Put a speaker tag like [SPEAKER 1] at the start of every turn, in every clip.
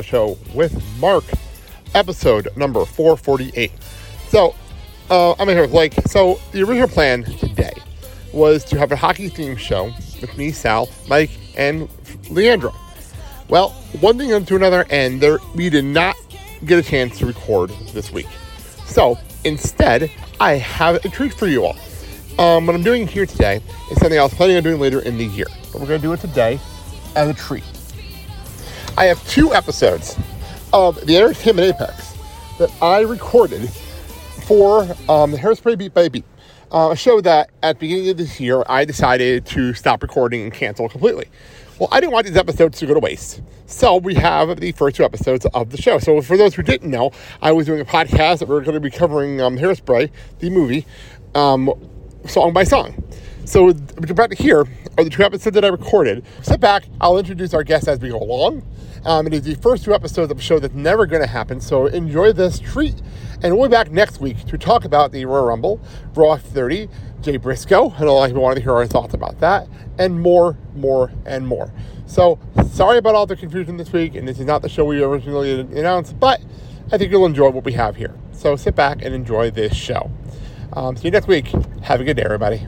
[SPEAKER 1] Show with Mark, episode number 448. So, uh, I'm in here with Blake. So, the original plan today was to have a hockey themed show with me, Sal, Mike, and Leandra. Well, one thing led to another, and there, we did not get a chance to record this week. So, instead, I have a treat for you all. Um, what I'm doing here today is something I was planning on doing later in the year, but we're going to do it today as a treat. I have two episodes of the Entertainment Apex that I recorded for um, the Hairspray Beat by Beat, uh, a show that at the beginning of this year I decided to stop recording and cancel completely. Well, I didn't want these episodes to go to waste. So we have the first two episodes of the show. So for those who didn't know, I was doing a podcast that we are going to be covering um, Hairspray, the movie, um, song by song. So about to hear are the two episodes that I recorded. Sit back, I'll introduce our guests as we go along. Um, it is the first two episodes of a show that's never going to happen, so enjoy this treat. And we'll be back next week to talk about the Royal Rumble, Raw 30, Jay Briscoe, and all I wanted to hear our thoughts about that, and more, more, and more. So sorry about all the confusion this week, and this is not the show we originally announced, but I think you'll enjoy what we have here. So sit back and enjoy this show. Um, see you next week. Have a good day, everybody.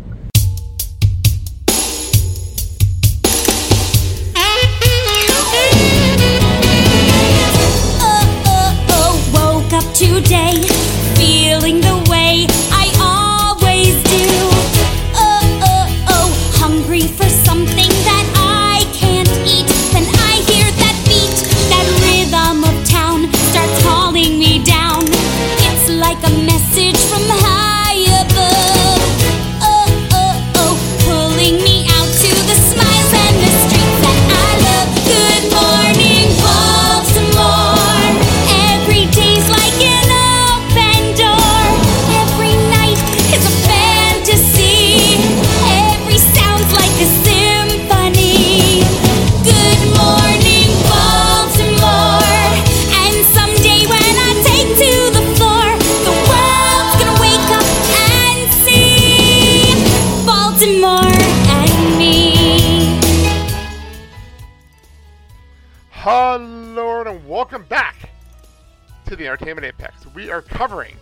[SPEAKER 1] Hello and welcome back to the Entertainment Apex. We are covering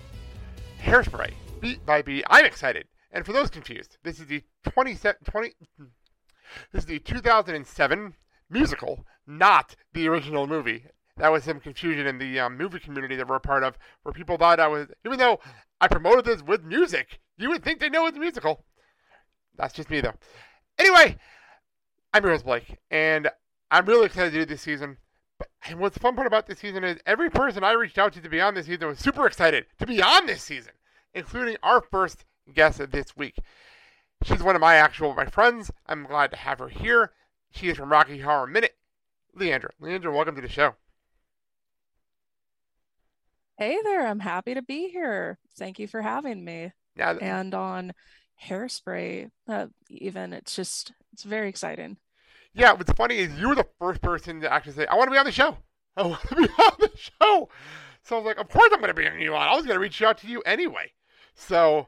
[SPEAKER 1] Hairspray beat by beat. I'm excited. And for those confused, this is the 20, 20 this is the 2007 musical, not the original movie. That was some confusion in the um, movie community that we're a part of, where people thought I was, even though I promoted this with music, you would think they know it's a musical. That's just me, though. Anyway, I'm host, Blake, and I'm really excited to do this season. But and what's the fun part about this season is every person I reached out to to be on this season was super excited to be on this season, including our first guest of this week. She's one of my actual my friends. I'm glad to have her here. She is from Rocky Horror Minute. Leandra. Leandra, welcome to the show.
[SPEAKER 2] Hey there, I'm happy to be here. Thank you for having me.
[SPEAKER 1] Yeah.
[SPEAKER 2] And on Hairspray, uh, even it's just it's very exciting.
[SPEAKER 1] Yeah, what's funny is you were the first person to actually say, I want to be on the show. I want to be on the show. So I was like, of course I'm going to be on you on. I was going to reach out to you anyway. So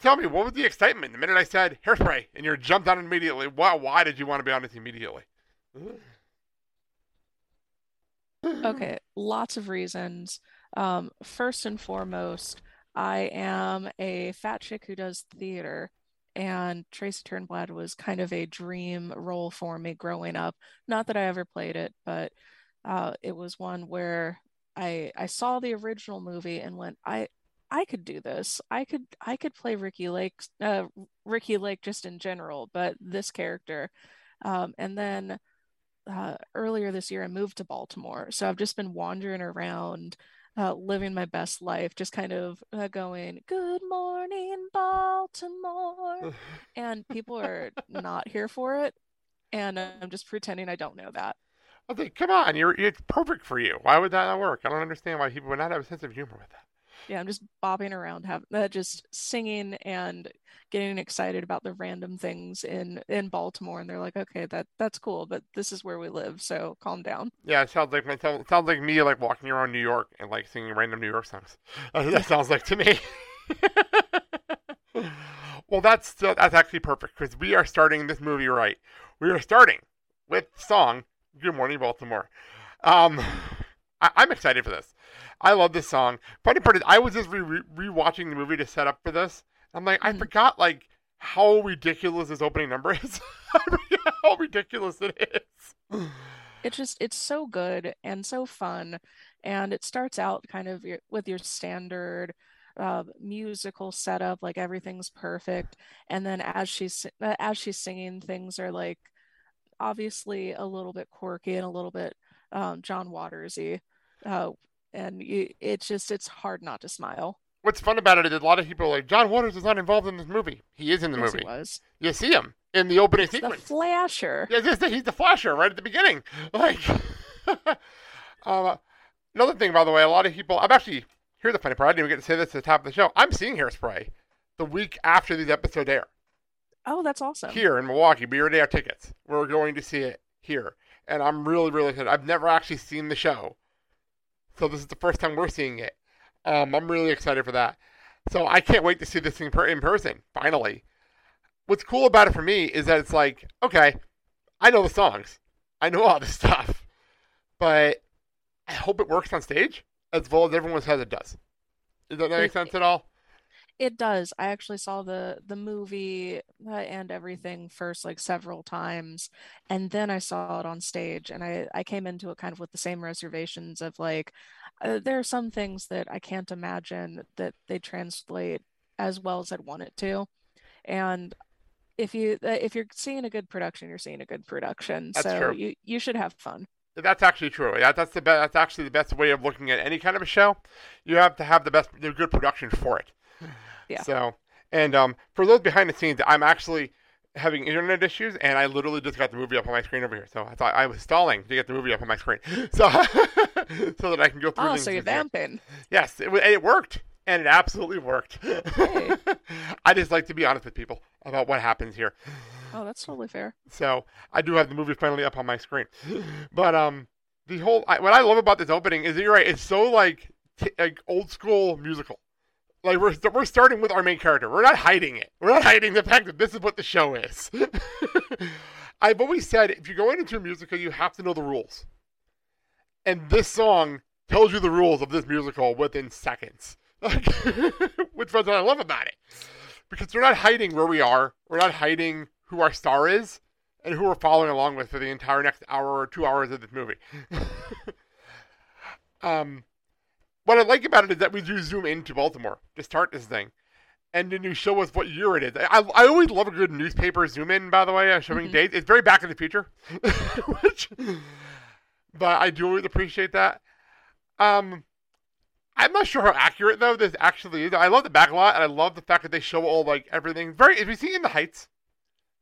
[SPEAKER 1] tell me, what was the excitement the minute I said hairspray and you jumped on immediately? Why, why did you want to be on this immediately?
[SPEAKER 2] Okay, lots of reasons. Um, first and foremost, I am a fat chick who does theater, and Tracy Turnblad was kind of a dream role for me growing up. Not that I ever played it, but uh, it was one where I I saw the original movie and went, I I could do this. I could I could play Ricki Lake, uh, Ricki Lake just in general, but this character. Um, and then uh, earlier this year, I moved to Baltimore. So I've just been wandering around, uh, living my best life, just kind of uh, going, Good morning, Baltimore. and people are not here for it. And I'm just pretending I don't know that.
[SPEAKER 1] I was come on, you're, it's perfect for you. Why would that not work? I don't understand why people would not have a sense of humor with that.
[SPEAKER 2] Yeah, I'm just bopping around, have uh, just singing and getting excited about the random things in in Baltimore. And they're like, okay, that that's cool, but this is where we live, so calm down.
[SPEAKER 1] Yeah, it sounds like it sounds sounds like me like walking around New York and like singing random New York songs. That's that sounds like to me. well, that's that's actually perfect because we are starting this movie right. We are starting with song Good morning, Baltimore. Um, I, am excited for this. I love this song. Funny part is, I was just re- re- rewatching the movie to set up for this. I'm like. I forgot like how ridiculous this opening number is. how ridiculous it is.
[SPEAKER 2] It's just it's so good and so fun, and it starts out kind of your, with your standard uh, musical setup, like everything's perfect, and then as she's as she's singing, things are like obviously a little bit quirky and a little bit um, John Watersy, uh, and you, it's just it's hard not to smile.
[SPEAKER 1] What's fun about it is a lot of people are like John Waters is not involved in this movie. He is in the
[SPEAKER 2] yes,
[SPEAKER 1] movie.
[SPEAKER 2] He was.
[SPEAKER 1] You see him in the opening
[SPEAKER 2] it's
[SPEAKER 1] sequence.
[SPEAKER 2] The flasher.
[SPEAKER 1] Yeah, he's the flasher right at the beginning. Like, um, another thing, by the way, a lot of people. I'm actually here's the funny part. I didn't even get to say this at the top of the show. I'm seeing Hairspray the week after these episodes air.
[SPEAKER 2] Oh, that's awesome.
[SPEAKER 1] Here in Milwaukee, we already have tickets. We're going to see it here, and I'm really, really excited. I've never actually seen the show, so this is the first time we're seeing it. Um, I'm really excited for that. So I can't wait to see this thing in person. Finally, what's cool about it for me is that it's like, okay, I know the songs, I know all this stuff, but I hope it works on stage as well as everyone says it does. Does that make sense at all?
[SPEAKER 2] It does. I actually saw the the movie uh, and everything first like several times and then I saw it on stage and I I came into it kind of with the same reservations of like uh, there are some things that I can't imagine that they translate as well as I'd want it to. And if you uh, if you're seeing a good production, you're seeing a good production.
[SPEAKER 1] That's
[SPEAKER 2] so
[SPEAKER 1] true.
[SPEAKER 2] you you should have fun.
[SPEAKER 1] That's actually true. Yeah, that's the best. That's actually the best way of looking at any kind of a show. You have to have the best, the good production for it.
[SPEAKER 2] Yeah.
[SPEAKER 1] So, and um, for those behind the scenes, I'm actually having internet issues, and I literally just got the movie up on my screen over here. So I thought I was stalling to get the movie up on my screen, so so that I can go through.
[SPEAKER 2] Oh, so you're vamping?
[SPEAKER 1] Yes, it, it worked, and it absolutely worked. Hey. I just like to be honest with people about what happens here.
[SPEAKER 2] Oh, that's totally fair.
[SPEAKER 1] So I do have the movie finally up on my screen, but um, the whole I, what I love about this opening is that you're right. It's so like t- like old school musical. Like we're we're starting with our main character. We're not hiding it. We're not hiding the fact that this is what the show is. I've always said if you're going into a musical, you have to know the rules. And this song tells you the rules of this musical within seconds. Which is what I love about it. Because we're not hiding where we are. We're not hiding who our star is and who we're following along with for the entire next hour or two hours of this movie. um, what I like about it is that we do zoom into Baltimore to start this thing. And then you show us what year it is. I, I always love a good newspaper zoom in, by the way, uh, showing mm-hmm. dates. It's very back in the future. Which, but I do always appreciate that. Um, I'm not sure how accurate though this actually is. I love the back a lot, and I love the fact that they show all like everything. Very. If you see in the Heights,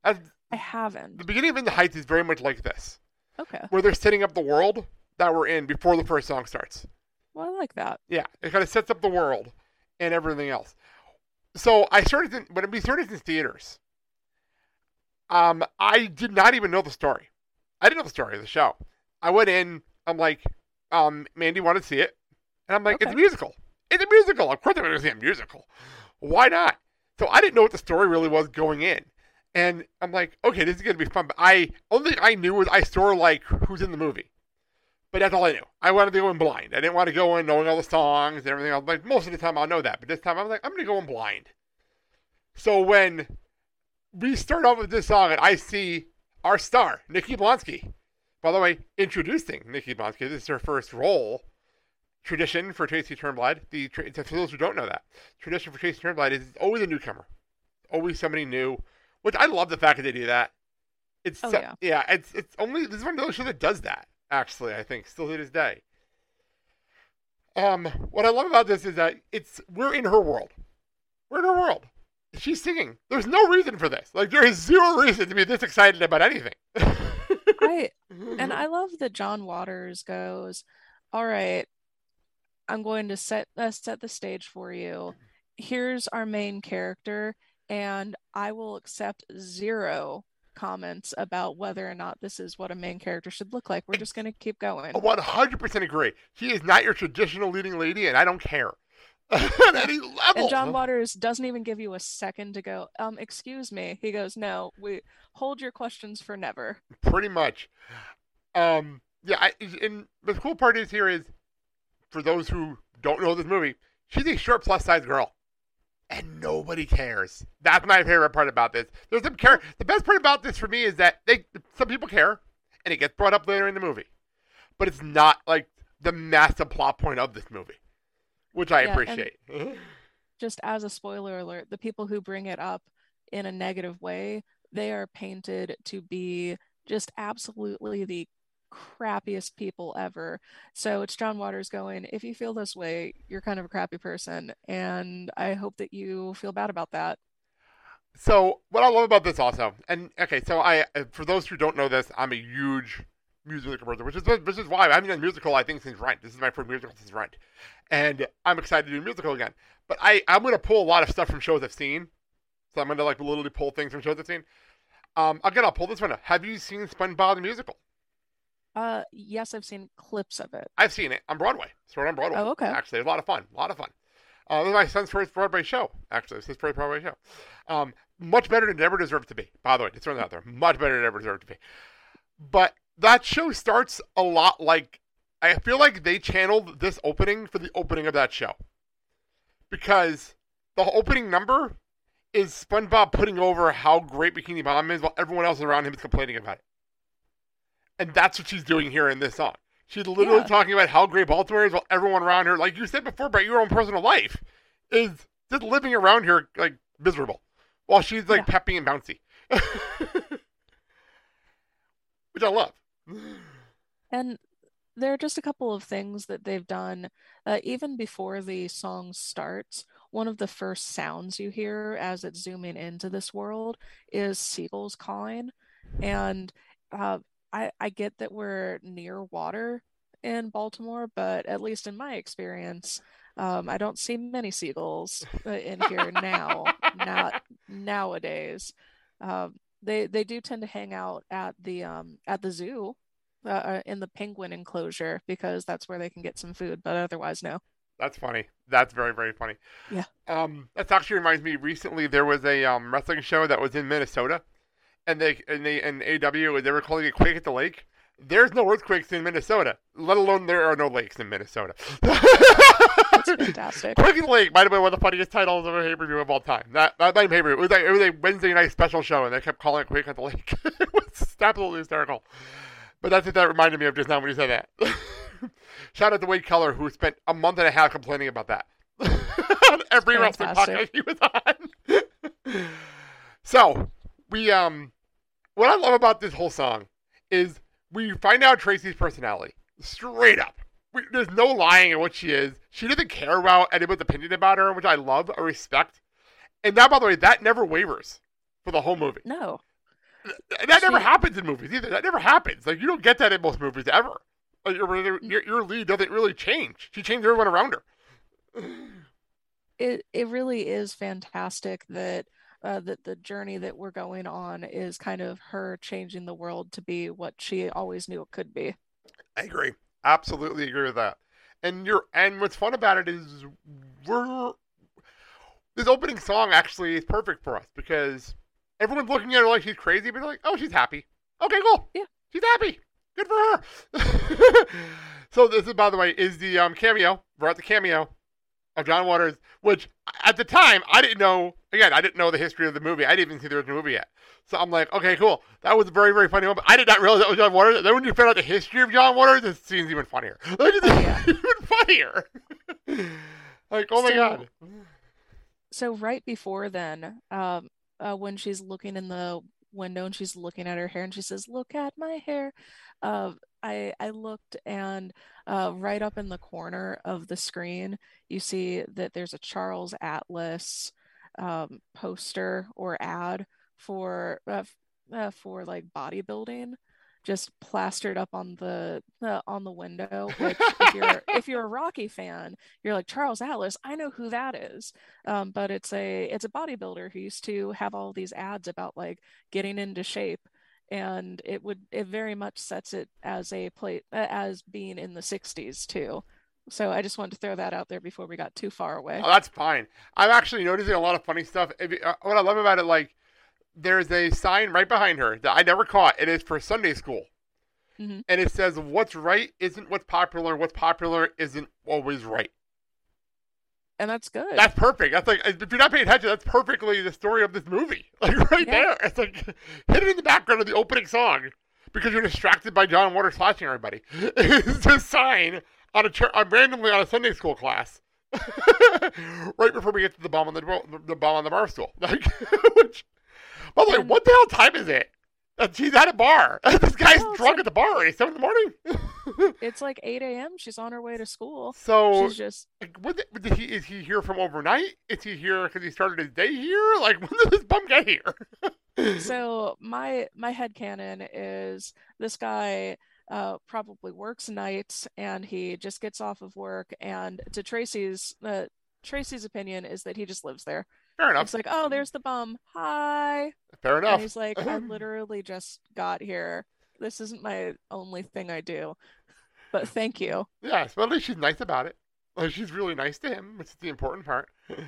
[SPEAKER 2] as I haven't.
[SPEAKER 1] The beginning of In the Heights is very much like this.
[SPEAKER 2] Okay.
[SPEAKER 1] Where they're setting up the world that we're in before the first song starts.
[SPEAKER 2] Well, I like that.
[SPEAKER 1] Yeah, it kind of sets up the world and everything else. So I started in, when we started in theaters. Um, I did not even know the story. I didn't know the story of the show. I went in. I'm like, um, Mandy wanted to see it, and I'm like, okay. it's a musical. It's a musical. Of course, I'm going to see a musical. Why not? So I didn't know what the story really was going in, and I'm like, okay, this is going to be fun. But I only thing I knew was I saw like who's in the movie. But that's all I knew. I wanted to go in blind. I didn't want to go in knowing all the songs and everything else. Like most of the time, I'll know that. But this time, I was like, I'm going to go in blind. So when we start off with this song, and I see our star, Nikki Blonsky. By the way, introducing Nikki Blonsky. This is her first role. Tradition for Tracy Turnblad. The for those who don't know that, tradition for Tracy Turnblad is always a newcomer, always somebody new. Which I love the fact that they do that. It's
[SPEAKER 2] oh, yeah.
[SPEAKER 1] yeah, it's it's only this is one of those shows that does that actually, I think, still to this day. Um, what I love about this is that it's we're in her world. We're in her world. She's singing. There's no reason for this. Like there is zero reason to be this excited about anything.
[SPEAKER 2] I and I love that John Waters goes, "All right, I'm going to set uh, set the stage for you. Here's our main character, and I will accept zero comments about whether or not this is what a main character should look like. We're just going to keep going.
[SPEAKER 1] 100% agree. She is not your traditional leading lady, and I don't care. At any level.
[SPEAKER 2] And John Waters doesn't even give you a second to go, um, excuse me. He goes, no, we hold your questions for never.
[SPEAKER 1] Pretty much. Um, yeah, I, and the cool part is here is, for those who don't know this movie, she's a short plus size girl, and nobody cares. That's my favorite part about this. There's some care. The best part about this for me is that they some people care, and it gets brought up later in the movie, but it's not like the massive plot point of this movie, which I
[SPEAKER 2] Yeah,
[SPEAKER 1] appreciate.
[SPEAKER 2] just as a spoiler alert, the people who bring it up in a negative way, they are painted to be just absolutely the crappiest people ever. So it's John Waters going, if you feel this way, you're kind of a crappy person. And I hope that you feel bad about that.
[SPEAKER 1] So what I love about this also, and okay, so I uh, for those who don't know this, I'm a huge musical person, which is which is why I haven't done musical I think since Rent. This is my first musical since Rent, and I'm excited to do a musical again. But I I'm gonna pull a lot of stuff from shows I've seen, so I'm gonna like literally pull things from shows I've seen. Um, again, I'll pull this one. Up. Have you seen SpongeBob the musical?
[SPEAKER 2] Uh, yes, I've seen clips of it.
[SPEAKER 1] I've seen it on Broadway. It's on Broadway.
[SPEAKER 2] Oh, okay.
[SPEAKER 1] Actually, a lot of fun. A lot of fun. Uh, this is my son's first Broadway show. Actually, it's his first Broadway show. Um, much better than it ever deserved to be. By the way, just throwing that out there. Much better than it ever deserved to be. But that show starts a lot like I feel like they channeled this opening for the opening of that show because the opening number is SpongeBob putting over how great Bikini Bottom is while everyone else around him is complaining about it. And that's what she's doing here in this song. She's literally
[SPEAKER 2] Yeah.
[SPEAKER 1] talking about how great Baltimore is while everyone around her, like you said before about your own personal life, is just living around here like miserable. While she's like
[SPEAKER 2] Yeah.
[SPEAKER 1] peppy and bouncy. Which I love.
[SPEAKER 2] And there are just a couple of things that they've done, uh, even before the song starts. One of the first sounds you hear as it's zooming into this world is seagulls calling And uh, I, I get that we're near water in Baltimore, but at least in my experience, um, I don't see many seagulls uh, in here now, not nowadays. Um, they they do tend to hang out at the um, at the zoo uh, uh, in the penguin enclosure because that's where they can get some food, but otherwise, no.
[SPEAKER 1] That's funny. That's very, very funny.
[SPEAKER 2] Yeah.
[SPEAKER 1] Um, that actually reminds me. Recently, there was a um, wrestling show that was in Minnesota, and they and they and AW they were calling it Quake at the Lake. There's no earthquakes in Minnesota, let alone there are no lakes in Minnesota.
[SPEAKER 2] That's fantastic.
[SPEAKER 1] Quake at the Lake might have been one of the funniest titles of a pay per view of all time. That that my favorite. It was like it was a Wednesday night special show, and they kept calling it Quake at the Lake. it was absolutely hysterical. But that's what that reminded me of just now when you said that. Shout out to Wade Keller, who spent a month and a half complaining about that. on every wrestling podcast he was on. so, we, um, what I love about this whole song is we find out Tracy's personality. Straight up. We, there's no lying in what she is. She doesn't care about anyone's opinion about her, which I love, I respect. And that, by the way, that never wavers for the whole movie.
[SPEAKER 2] No,
[SPEAKER 1] And that never happens in movies either. That never happens. Like you don't get that in most movies ever. Like, your, your, mm. your lead doesn't really change. She changed everyone around her.
[SPEAKER 2] it it really is fantastic that uh, that the journey that we're going on is kind of her changing the world to be what she always knew it could be.
[SPEAKER 1] I agree. Absolutely agree with that. And you're and what's fun about it is we're this opening song actually is perfect for us because everyone's looking at her like she's crazy, but they're like, oh, she's happy. Okay, cool.
[SPEAKER 2] Yeah.
[SPEAKER 1] she's happy. Good for her. so this is, by the way, is the um, cameo. We're at the cameo of John Waters, which at the time I didn't know. Again, I didn't know the history of the movie. I didn't even see the original movie yet. So I'm like, okay, cool. That was a very, very funny moment. I did not realize that was John Waters. Then when you found out the history of John Waters, it seems even funnier. Like, it's
[SPEAKER 2] Yeah.
[SPEAKER 1] even funnier. like, oh my god.
[SPEAKER 2] So right before then, um, uh, when she's looking in the window and she's looking at her hair and she says, "Look at my hair," uh, I I looked and uh, right up in the corner of the screen, you see that there's a Charles Atlas um, poster or ad for uh, uh, for like bodybuilding, just plastered up on the uh, on the window. Which if you're if you're a Rocky fan, you're like Charles Atlas. I know who that is um, but it's a it's a bodybuilder who used to have all these ads about like getting into shape and it would it very much sets it as a plate uh, as being in the 60s too so i just wanted to throw that out there before we got too far away
[SPEAKER 1] Oh, that's fine. I'm actually noticing a lot of funny stuff. If uh, what I love about it, like, there's a sign right behind her that I never caught. It is for Sunday school.
[SPEAKER 2] Mhm.
[SPEAKER 1] and it says what's right isn't what's popular. What's popular isn't always right.
[SPEAKER 2] And that's good.
[SPEAKER 1] That's perfect. That's like if you're not paying attention, that's perfectly the story of this movie. Like right
[SPEAKER 2] Yeah.
[SPEAKER 1] there. It's like hidden in the background of the opening song because you're distracted by John Waters slashing everybody. It's a sign on a chur- uh, randomly on a Sunday school class. right before we get to the bomb on the the, the bomb on the bar stool. Like, which, by the way, what the hell time is it? Uh, She's at a bar. this guy's
[SPEAKER 2] Well,
[SPEAKER 1] drunk
[SPEAKER 2] like-
[SPEAKER 1] at the bar. already. seven in the morning.
[SPEAKER 2] it's like 8 a.m. She's on her way to school.
[SPEAKER 1] so
[SPEAKER 2] She's just
[SPEAKER 1] like, did he, is he here from overnight? Is he here because he started his day here? Like, when did this bum get here?
[SPEAKER 2] so my my headcanon is this guy uh probably works nights and he just gets off of work and to Tracy's uh Tracy's opinion is that he just lives there.
[SPEAKER 1] Fair enough.
[SPEAKER 2] It's like, oh, there's the bum. Hi.
[SPEAKER 1] Fair
[SPEAKER 2] And
[SPEAKER 1] enough.
[SPEAKER 2] he's like, I literally just got here. This isn't my only thing I do. But thank you.
[SPEAKER 1] Yes, but at least she's nice about it. Like, she's really nice to him, which is the important part.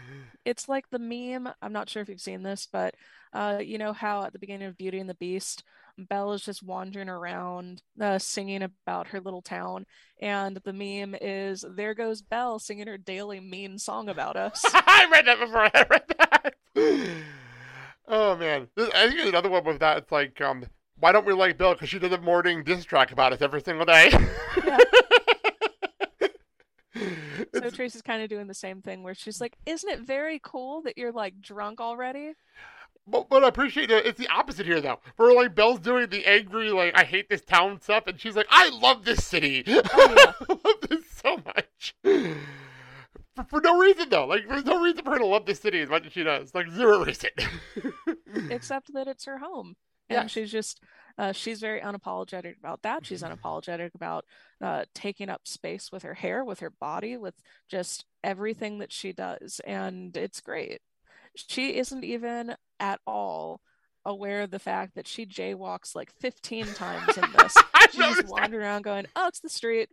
[SPEAKER 2] It's like the meme. I'm not sure if you've seen this, but uh, you know how at the beginning of Beauty and the Beast, Belle is just wandering around uh, singing about her little town, and the meme is there goes Belle singing her daily mean song about us.
[SPEAKER 1] I read that before. I read that. oh man, I think there's another one with that. It's like, um, why don't we like Bill? Because she does a morning diss track about us every single day.
[SPEAKER 2] Yeah. So
[SPEAKER 1] It's-
[SPEAKER 2] Tracy's kind of doing the same thing where she's like, "Isn't it very cool that you're like drunk already?"
[SPEAKER 1] But, but I appreciate it. It's the opposite here, though. Where like Belle's doing the angry, like I hate this town stuff, and she's like, I love this city.
[SPEAKER 2] yeah.
[SPEAKER 1] I love this so much. For, for no reason though, like there's no reason for her to love this city as much as she does. Like zero reason.
[SPEAKER 2] except that it's her home. And she's just, uh, she's very unapologetic about that. She's unapologetic about uh, taking up space with her hair, with her body, with just everything that she does. And it's great. She isn't even at all aware of the fact that she jaywalks like 15 times in this. She's wandering around going, oh, it's the street.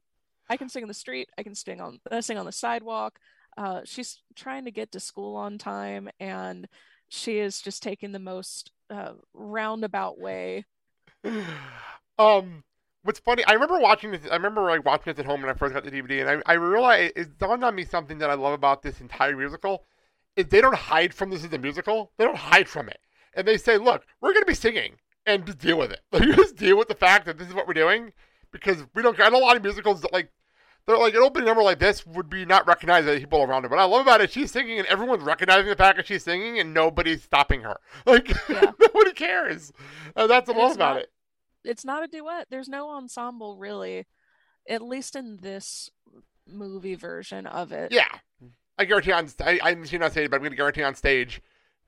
[SPEAKER 2] I can sing in the street. I can sing on uh, sing on the sidewalk. Uh, she's trying to get to school on time, and she is just taking the most uh, roundabout way.
[SPEAKER 1] um, what's funny? I remember watching this. I remember like watching this at home when I first got the DVD, and I, I realized it dawned on me something that I love about this entire musical is they don't hide from this as a musical. They don't hide from it, and they say, "Look, we're going to be singing, and just deal with it. Like, just deal with the fact that this is what we're doing because we don't." I know a lot of musicals that like. They're like an opening number like this would be not recognized by the people around her. But I love about it, she's singing and everyone's recognizing the fact that she's singing and nobody's stopping her. Like
[SPEAKER 2] Yeah.
[SPEAKER 1] nobody cares. And that's I love about
[SPEAKER 2] not-
[SPEAKER 1] it.
[SPEAKER 2] It's not a duet. There's no ensemble really, at least in this movie version of it.
[SPEAKER 1] Yeah, I guarantee on. I, I'm on stage, but I'm going to guarantee on stage,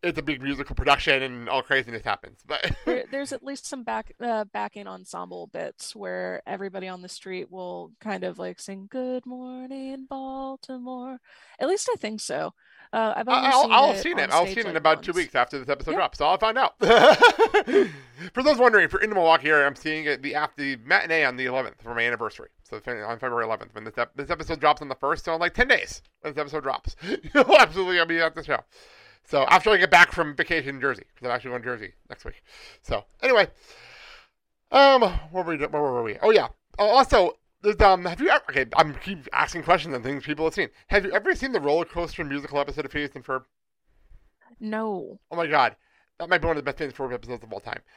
[SPEAKER 1] it's a big musical production and all craziness happens. But
[SPEAKER 2] There, there's at least some back uh, backing ensemble bits where everybody on the street will kind of like sing "Good Morning Baltimore." At least I think so. Uh, I've
[SPEAKER 1] I'll,
[SPEAKER 2] seen
[SPEAKER 1] I'll
[SPEAKER 2] it
[SPEAKER 1] see it. I'll
[SPEAKER 2] stage,
[SPEAKER 1] see it in
[SPEAKER 2] like,
[SPEAKER 1] about two weeks after this episode
[SPEAKER 2] Yeah.
[SPEAKER 1] drops, so I'll find out. for those wondering, if you're in the Milwaukee area, I'm seeing it the after the matinee on the 11th for my anniversary. So on February 11th, when this ep- this episode drops on the first, so in like 10 days when this episode drops, you'll absolutely I'll be at the show. So after I get back from vacation in Jersey, because I'm actually going to Jersey next week. So anyway, um, where were we? Where were we? Oh yeah. Uh, also, um, have you ever? Okay, I'm keep asking questions on things people have seen. Have you ever seen the roller coaster musical episode of Phineas and Ferb?
[SPEAKER 2] No.
[SPEAKER 1] Oh my god, that might be one of the best Phineas and Ferb episodes of all time.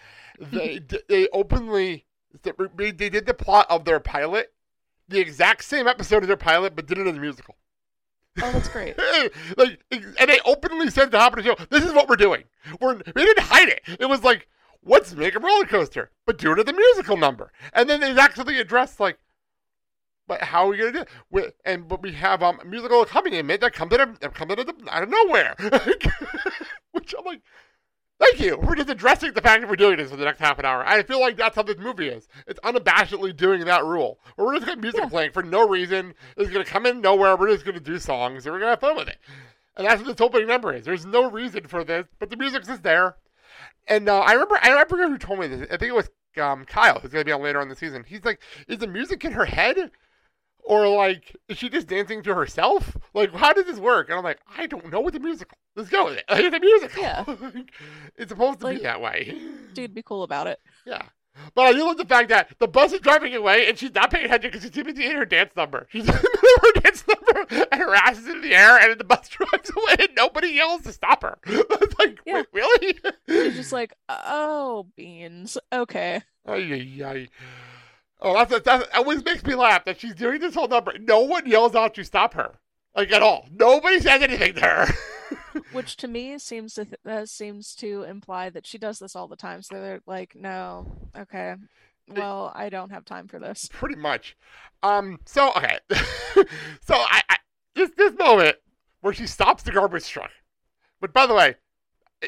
[SPEAKER 1] They d- they openly they did the plot of their pilot, the exact same episode of their pilot, but did it as a musical.
[SPEAKER 2] Oh, that's great.
[SPEAKER 1] like, and they openly said to the of show, "This is what we're doing. We're we didn't hide it. It was like, let's make a roller coaster, but do it as a musical number." And then they actually addressed like, "But how are we gonna do it?" We, and but we have um musical accompaniment that comes out of that comes out of, out of nowhere, which I'm like. Thank you. We're just addressing the fact that we're doing this for the next half an hour. I feel like that's how this movie is. It's unabashedly doing that rule. Where we're just got music
[SPEAKER 2] Yeah.
[SPEAKER 1] playing for no reason. It's gonna come in nowhere. We're just gonna do songs and we're gonna have fun with it. And that's what this opening number is. There's no reason for this, but the music's just there. And uh, I remember, I remember who told me this. I think it was um, Kyle, who's gonna be on later on the season. He's like, "Is the music in her head, or like is she just dancing to herself? Like, how does this work?" And I'm like, "I don't know. It's a musical. Let's go with it. It's a musical.
[SPEAKER 2] Yeah.
[SPEAKER 1] it's supposed to be that way."
[SPEAKER 2] Dude, be cool about it.
[SPEAKER 1] Yeah. But I do love the fact that the bus is driving away and she's not paying attention because she's imitating her dance number. She's in the middle of her dance number and her ass is in the air and the bus drives away and nobody yells to stop her. It's like,
[SPEAKER 2] Yeah.
[SPEAKER 1] wait, really?
[SPEAKER 2] She's just like, oh, beans. Okay.
[SPEAKER 1] Ay, ay, ay. Oh, that's, that's, that always makes me laugh that she's doing this whole number. No one yells out to stop her. Like, at all. Nobody says anything to her.
[SPEAKER 2] Which to me seems to th- uh, seems to imply that she does this all the time. So they're like, no, okay, well, I don't have time for this.
[SPEAKER 1] Pretty much. Um. So okay. so I, I this this moment where she stops the garbage truck. But by the way,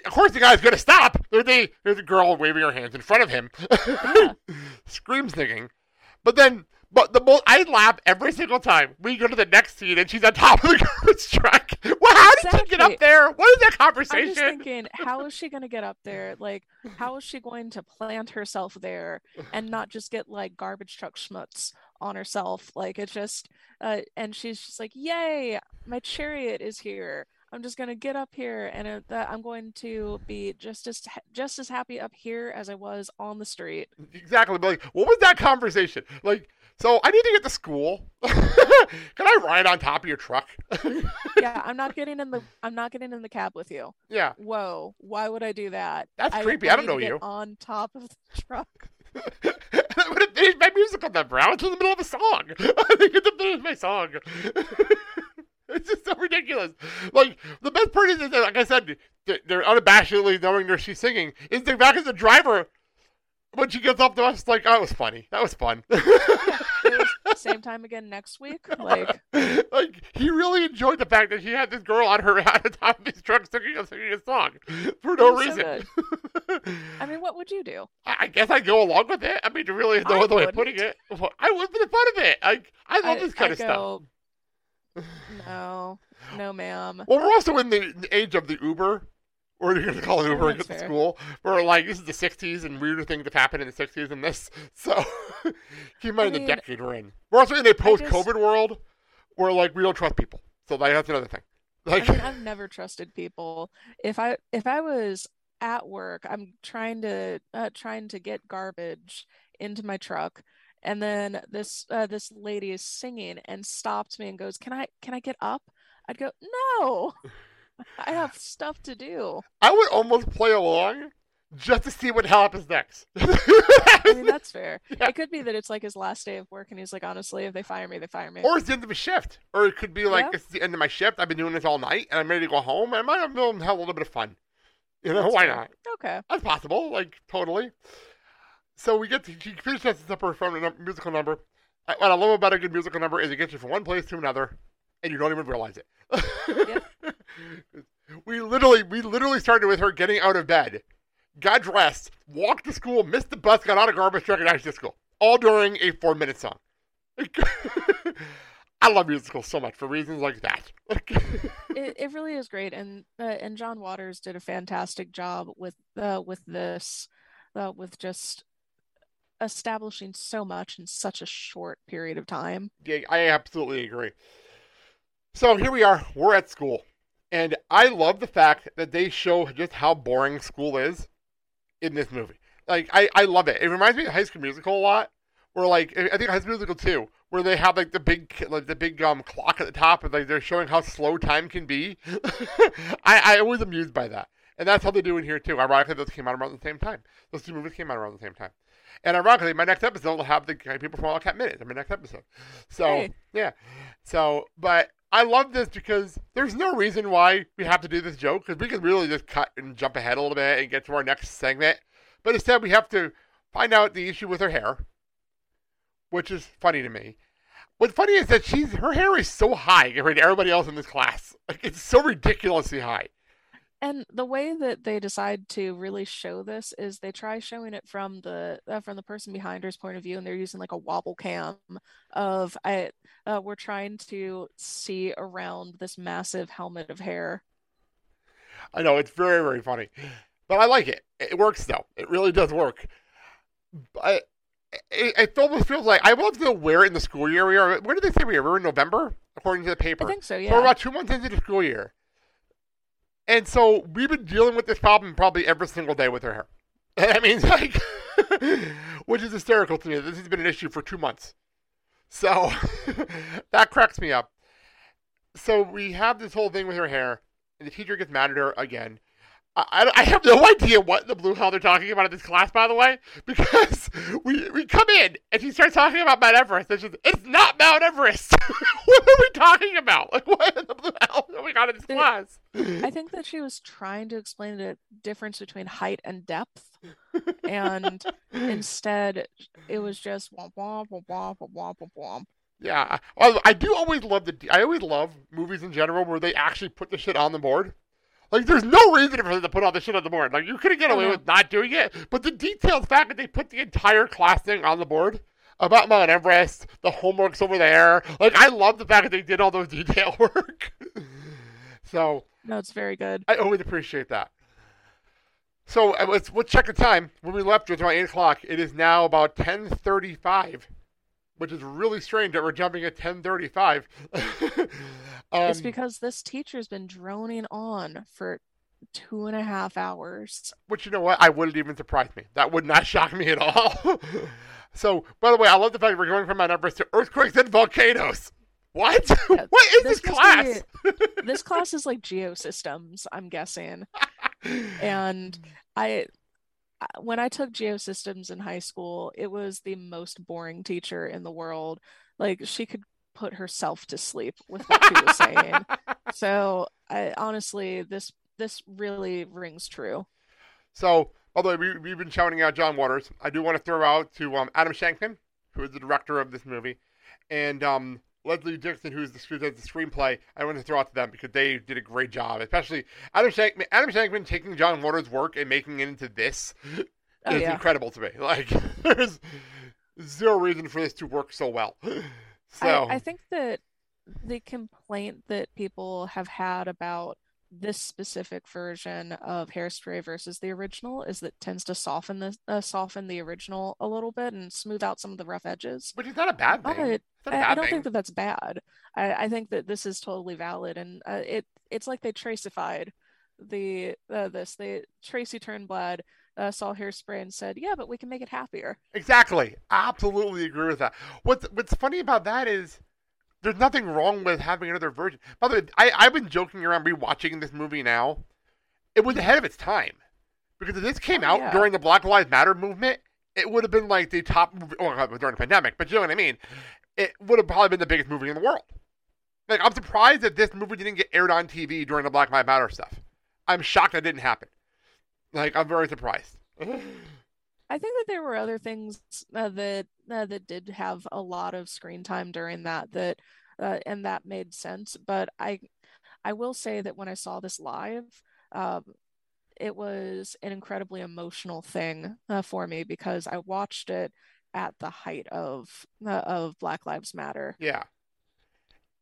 [SPEAKER 1] of course the guy's gonna stop. There's a there's a girl waving her hands in front of him,
[SPEAKER 2] Yeah.
[SPEAKER 1] scream singing. But then, but the most I laugh every single time we go to the next scene and she's on top of the garbage truck. Well, how did she get up there? What is that conversation?
[SPEAKER 2] I'm just thinking, how is she going to get up there? Like, how is she going to plant herself there and not just get like garbage truck schmutz on herself? Like, it's just, uh, and she's just like, yay, my chariot is here. I'm just gonna get up here and it, that I'm going to be just as just as happy up here as I was on the street.
[SPEAKER 1] Exactly. But like, what was that conversation? Like, so I need to get to school. Can I ride on top of your truck?
[SPEAKER 2] Yeah, I'm not getting in the I'm not getting in the cab with you.
[SPEAKER 1] yeah.
[SPEAKER 2] Whoa, why would I do that?
[SPEAKER 1] That's creepy. I don't
[SPEAKER 2] to
[SPEAKER 1] know you.
[SPEAKER 2] On top of the truck.
[SPEAKER 1] I would have finished my musical number. I was in the middle of a song. I didn't get to finish my song. it's just so ridiculous. Like the best part is, that, like I said, they're unabashedly knowing that she's singing. Is the back as the driver when she gets up to us, like, oh, that was funny. That was fun.
[SPEAKER 2] Same time again next week. Like,
[SPEAKER 1] like he really enjoyed the fact that she had this girl on her on the top of his truck singing, a- singing a song for no
[SPEAKER 2] was so
[SPEAKER 1] reason.
[SPEAKER 2] I mean, what would you do?
[SPEAKER 1] I I guess I go along with it. I mean, there really, no other way of putting it. I would for the fun of it. Like, I love
[SPEAKER 2] I-
[SPEAKER 1] this kind
[SPEAKER 2] I
[SPEAKER 1] of stuff.
[SPEAKER 2] No, no, ma'am.
[SPEAKER 1] Well, we're also in the, the age of the Uber, or you're gonna call it Uber and get to school. Where like this is the '60s and weirder things have happened in the *60s than this. So keep in mind
[SPEAKER 2] I
[SPEAKER 1] the decade we're in. We're also in a post-COVID world where like we don't trust people. So like that's another thing. Like,
[SPEAKER 2] I mean, I've never trusted people. If I if I was at work, I'm trying to uh, trying to get garbage into my truck, and then this uh, this lady is singing and stops me and goes, "Can I can I get up?" I'd go, "No, I have stuff to do."
[SPEAKER 1] I would almost play along just to see what happens next.
[SPEAKER 2] I mean, that's fair.
[SPEAKER 1] Yeah.
[SPEAKER 2] It could be that it's like his last day of work, and he's like, "Honestly, if they fire me, they fire me."
[SPEAKER 1] Or it's the end of a shift. Or it could be like
[SPEAKER 2] Yeah.
[SPEAKER 1] it's the end of my shift. I've been doing this all night and I'm ready to go home and I might have have a little bit of fun. You know,
[SPEAKER 2] That's
[SPEAKER 1] why
[SPEAKER 2] fair.
[SPEAKER 1] not?
[SPEAKER 2] Okay.
[SPEAKER 1] That's possible, like totally. So we get to she finishes this up from a musical number. I- What I love about a good musical number is it gets you from one place to another, and you don't even realize it. we literally, we literally started with her getting out of bed, got dressed, walked to school, missed the bus, got out of garbage truck, and out to school, all during a four-minute song. I love musicals so much for reasons like that.
[SPEAKER 2] It it really is great, and uh, and John Waters did a fantastic job with uh with this, uh, with just establishing so much in such a short period of time.
[SPEAKER 1] Yeah, I absolutely agree. So here we are. We're at school. And I love the fact that they show just how boring school is in this movie. Like, I, I love it. It reminds me of High School Musical a lot. Where, like, I think High School Musical 2, where they have, like, the big like the big um, clock at the top, and, like, they're showing how slow time can be. I, I was amused by that. And that's how they do it here, too. Ironically, those came out around the same time. Those two movies came out around the same time. And ironically, my next episode will have the people from All Cat Minutes in my next episode. So,
[SPEAKER 2] Hey.
[SPEAKER 1] yeah. So, but I love this because there's no reason why we have to do this joke because we can really just cut and jump ahead a little bit and get to our next segment. But instead, we have to find out the issue with her hair, which is funny to me. What's funny is that she's her hair is so high compared to everybody else in this class. Like it's so ridiculously high.
[SPEAKER 2] And the way that they decide to really show this is they try showing it from the uh, from the person behind her's point of view, and they're using like a wobble cam of I uh, we're trying to see around this massive helmet of hair.
[SPEAKER 1] I know it's very very funny, but I like it. It works though. It really does work. But it, it almost feels like I love to know where in the school year we are. Where did they say we are? We're in November, according to the paper.
[SPEAKER 2] I think so,
[SPEAKER 1] So we're about two months into the school year, and so we've been dealing with this problem probably every single day with her hair. I mean, like, which is hysterical to me. This has been an issue for two months. So that cracks me up. So we have this whole thing with her hair, and the teacher gets mad at her again. I, I, have no idea what the blue hell they're talking about in this class, by the way, because we, we come in and she starts talking about Mount Everest. And she's, it's not Mount Everest. what are we talking about? Like, what in the blue hell are we got in this
[SPEAKER 2] it,
[SPEAKER 1] class?
[SPEAKER 2] I think that she was trying to explain the difference between height and depth. And instead, it was just womp, womp, womp, womp, womp, womp, womp.
[SPEAKER 1] Yeah. Well, I do always love the, I always love movies in general where they actually put the shit on the board. Like, there's no reason for them to put all the shit on the board. Like, you could get
[SPEAKER 2] Oh,
[SPEAKER 1] away with not doing it, but the detailed fact that they put the entire class thing on the board about Mount Everest, the homework's over there. Like, I love the fact that they did all those detail work. so
[SPEAKER 2] No, it's very good.
[SPEAKER 1] I always appreciate that. So uh, let's let's check the time. When we left, it was around eight o'clock. It is now about ten thirty-five, which is really strange that we're jumping at ten thirty-five. um,
[SPEAKER 2] it's because this teacher's been droning on for two and a half hours.
[SPEAKER 1] which you know what, I wouldn't even surprise me. That would not shock me at all. so, by the way, I love the fact we're going from Mount Everest to earthquakes and volcanoes. What?
[SPEAKER 2] Yeah,
[SPEAKER 1] what is this,
[SPEAKER 2] this
[SPEAKER 1] class?
[SPEAKER 2] This class is like geosystems, I'm guessing. And I- when I took geosystems in high school, it was the most boring teacher in the world. Like she could put herself to sleep with what she was saying. So I honestly, this this really rings true.
[SPEAKER 1] So, by the way, we, we've been shouting out John Waters. I do want to throw out to um, Adam Shankman, who is the director of this movie, and um, Leslie Dixon, who's the, who does the screenplay. I want to throw out to them because they did a great job. Especially Adam Shankman. Adam Shankman taking John Waters' work and making it into this
[SPEAKER 2] Oh
[SPEAKER 1] is
[SPEAKER 2] yeah.
[SPEAKER 1] incredible to me. Like, there's zero reason for this to work so well. So,
[SPEAKER 2] I, I think that the complaint that people have had about this specific version of Hairspray versus the original is that it tends to soften the uh, soften the original a little bit and smooth out some of the rough edges.
[SPEAKER 1] which is not a bad thing.
[SPEAKER 2] But
[SPEAKER 1] It's not a
[SPEAKER 2] I,
[SPEAKER 1] bad
[SPEAKER 2] I don't
[SPEAKER 1] thing.
[SPEAKER 2] think that that's bad. I, I think that this is totally valid, and uh, it it's like they traceified the uh, this. They Tracy Turnblad uh, saw Hairspray and said, "Yeah, but we can make it happier."
[SPEAKER 1] Exactly. Absolutely agree with that. What's What's funny about that is there's nothing wrong with having another version. By the way, I, I've been joking around rewatching this movie now. It was ahead of its time because if this came
[SPEAKER 2] Oh,
[SPEAKER 1] out
[SPEAKER 2] yeah.
[SPEAKER 1] during the Black Lives Matter movement, it would have been like the top movie. Well, during the pandemic, but you know what I mean. It would have probably been the biggest movie in the world. Like I'm surprised that this movie didn't get aired on TV during the Black Lives Matter stuff. I'm shocked that didn't happen. Like I'm very surprised.
[SPEAKER 2] I think that there were other things uh, that uh, that did have a lot of screen time during that that uh, and that made sense. But I I will say that when I saw this live, um, it was an incredibly emotional thing uh, for me because I watched it at the height of uh, of Black Lives Matter.
[SPEAKER 1] Yeah.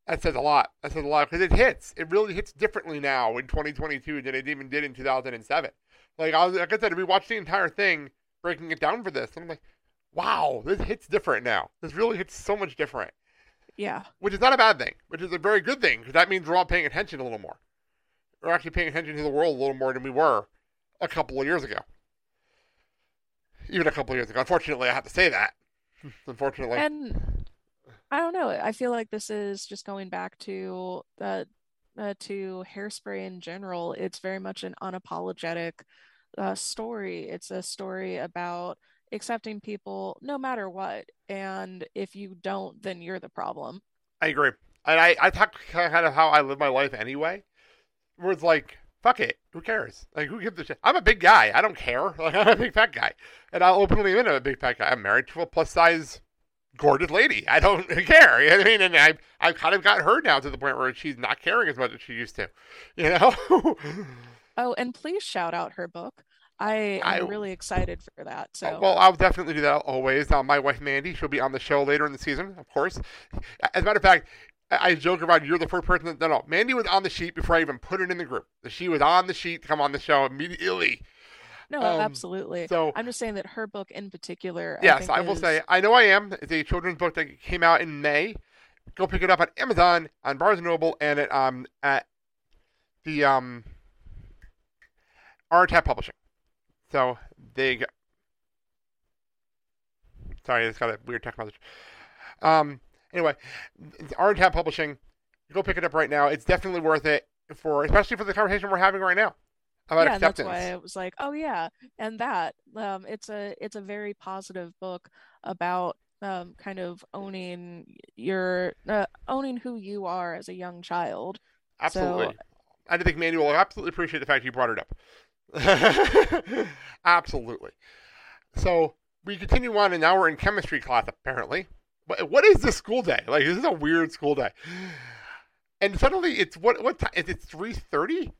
[SPEAKER 1] That says a lot. That says a lot because it hits. It really hits differently now in 2022 than it even did in 2007. Like I was, like I said, we watched the entire thing, breaking it down for this, and I'm like, wow, this hits different now. This really hits so much different,
[SPEAKER 2] Yeah,
[SPEAKER 1] which is not a bad thing, which is a very good thing because that means we're all paying attention a little more. We're actually paying attention to the world a little more than we were a couple of years ago. Even a couple of years ago. Unfortunately, I have to say that. Unfortunately.
[SPEAKER 2] and I don't know. I feel like this is just going back to uh, uh, to hairspray in general. It's very much an unapologetic uh, story. It's a story about accepting people no matter what. And if you don't, then you're the problem.
[SPEAKER 1] I agree. And I, I talk kind of how I live my life anyway. Where it's like, fuck it. Who cares? Like, who gives a shit? I'm a big guy. I don't care. Like, I'm a big fat guy. And I'll openly admit I'm a big fat guy. I'm married to a plus size, gorgeous lady. I don't care. You know I mean? And I've, I've kind of got her now to the point where she's not caring as much as she used to. You know?
[SPEAKER 2] Oh, and please shout out her book. I
[SPEAKER 1] I-
[SPEAKER 2] am really excited for that. So
[SPEAKER 1] Well, I'll definitely do that always. Uh, my wife Mandy, she'll be on the show later in the season, of course. As a matter of fact, I I joke about you're the first person. That, no, no, Mandy was on the sheet before I even put it in the group. She was on the sheet to come on the show immediately.
[SPEAKER 2] no,
[SPEAKER 1] um,
[SPEAKER 2] absolutely.
[SPEAKER 1] So
[SPEAKER 2] I'm just saying that her book in particular, I
[SPEAKER 1] yes,
[SPEAKER 2] think
[SPEAKER 1] I will
[SPEAKER 2] is-
[SPEAKER 1] say I know I am. It's a children's book that came out in May. Go pick it up on Amazon, on Barnes and Noble, and at um at the um RTAP Publishing. So they. Got... Sorry, it's got a weird text message. Um. Anyway, Hat Publishing. Go pick it up right now. It's definitely worth it for, especially for the conversation we're having right now about
[SPEAKER 2] yeah,
[SPEAKER 1] acceptance.
[SPEAKER 2] that's why I was like, oh yeah, and that um, it's a it's a very positive book about um, kind of owning your uh, owning who you are as a young child.
[SPEAKER 1] Absolutely.
[SPEAKER 2] So,
[SPEAKER 1] I think Mandy will absolutely appreciate the fact you brought it up. absolutely. So we continue on, and now we're in chemistry class. Apparently, But what is this school day? Like this is a weird school day. And suddenly it's what what time? Is it three thirty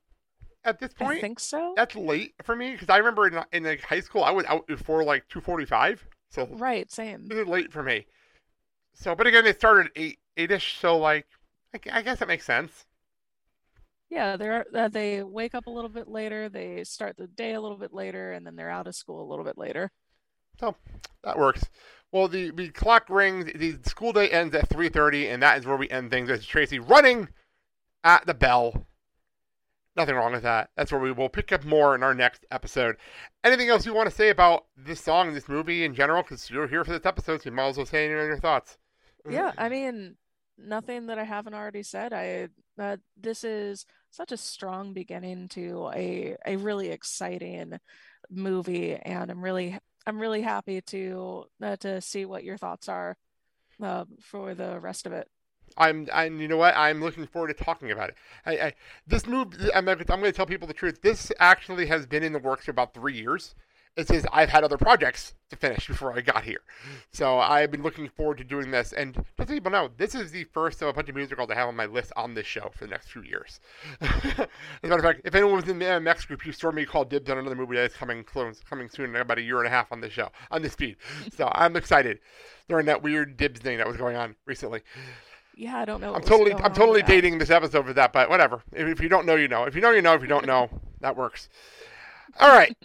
[SPEAKER 1] at this point?
[SPEAKER 2] I think so.
[SPEAKER 1] That's late for me because I remember in, in like high school I was out before like two forty five. So
[SPEAKER 2] Right, same.
[SPEAKER 1] this is late for me. So, but again, it started at eight eight ish. So like, I, I guess that makes sense.
[SPEAKER 2] Yeah, they're uh, they wake up a little bit later, they start the day a little bit later, and then they're out of school a little bit later.
[SPEAKER 1] So that works. Well, the, the clock rings. The school day ends at 3:30, and that is where we end things. It's Tracy running at the bell. Nothing wrong with that. That's where we will pick up more in our next episode. Anything else you want to say about this song, this movie in general? Because you're here for this episode, so you might as well say any of your thoughts.
[SPEAKER 2] Yeah, I mean, nothing that I haven't already said. I uh, this is such a strong beginning to a a really exciting movie, and I'm really I'm really happy to uh, to see what your thoughts are uh, for the rest of it.
[SPEAKER 1] I'm, and you know what? I'm looking forward to talking about it. I, I this move, I'm, I'm going to tell people the truth. This actually has been in the works for about three years. It says I've had other projects to finish before I got here, so I've been looking forward to doing this. And just so people know, this is the first of a bunch of musicals I have on my list on this show for the next few years. As a matter of fact, if anyone was in the MX group, you saw me call dibs on another movie that is coming close, coming soon in about a year and a half on this show on this feed. So I'm excited during that weird dibs thing that was going on recently.
[SPEAKER 2] Yeah, I don't know.
[SPEAKER 1] I'm totally I'm totally dating this episode for that, but whatever. If, if you don't know, you know. If you know, you know. If you don't know, that works. All right.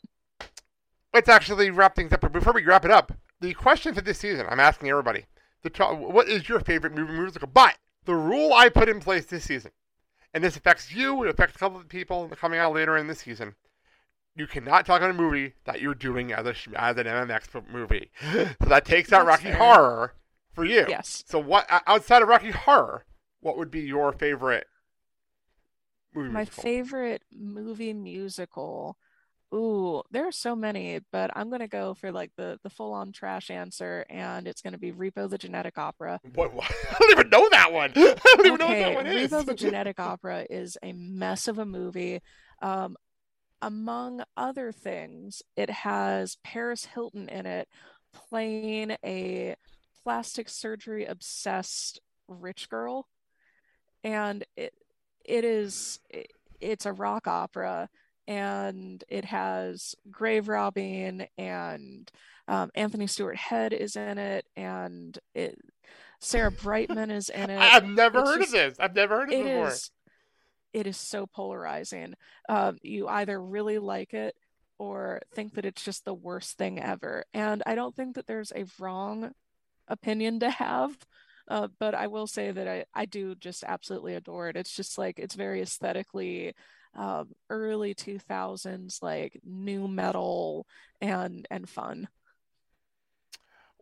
[SPEAKER 1] Let's actually wrap things up. But before we wrap it up, the question for this season, I'm asking everybody: the what is your favorite movie musical? But the rule I put in place this season, and this affects you, it affects a couple of people coming out later in this season. You cannot talk on a movie that you're doing as a as an MMX movie. So that takes out
[SPEAKER 2] That's
[SPEAKER 1] Rocky
[SPEAKER 2] fair.
[SPEAKER 1] Horror for you.
[SPEAKER 2] Yes.
[SPEAKER 1] So what outside of Rocky Horror, what would be your favorite movie
[SPEAKER 2] My
[SPEAKER 1] musical?
[SPEAKER 2] favorite movie musical. Ooh, there are so many, but I'm gonna go for like the the full on trash answer, and it's gonna be Repo the Genetic Opera.
[SPEAKER 1] What, what? I don't even know that one. I don't even know what that one is.
[SPEAKER 2] Repo the Genetic Opera is a mess of a movie. Um, among other things, it has Paris Hilton in it playing a plastic surgery obsessed rich girl, and it it is it, it's a rock opera, and it has grave robbing, and um, Anthony Stewart Head is in it, and it Sarah Brightman is in it.
[SPEAKER 1] I've never
[SPEAKER 2] It's
[SPEAKER 1] heard
[SPEAKER 2] just-
[SPEAKER 1] of this. I've never heard of
[SPEAKER 2] It
[SPEAKER 1] before.
[SPEAKER 2] is it is so polarizing. Um, you either really like it or think that it's just the worst thing ever. And I don't think that there's a wrong opinion to have. Uh, but I will say that I, I do just absolutely adore it. It's just like it's very aesthetically um, early 2000s, like nu metal and and fun.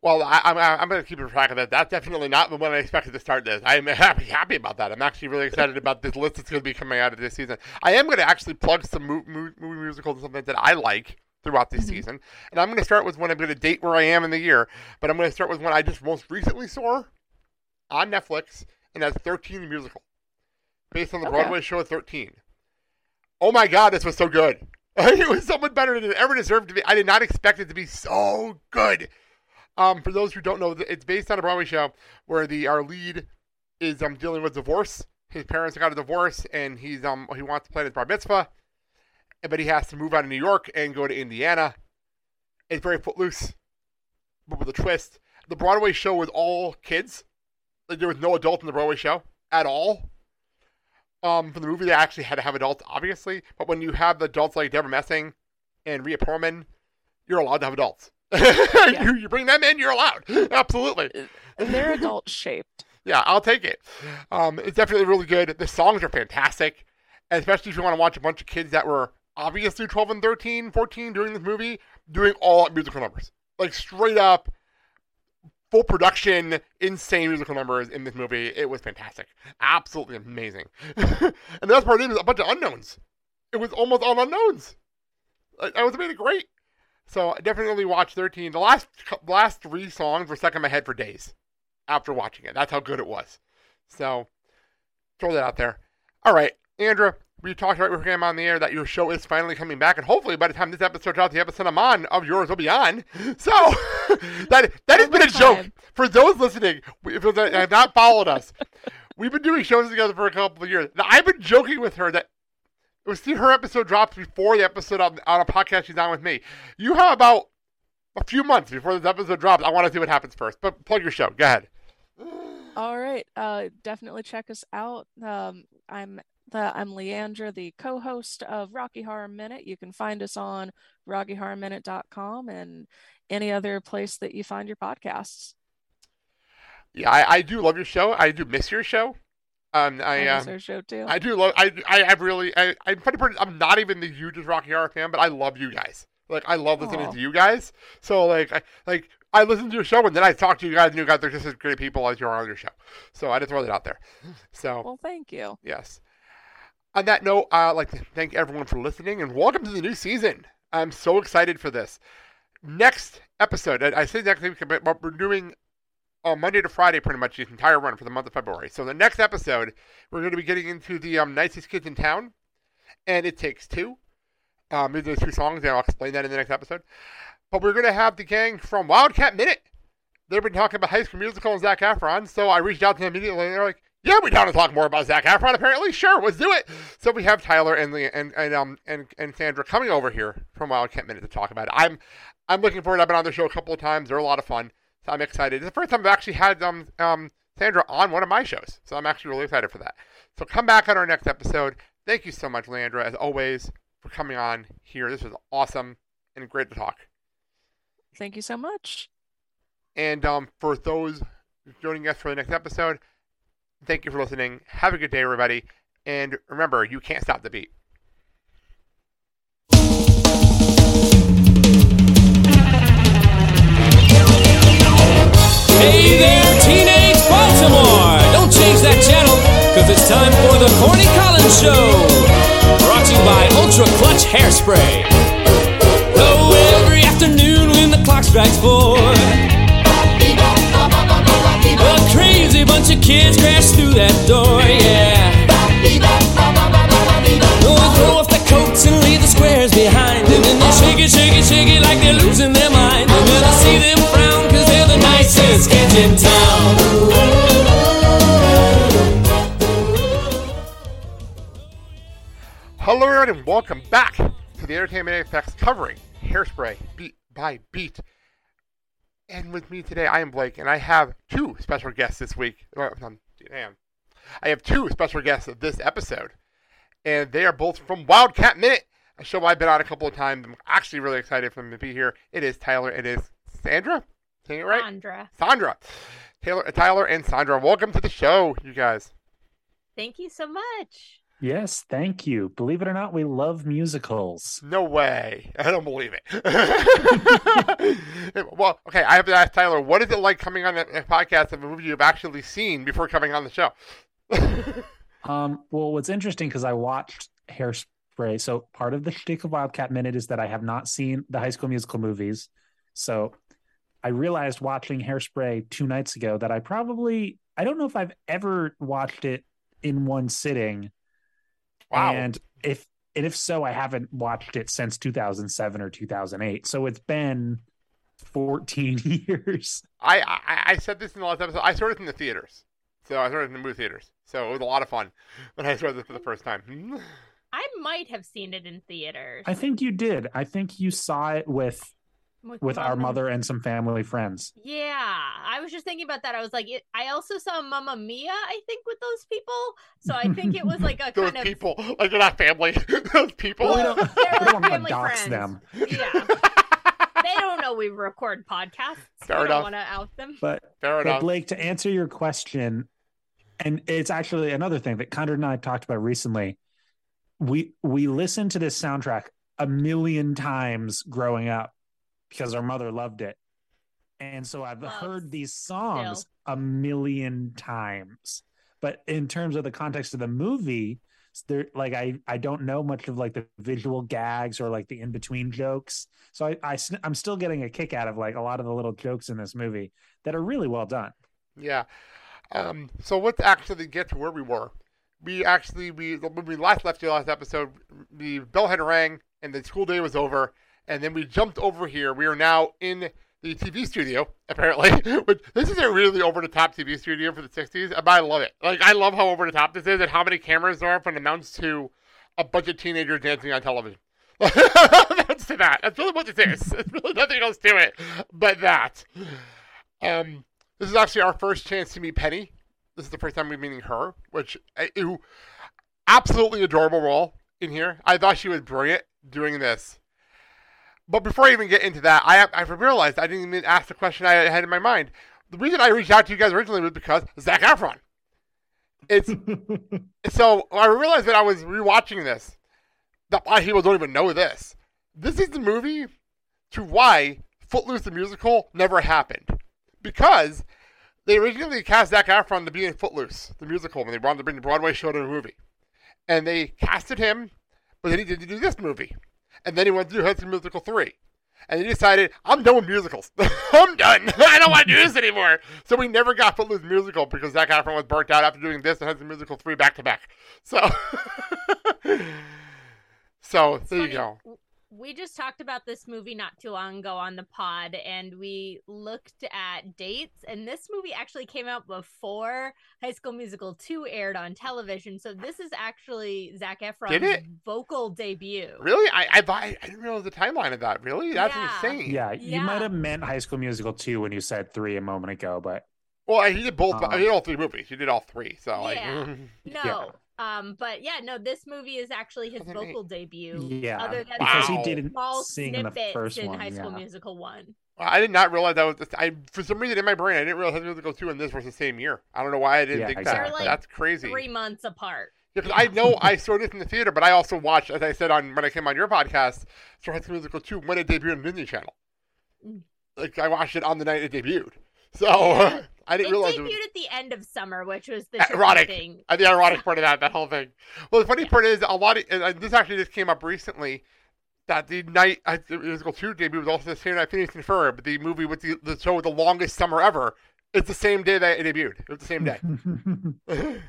[SPEAKER 1] Well, I, I'm I'm going to keep track of that. That's definitely not the one I expected to start this. I'm happy happy about that. I'm actually really excited about this list that's going to be coming out of this season. I am going to actually plug some mo- mo- movie musicals and something that I like throughout this
[SPEAKER 2] Mhm.
[SPEAKER 1] season, and I'm going to start with one. I'm going to date where I am in the year, but I'm going to start with one I just most recently saw on Netflix, and that's 13 the musical, based on the
[SPEAKER 2] Okay.
[SPEAKER 1] Broadway show 13. Oh my God, this was so good. it was so much better than it ever deserved to be. I did not expect it to be so good. Um, for those who don't know, it's based on a Broadway show where the our lead is um dealing with divorce. His parents got a divorce, and he's um he wants to plan his bar mitzvah, but he has to move out of New York and go to Indiana. It's very footloose, but with a twist. The Broadway show was all kids. Like there was no adult in the Broadway show at all. Um, for the movie, they actually had to have adults, obviously. But when you have the adults like Debra Messing and Rhea Perlman, you're allowed to have adults. you, you bring them in, you're allowed. Absolutely.
[SPEAKER 2] And they're adult shaped.
[SPEAKER 1] Yeah, I'll take it. Um, it's definitely really good. The songs are fantastic, especially if you want to watch a bunch of kids that were obviously 12 and 13, 14 during this movie, doing all musical numbers. Like straight up full production, insane musical numbers in this movie. It was fantastic. Absolutely amazing. and the best part is a bunch of unknowns. It was almost all unknowns. I, was really great. So I definitely watch 13. The last last three songs were stuck in my head for days after watching it. That's how good it was. So throw that out there. All right, Andra, we talked right before we came on the air that your show is finally coming back, and hopefully by the time this episode out, the episode I'm on of yours will be on. So that that has been a joke for those listening. If you have not followed us, we've been doing shows together for a couple of years. Now I've been joking with her that we see her episode drops before the episode on, on a podcast she's on with me. You have about a few months before this episode drops. I want to see what happens first, but plug your show. Go ahead.
[SPEAKER 2] All right, uh, definitely check us out. Um, I'm the I'm Leandra, the co-host of Rocky Horror Minute. You can find us on RockyHorrorMinute.com and any other place that you find your podcasts.
[SPEAKER 1] Yeah, I, I do love your show. I do miss your show. Um, I,
[SPEAKER 2] I miss
[SPEAKER 1] um,
[SPEAKER 2] our show too.
[SPEAKER 1] I do love. I I have really. I I'm funny. I'm not even the hugest Rocky Horror fan, but I love you guys. Like I love listening
[SPEAKER 2] Aw.
[SPEAKER 1] to you guys. So like I like I listen to your show and then I talk to you guys and you guys are just as great people as you are on your show. So I just throw that out there. So
[SPEAKER 2] well, thank you.
[SPEAKER 1] yes. On that note, I'd like to thank everyone for listening and welcome to the new season. I'm so excited for this. Next episode, I say next week, but we're doing on Monday to Friday pretty much the entire run for the month of February. So the next episode, we're going to be getting into the um, nicest kids in town, and it takes two. Um, these are two songs, and I'll explain that in the next episode. But we're going to have the gang from Wildcat Minute. They've been talking about High School Musical and Zac Efron, so I reached out to them immediately, and they're like, "Yeah, we down to talk more about Zac Efron. Apparently, sure, let's do it." So we have Tyler and the, and and um and, and Chandra coming over here from Wildcat Minute to talk about it. I'm I'm looking forward. I've been on their show a couple of times. They're a lot of fun. So I'm excited. It's the first time I've actually had um, um, Chandra on one of my shows. So I'm actually really excited for that. So come back on our next episode. Thank you so much, Leandra, as always, for coming on here. This was awesome and great to talk.
[SPEAKER 2] Thank you so much.
[SPEAKER 1] And um, for those joining us for the next episode, thank you for listening. Have a good day, everybody. And remember, you can't stop the beat.
[SPEAKER 3] Hey there, teenage Baltimore! Don't change that channel, cause it's time for the Corny Collins Show! Brought to you by Ultra Clutch Hairspray. Oh, every afternoon when the clock strikes four, bunch of kids crash through that door, yeah. They throw off coats and leave the squares behind and they shake it, shake it, shake it like they're losing their mind. And then I see them frown, cause they're the nicest kids in town.
[SPEAKER 1] Hello, everyone, and welcome back to the Entertainment Apex covering Hairspray beat by beat. And with me today, I am Blake, and I have two special guests this week. Well, damn. I have two special guests of this episode, and they are both from Wildcat Minute, a show I've been on a couple of times. I'm actually really excited for them to be here. It is Tyler. It is Chandra. Saying it right?
[SPEAKER 4] Chandra.
[SPEAKER 1] Chandra. Taylor, Tyler, and Chandra. Welcome to the show, you guys.
[SPEAKER 4] Thank you so much.
[SPEAKER 5] Yes, thank you. Believe it or not, we love musicals.
[SPEAKER 1] No way. I don't believe it. well, okay, I have to ask Tyler, what is it like coming on a, podcast of a movie you've actually seen before coming on the show?
[SPEAKER 5] Um, well, what's interesting because I watched Hairspray. So part of the shtick of Wildcat Minute is that I have not seen the High School Musical movies. So I realized watching Hairspray two nights ago that I probably I don't know if I've ever watched it in one sitting.
[SPEAKER 1] Wow.
[SPEAKER 5] And if and if so, I haven't watched it since 2007 or 2008. So it's been 14 years.
[SPEAKER 1] I, I I said this in the last episode. I saw it in the theaters. So I saw it in the movie theaters. So it was a lot of fun when I saw this for the first time.
[SPEAKER 4] I might have seen it in theaters
[SPEAKER 5] I think you did. I think you saw it with with our mother and some family friends.
[SPEAKER 4] Yeah, I was just thinking about that. I was like, it, I also saw Mamma Mia. I think with those people, so I think it was like a
[SPEAKER 1] Those
[SPEAKER 4] kind of
[SPEAKER 1] people, like they're not family. Those people.
[SPEAKER 5] Well, we don't,
[SPEAKER 4] They're
[SPEAKER 5] we don't want to
[SPEAKER 4] family
[SPEAKER 5] dox
[SPEAKER 4] friends.
[SPEAKER 5] them,
[SPEAKER 4] yeah. they don't know we record podcasts.
[SPEAKER 1] Fair
[SPEAKER 4] we
[SPEAKER 1] enough.
[SPEAKER 4] don't want to out them.
[SPEAKER 5] but
[SPEAKER 1] Fair
[SPEAKER 5] But
[SPEAKER 1] enough.
[SPEAKER 5] Blake, to answer your question, and it's actually another thing that Chandra and I talked about recently. we we listened to this soundtrack a million times growing up because her mother loved it. And so I've
[SPEAKER 4] Loves
[SPEAKER 5] heard these songs
[SPEAKER 4] still.
[SPEAKER 5] a million times. But in terms of the context of the movie, there like I I don't know much of like the visual gags or like the in between jokes. So I, I I'm still getting a kick out of like a lot of the little jokes in this movie that are really well done.
[SPEAKER 1] Yeah. Um, so let's actually get to where we were. We actually we when we last left you last episode, the bell had rang and the school day was over, and then we jumped over here. We are now in the TV studio, apparently. This is a really over the top TV studio for the '60s, and I love it. Like I love how over the top this is, and how many cameras there are from the mounts to a bunch of teenagers dancing on television. That's to that. That's really what this is. There's really nothing else to it but that. Um, this is actually our first chance to meet Penny. This is the first time we're meeting her, which uh, absolutely adorable role in here. I thought she was brilliant doing this. But before I even get into that, I I realized I didn't even ask the question I had in my mind. The reason I reached out to you guys originally was because Zac Efron. It's so I realized that I was rewatching this. That of people don't even know this. This is the movie to why Footloose the musical never happened. Because they originally cast Zac Efron to be in Footloose, the musical, when they wanted to bring the Broadway show to a movie. And they casted him, but then he didn't do this movie. And then he went to do High Musical 3. And he decided, I'm done with musicals. I'm done. I don't want to do this anymore. So we never got Footloose musical because Zac Efron was burnt out after doing this and High Musical 3 back to back. So, so there you go.
[SPEAKER 4] W- We just talked about this movie not too long ago on the pod, and we looked at dates. And this movie actually came out before High School Musical 2 aired on television. So this is actually Zac Efron's
[SPEAKER 1] it?
[SPEAKER 4] vocal debut.
[SPEAKER 1] Really? I, I, I I didn't realize the timeline of that. Really? That's
[SPEAKER 4] Yeah.
[SPEAKER 1] insane.
[SPEAKER 5] yeah, you
[SPEAKER 4] Yeah.
[SPEAKER 5] might have meant High School Musical 2 when you said 3 a moment ago, but
[SPEAKER 1] Well, he did both.
[SPEAKER 5] Uh-huh.
[SPEAKER 1] he did all three movies. He did all three. So like,
[SPEAKER 4] Yeah. No. Um, but yeah, no, this movie is actually his vocal debut.
[SPEAKER 5] yeah,
[SPEAKER 4] Other than
[SPEAKER 5] because
[SPEAKER 1] Wow.
[SPEAKER 5] he didn't
[SPEAKER 4] small
[SPEAKER 5] sing in the first
[SPEAKER 4] in
[SPEAKER 5] one.
[SPEAKER 4] High School
[SPEAKER 5] yeah.
[SPEAKER 4] Musical 1.
[SPEAKER 1] I did not realize that was. The, I for some reason in my brain I didn't realize High School Musical two and this was the same year. I don't know why I didn't
[SPEAKER 5] Yeah,
[SPEAKER 1] think
[SPEAKER 5] exactly.
[SPEAKER 1] that.
[SPEAKER 4] Like
[SPEAKER 1] That's crazy.
[SPEAKER 4] Three months apart.
[SPEAKER 1] Yeah, 'cause I know I saw this in the theater, but I also watched, as I said on when I came on your podcast, saw High School Musical two when it debuted on Disney Channel.
[SPEAKER 4] Mm.
[SPEAKER 1] Like I watched it on the night it debuted, so
[SPEAKER 4] Yeah.
[SPEAKER 1] I
[SPEAKER 4] It
[SPEAKER 1] didn't realize it
[SPEAKER 4] debuted
[SPEAKER 1] was
[SPEAKER 4] at the end of summer, which was the tricky
[SPEAKER 1] Erotic.
[SPEAKER 4] thing.
[SPEAKER 1] uh, the ironic part of that, that whole thing. Well, the funny
[SPEAKER 4] Yeah.
[SPEAKER 1] part is a lot of and this actually just came up recently. That the night uh, the musical two debut was also the same night Phineas and Ferb, the movie with the, the show with the longest summer ever. It's the same day that it debuted. It was the same day.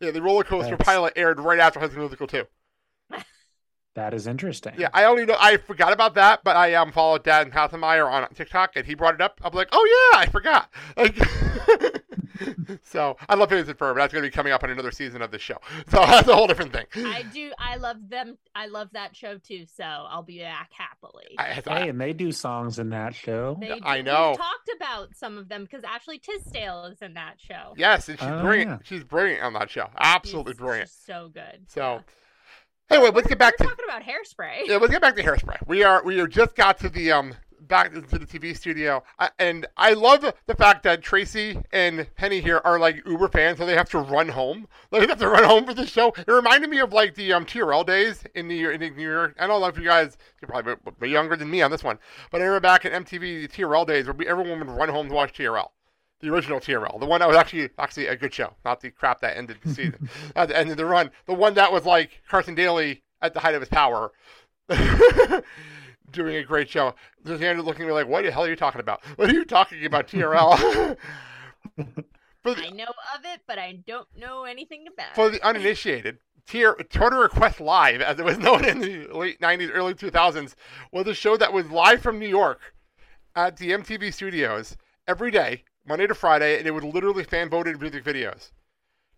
[SPEAKER 1] yeah, the roller coaster
[SPEAKER 5] That's-
[SPEAKER 1] pilot aired right after High School Musical two.
[SPEAKER 5] That is interesting.
[SPEAKER 1] Yeah, I only know I forgot about that, but I um followed Dan Hatzemeyer on TikTok and he brought it up. I'm like, oh yeah, I forgot. Like, so I love Phineas and Ferb. That's going to be coming up on another season of the show. So that's a whole different thing.
[SPEAKER 4] I do. I love them. I love that show too. So I'll be back happily.
[SPEAKER 1] I, I-
[SPEAKER 5] Hey, and they do songs in that show.
[SPEAKER 4] They do-
[SPEAKER 1] I
[SPEAKER 4] we've
[SPEAKER 1] know.
[SPEAKER 4] talked about some of them because Ashley Tisdale is in that show.
[SPEAKER 1] yes, and she's
[SPEAKER 5] Oh,
[SPEAKER 1] brilliant.
[SPEAKER 5] yeah.
[SPEAKER 1] She's brilliant on that show. Absolutely
[SPEAKER 4] She's-
[SPEAKER 1] brilliant.
[SPEAKER 4] she's so good.
[SPEAKER 1] So anyway, let's get back
[SPEAKER 4] we're
[SPEAKER 1] to
[SPEAKER 4] talking about hairspray.
[SPEAKER 1] yeah, let's get back to hairspray. We are we are just got to the um back to the TV studio, I, and I love the fact that Tracy and Penny here are like Uber fans, so they have to run home. Like, they have to run home for the show. It reminded me of like the um TRL days in New York. In New York. I don't know if you guys you're probably younger than me on this one, but I remember back in MTV the TRL days where everyone would run home to watch TRL. The original TRL, the one that was actually actually a good show, not the crap that ended the season, at the end of the run. The one that was like Carson Daly at the height of his power, doing a great show. There's Andrew looking at me like, "What the hell are you talking about? What are you talking about, TRL?" for,
[SPEAKER 4] I know of it, but I don't know anything about it.
[SPEAKER 1] for the uninitiated, Tier Total Request Live, as it was known in the late '90s, early 2000s, was a show that was live from New York at the MTV studios every day, Monday to Friday, and it was literally fan voted music videos.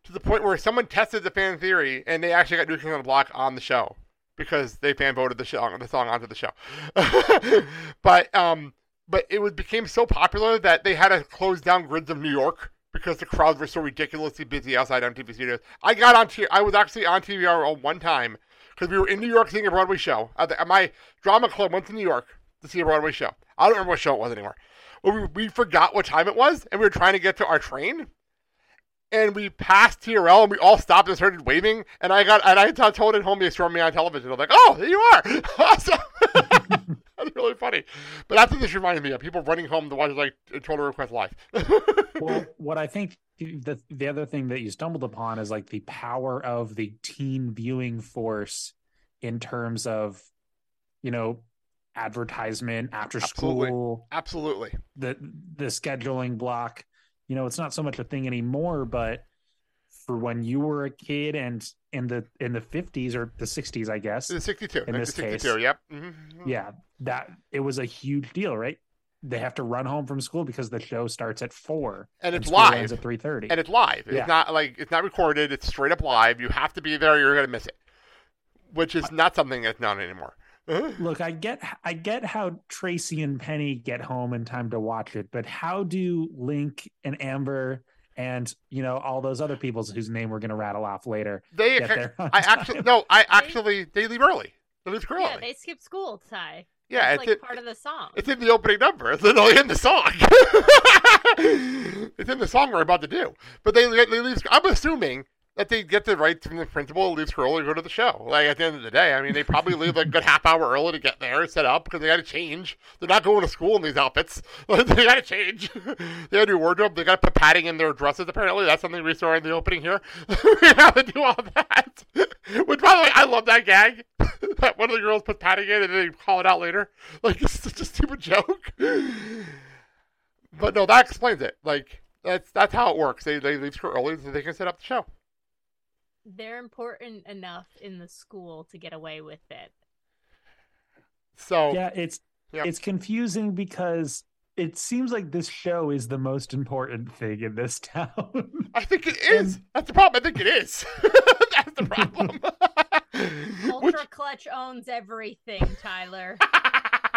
[SPEAKER 1] To the point where someone tested the fan theory and they actually got New Kids on the Block on the show because they fan voted the song the song onto the show. but um, but it was became so popular that they had to close down grids of New York because the crowds were so ridiculously busy outside MTV studios. I got on T- I was actually on TVR one time because we were in New York seeing a Broadway show. Uh, the- my drama club went to New York to see a Broadway show. I don't remember what show it was anymore. We, we forgot what time it was, and we were trying to get to our train. and we passed TRL and we all stopped and started waving. And I got and I told it homie saw me on television. I'm like, oh, there you are. Awesome. That's really funny. But that's what this reminded me of. People running home to watch like Total Request Live.
[SPEAKER 5] well, what I think the the other thing that you stumbled upon is like the power of the teen viewing force in terms of, you know, advertisement after
[SPEAKER 1] Absolutely.
[SPEAKER 5] school,
[SPEAKER 1] Absolutely.
[SPEAKER 5] the the scheduling block. You know, it's not so much a thing anymore, but for when you were a kid and in the in the 50s or the 60s, I guess.
[SPEAKER 1] The 62.
[SPEAKER 5] In this
[SPEAKER 1] 1962,
[SPEAKER 5] case.
[SPEAKER 1] Yep. Mhm.
[SPEAKER 5] Yeah, that it was a huge deal, right? They have to run home from school because the show starts at 4
[SPEAKER 1] And it's
[SPEAKER 5] school
[SPEAKER 1] live.
[SPEAKER 5] ends at 3:30.
[SPEAKER 1] And it's live. It's
[SPEAKER 5] Yeah.
[SPEAKER 1] not like it's not recorded. It's straight up live. You have to be there. You're gonna miss it, which is not something that's not anymore.
[SPEAKER 5] Look, I get I get how Tracy and Penny get home in time to watch it, but how do Link and Amber and you know all those other people whose name we're going to rattle off later
[SPEAKER 1] They,
[SPEAKER 5] get there
[SPEAKER 1] I actually no. I actually they leave early. They leave early.
[SPEAKER 4] Yeah, they skip school, Ty.
[SPEAKER 1] Yeah,
[SPEAKER 4] That's
[SPEAKER 1] it's
[SPEAKER 4] like
[SPEAKER 1] in-
[SPEAKER 4] part of the song.
[SPEAKER 1] It's in the opening number. It's literally in the song. it's in the song we're about to do. But they, they leave. I'm assuming that they get the rights from the principal, leave school early, go to the show. Like at the end of the day, I mean, they probably leave like a good half hour early to get there, and set up because they got to change. They're not going to school in these outfits. they got to change. they got to do wardrobe. They got to put padding in their dresses. Apparently, that's something we saw in the opening here. we have to do all that. Which, by the way, I love that gag. that one of the girls put padding in and then they call it out later. Like it's such a stupid joke. But no, that explains it. Like that's that's how it works. They they leave school early so they can set up the show.
[SPEAKER 4] They're important enough in the school to get away with it.
[SPEAKER 1] So
[SPEAKER 5] Yeah, it's
[SPEAKER 1] Yep.
[SPEAKER 5] it's confusing because it seems like this show is the most important thing in this town.
[SPEAKER 1] I think it is. that's the problem. I think it is. that's the problem. Which-
[SPEAKER 4] Ultra Clutch owns everything, Tyler.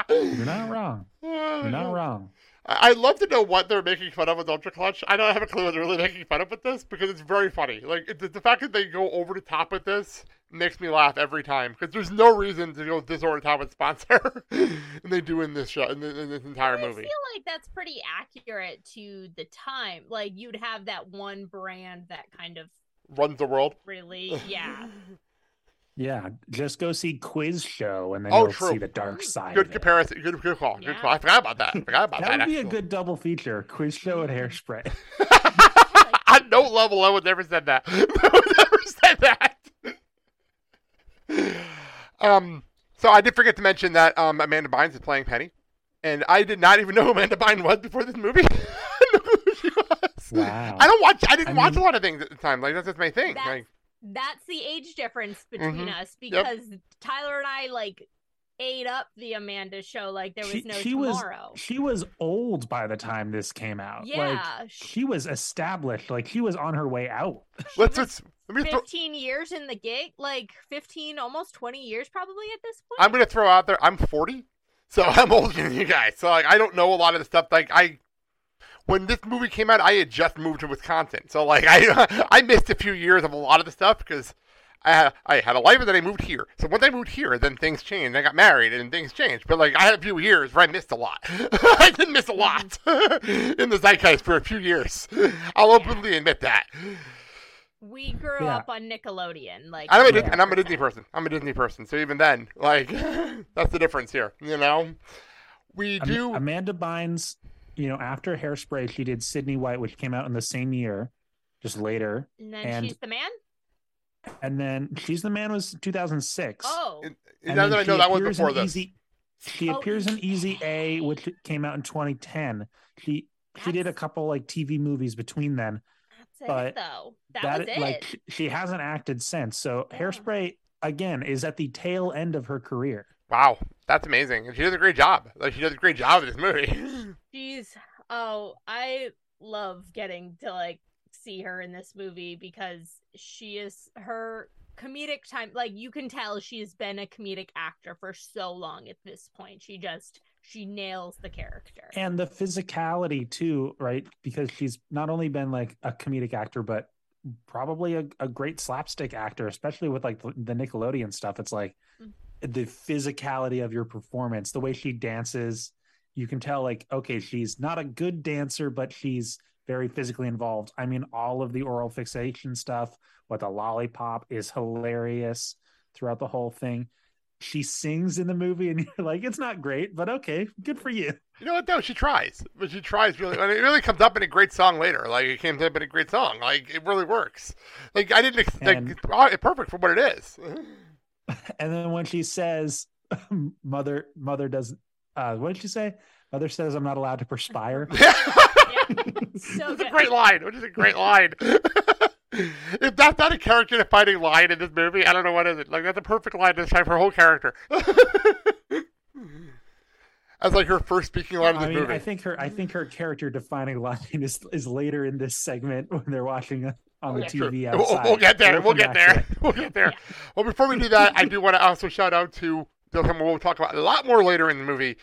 [SPEAKER 5] You're not wrong. You're not oh, wrong.
[SPEAKER 1] I- I'd love to know what they're making fun of with Ultra Clutch. I don't have a clue what they're really making fun of with this because it's very funny. Like it, the fact that they go over the top with this makes me laugh every time because there's no reason to go this over the top with sponsor, and they do in this show in, in this entire movie.
[SPEAKER 4] I feel like that's pretty accurate to the time. Like you'd have that one brand that kind of
[SPEAKER 1] Runs the world.
[SPEAKER 4] really, yeah.
[SPEAKER 5] Yeah, just go see Quiz Show and then
[SPEAKER 1] Oh,
[SPEAKER 5] you'll
[SPEAKER 1] true.
[SPEAKER 5] see the dark side.
[SPEAKER 1] Good comparison. Good, good call. Good call. I forgot about that. I forgot about
[SPEAKER 5] That
[SPEAKER 1] that.
[SPEAKER 5] would be a good double feature: Quiz Show and Hairspray.
[SPEAKER 1] On no level, I would never said that. I would never said that. um, so I did forget to mention that um, Amanda Bynes is playing Penny, and I did not even know who Amanda Bynes was before this movie. I know who she was.
[SPEAKER 5] Wow.
[SPEAKER 1] I don't watch. I didn't
[SPEAKER 5] I
[SPEAKER 1] watch
[SPEAKER 5] mean-
[SPEAKER 1] a lot of things at the time. Like that's just my thing.
[SPEAKER 4] That's-
[SPEAKER 1] Like
[SPEAKER 4] That's the age difference between
[SPEAKER 1] Mhm.
[SPEAKER 4] us because Tyler and I like ate up the Amanda show like there was
[SPEAKER 5] she,
[SPEAKER 4] no
[SPEAKER 5] she was
[SPEAKER 4] tomorrow.
[SPEAKER 5] she was old by the time this came out.
[SPEAKER 4] Yeah,
[SPEAKER 5] like she was established. Like she was on her way out.
[SPEAKER 1] let's
[SPEAKER 4] was
[SPEAKER 1] just let me throw,
[SPEAKER 4] 15 years in the gig, like 15, almost 20 years probably at this point.
[SPEAKER 1] I'm gonna throw out there. I'm 40, so I'm older than you guys. So like, I don't know a lot of the stuff. Like I, when this movie came out, I had just moved to Wisconsin, so like I, I missed a few years of a lot of the stuff because I had I had a life and then I moved here. So once I moved here, then things changed. I got married and things changed. But like I had a few years where I missed a lot. I did miss a lot in the zeitgeist for a few years. I'll openly admit that.
[SPEAKER 4] we grew
[SPEAKER 5] Yeah.
[SPEAKER 4] up on Nickelodeon. Like
[SPEAKER 1] I'm a
[SPEAKER 5] Yeah.
[SPEAKER 1] And I'm a Disney person. I'm a Disney person. So even then, like that's the difference here. You know, we do.
[SPEAKER 5] Amanda Bynes, you know, after Hairspray, she did Sydney White, which came out in the same year, just later,
[SPEAKER 4] And then
[SPEAKER 5] and-
[SPEAKER 4] she's the man.
[SPEAKER 5] and then She's the Man was 2006.
[SPEAKER 4] Oh,
[SPEAKER 1] And
[SPEAKER 5] And
[SPEAKER 1] now that I know that was before
[SPEAKER 5] in
[SPEAKER 1] this.
[SPEAKER 5] Easy, she
[SPEAKER 4] Oh,
[SPEAKER 5] appears in
[SPEAKER 4] Easy
[SPEAKER 5] Easy A, which came out in 2010. She she did a couple like TV movies between then.
[SPEAKER 4] that's
[SPEAKER 5] but
[SPEAKER 4] it though. That,
[SPEAKER 5] That
[SPEAKER 4] was it.
[SPEAKER 5] like she, she hasn't acted since. So
[SPEAKER 4] Yeah.
[SPEAKER 5] Hairspray again is at the tail end of her career.
[SPEAKER 1] Wow, that's amazing. And she does a great job. Like she does a great job in this movie.
[SPEAKER 4] She's oh, I love getting to like see her in this movie because she is her comedic time like you can tell she's been a comedic actor for so long at this point. She just she nails the character.
[SPEAKER 5] And the physicality too, right? Because she's not only been like a comedic actor, but probably a, a great slapstick actor, especially with like the the Nickelodeon stuff. It's like
[SPEAKER 4] Mm.
[SPEAKER 5] the physicality of your performance, the way she dances, you can tell like, okay, she's not a good dancer, but she's very physically involved. I mean, all of the oral fixation stuff with the lollipop is hilarious throughout the whole thing. She sings in the movie, and you're like, it's not great, but okay, good for you.
[SPEAKER 1] You know what though? She tries, but she tries really. And it really comes up in a great song later. Like it comes up in a great song. Like it really works. Like I didn't ex- like it's perfect for what it is.
[SPEAKER 5] And then when she says, "Mother, mother doesn't," uh, what did she say? Mother says, "I'm not allowed to perspire."
[SPEAKER 4] Yeah, so
[SPEAKER 1] it's a great line. Which is a great line. if that's not a character defining line in this movie, I don't know what is it. Like that's a perfect line to describe her whole character. As like her first speaking line of
[SPEAKER 5] I mean,
[SPEAKER 1] movie.
[SPEAKER 5] I think her, I think her character defining line is is later in this segment when they're watching on
[SPEAKER 1] Oh,
[SPEAKER 5] the
[SPEAKER 1] yeah, true.
[SPEAKER 5] TV
[SPEAKER 1] We'll,
[SPEAKER 5] outside.
[SPEAKER 1] we'll get there.
[SPEAKER 5] We'll
[SPEAKER 1] We'll get there. We'll get there. Well, before we do that, I do want to also shout out to someone we'll talk about a lot more later in the movie.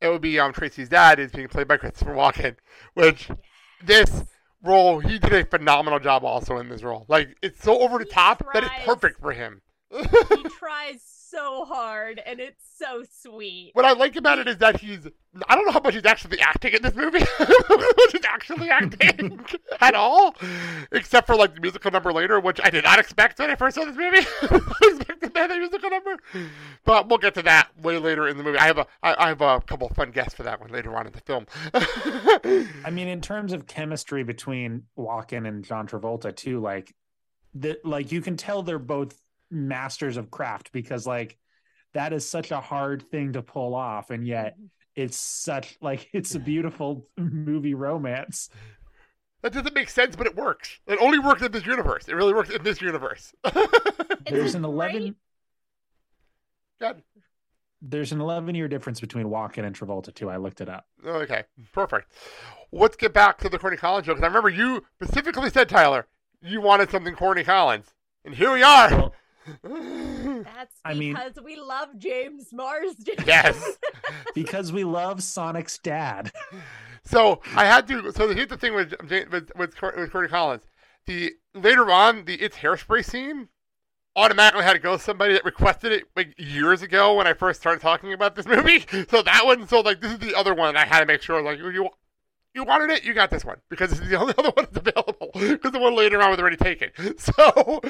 [SPEAKER 1] It would be um, Tracy's dad is being played by Christopher Walken, which this role he did a phenomenal job also in this role. Like it's so over the
[SPEAKER 4] He
[SPEAKER 1] top that it's perfect for him.
[SPEAKER 4] he tries so hard, and it's so sweet.
[SPEAKER 1] What I like about it is that he's I don't know how much he's actually acting in this movie. I don't know how much he's actually acting at all. Except for like the musical number later, which I did not expect when I first saw this movie. I expected that musical number. But we'll get to that way later in the movie. I have a I, I have a couple of fun guests for that one later on in the film.
[SPEAKER 5] I mean, in terms of chemistry between Walken and John Travolta, too, like the like you can tell they're both masters of craft because like that is such a hard thing to pull off, and yet mm-hmm. it's such like it's a beautiful movie romance.
[SPEAKER 1] that doesn't make sense, but it works. It only works in this universe. It really works in this universe.
[SPEAKER 5] There's an eleven
[SPEAKER 1] God.
[SPEAKER 5] there's an eleven year difference between Walken and Travolta too. I looked it up.
[SPEAKER 1] Okay, perfect. Let's get back to the Corny Collins joke. 'cause I remember you specifically said, Tyler, you wanted something Corny Collins. And here we are.
[SPEAKER 5] Well,
[SPEAKER 4] That's
[SPEAKER 5] I mean-
[SPEAKER 4] because we love James Marsden.
[SPEAKER 1] yes.
[SPEAKER 5] because we love Sonic's dad.
[SPEAKER 1] So I had to. So here's the thing with with with, Cor- with Corny Collins. The later on the it's hairspray scene automatically had to go to somebody that requested it like years ago when I first started talking about this movie. So that one. So like this is the other one I had to make sure like you you wanted it, you got this one because this is the only other one that's available because the one later on was already taken. So,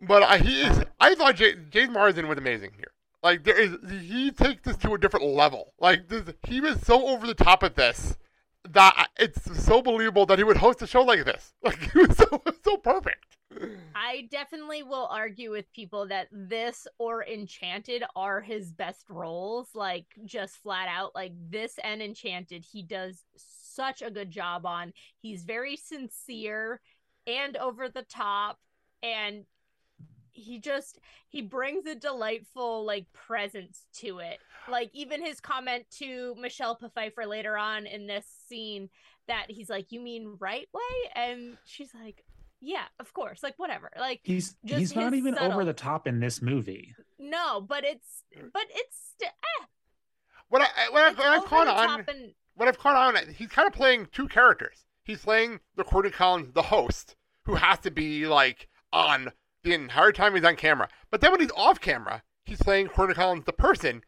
[SPEAKER 1] but I, he is. I thought James Marsden was amazing here. Like there is, he takes this to a different level. Like this, he was so over the top of this that it's so believable that he would host a show like this. Like he was so so perfect.
[SPEAKER 4] I definitely will argue with people that this or Enchanted are his best roles. Like, just flat out, like this and Enchanted, he does such a good job on. He's very sincere and over the top, and he just he brings a delightful like presence to it. Like even his comment to Michelle Pfeiffer later on in this scene that he's like, "You mean right way?" and she's like, "Yeah, of course." Like whatever. Like
[SPEAKER 5] He's
[SPEAKER 4] Just
[SPEAKER 5] he's not even
[SPEAKER 4] subtle-
[SPEAKER 5] over the top in this movie.
[SPEAKER 4] no, but it's but it's eh,
[SPEAKER 1] What I what, I, what i've caught on
[SPEAKER 4] and
[SPEAKER 1] what I've caught on he's kind of playing two characters. He's playing the Corny Collins, the host, who has to be like on the entire time he's on camera. But then when he's off camera, he's playing Corny Collins, the person,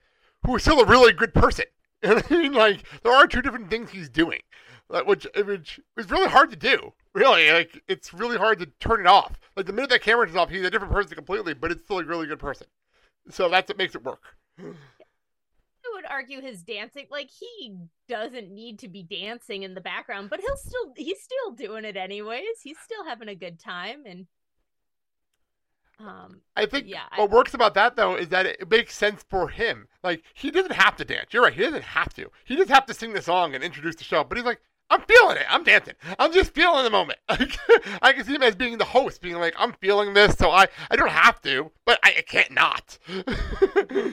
[SPEAKER 1] who is still a really good person. I mean? Like there are two different things he's doing, like, which uh, which is really hard to do. Really, like it's really hard to turn it off. Like the minute that camera turns off, he's a different person completely, but it's still a really good person. So that's what makes it work.
[SPEAKER 4] I would argue his dancing like he doesn't need to be dancing in the background, but he'll still he's still doing it anyways. He's still having a good time and um
[SPEAKER 1] I think
[SPEAKER 4] Yeah, I-
[SPEAKER 1] what works about that though is that it makes sense for him. Like he doesn't have to dance. You're right. He doesn't have to. He just have to sing the song and introduce the show. But he's like, I'm feeling it. I'm dancing. I'm just feeling the moment. I can see him as being the host, being like, I'm feeling this, so I I don't have to, but I, I can't not.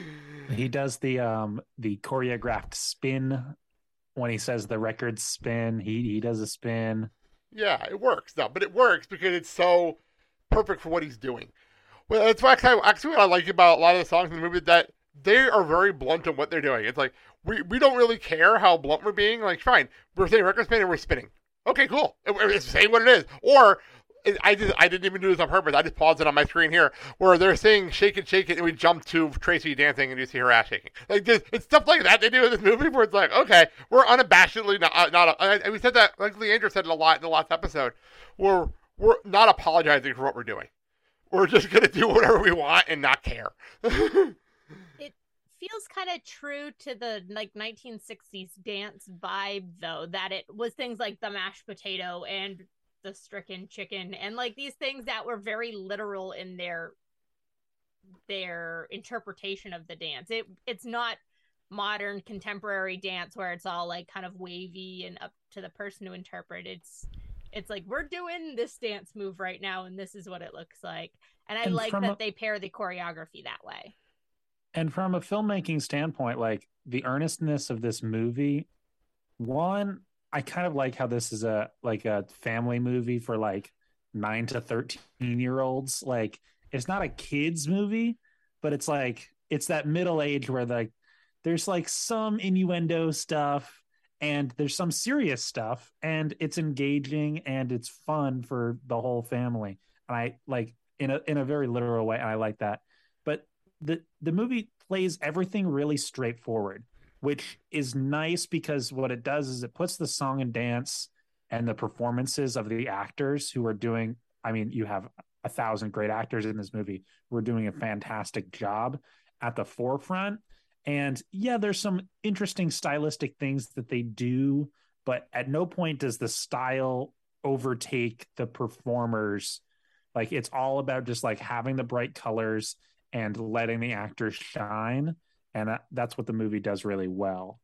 [SPEAKER 5] He does the um the choreographed spin when he says the record spin. He he does a spin.
[SPEAKER 1] Yeah, it works though, but it works because it's so perfect for what he's doing. Well, that's why actually, actually what I like about a lot of the songs in the movie that they are very blunt on what they're doing. It's like we, we don't really care how blunt we're being. Like, fine, we're saying record spin and we're spinning. Okay, cool. It- It's saying what it is. Or I did. I didn't even do this on purpose. I just paused it on my screen here, where they're saying "shake it, shake it," and we jump to Tracy dancing, and you see her ass shaking. Like this, it's stuff like that they do in this movie, where it's like, okay, we're unabashedly not. Uh, not uh, and we said that. Like Leandra said it a lot in the last episode. We're we're not apologizing for what we're doing. We're just gonna do whatever we want and not care.
[SPEAKER 4] It feels kind of true to the like 1960s dance vibe though that it was things like the mashed potato and the stricken chicken and like these things that were very literal in their their interpretation of the dance it it's not modern contemporary dance where it's all like kind of wavy and up to the person to interpret it's it's like we're doing this dance move right now and this is what it looks like. And i
[SPEAKER 5] And
[SPEAKER 4] like that
[SPEAKER 5] a-
[SPEAKER 4] they pair the choreography that way.
[SPEAKER 5] And from a filmmaking standpoint like the earnestness of this movie one i kind of like how this is a like a family movie for like 9 to 13 year olds like it's not a kids movie but it's like it's that middle age where like there's like some innuendo stuff and there's some serious stuff and it's engaging and it's fun for the whole family. And i like in a in a very literal way and i like that. But the the movie plays everything really straightforward which is nice because what it does is it puts the song and dance and the performances of the actors who are doing i mean you have a thousand great actors in this movie who are doing a fantastic job at the forefront and yeah there's some interesting stylistic things that they do but at no point does the style overtake the performers like it's all about just like having the bright colors and letting the actors shine and that, that's what the movie does really well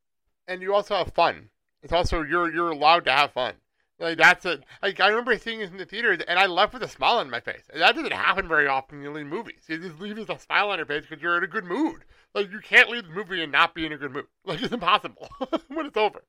[SPEAKER 1] and you also have fun. It's also you're you're allowed to have fun. Like that's it. Like I remember seeing this in the theaters, and I left with a smile on my face. And that doesn't happen very often in movies. You just leave with a smile on your face because you're in a good mood. Like you can't leave the movie and not be in a good mood. Like it's impossible when it's over.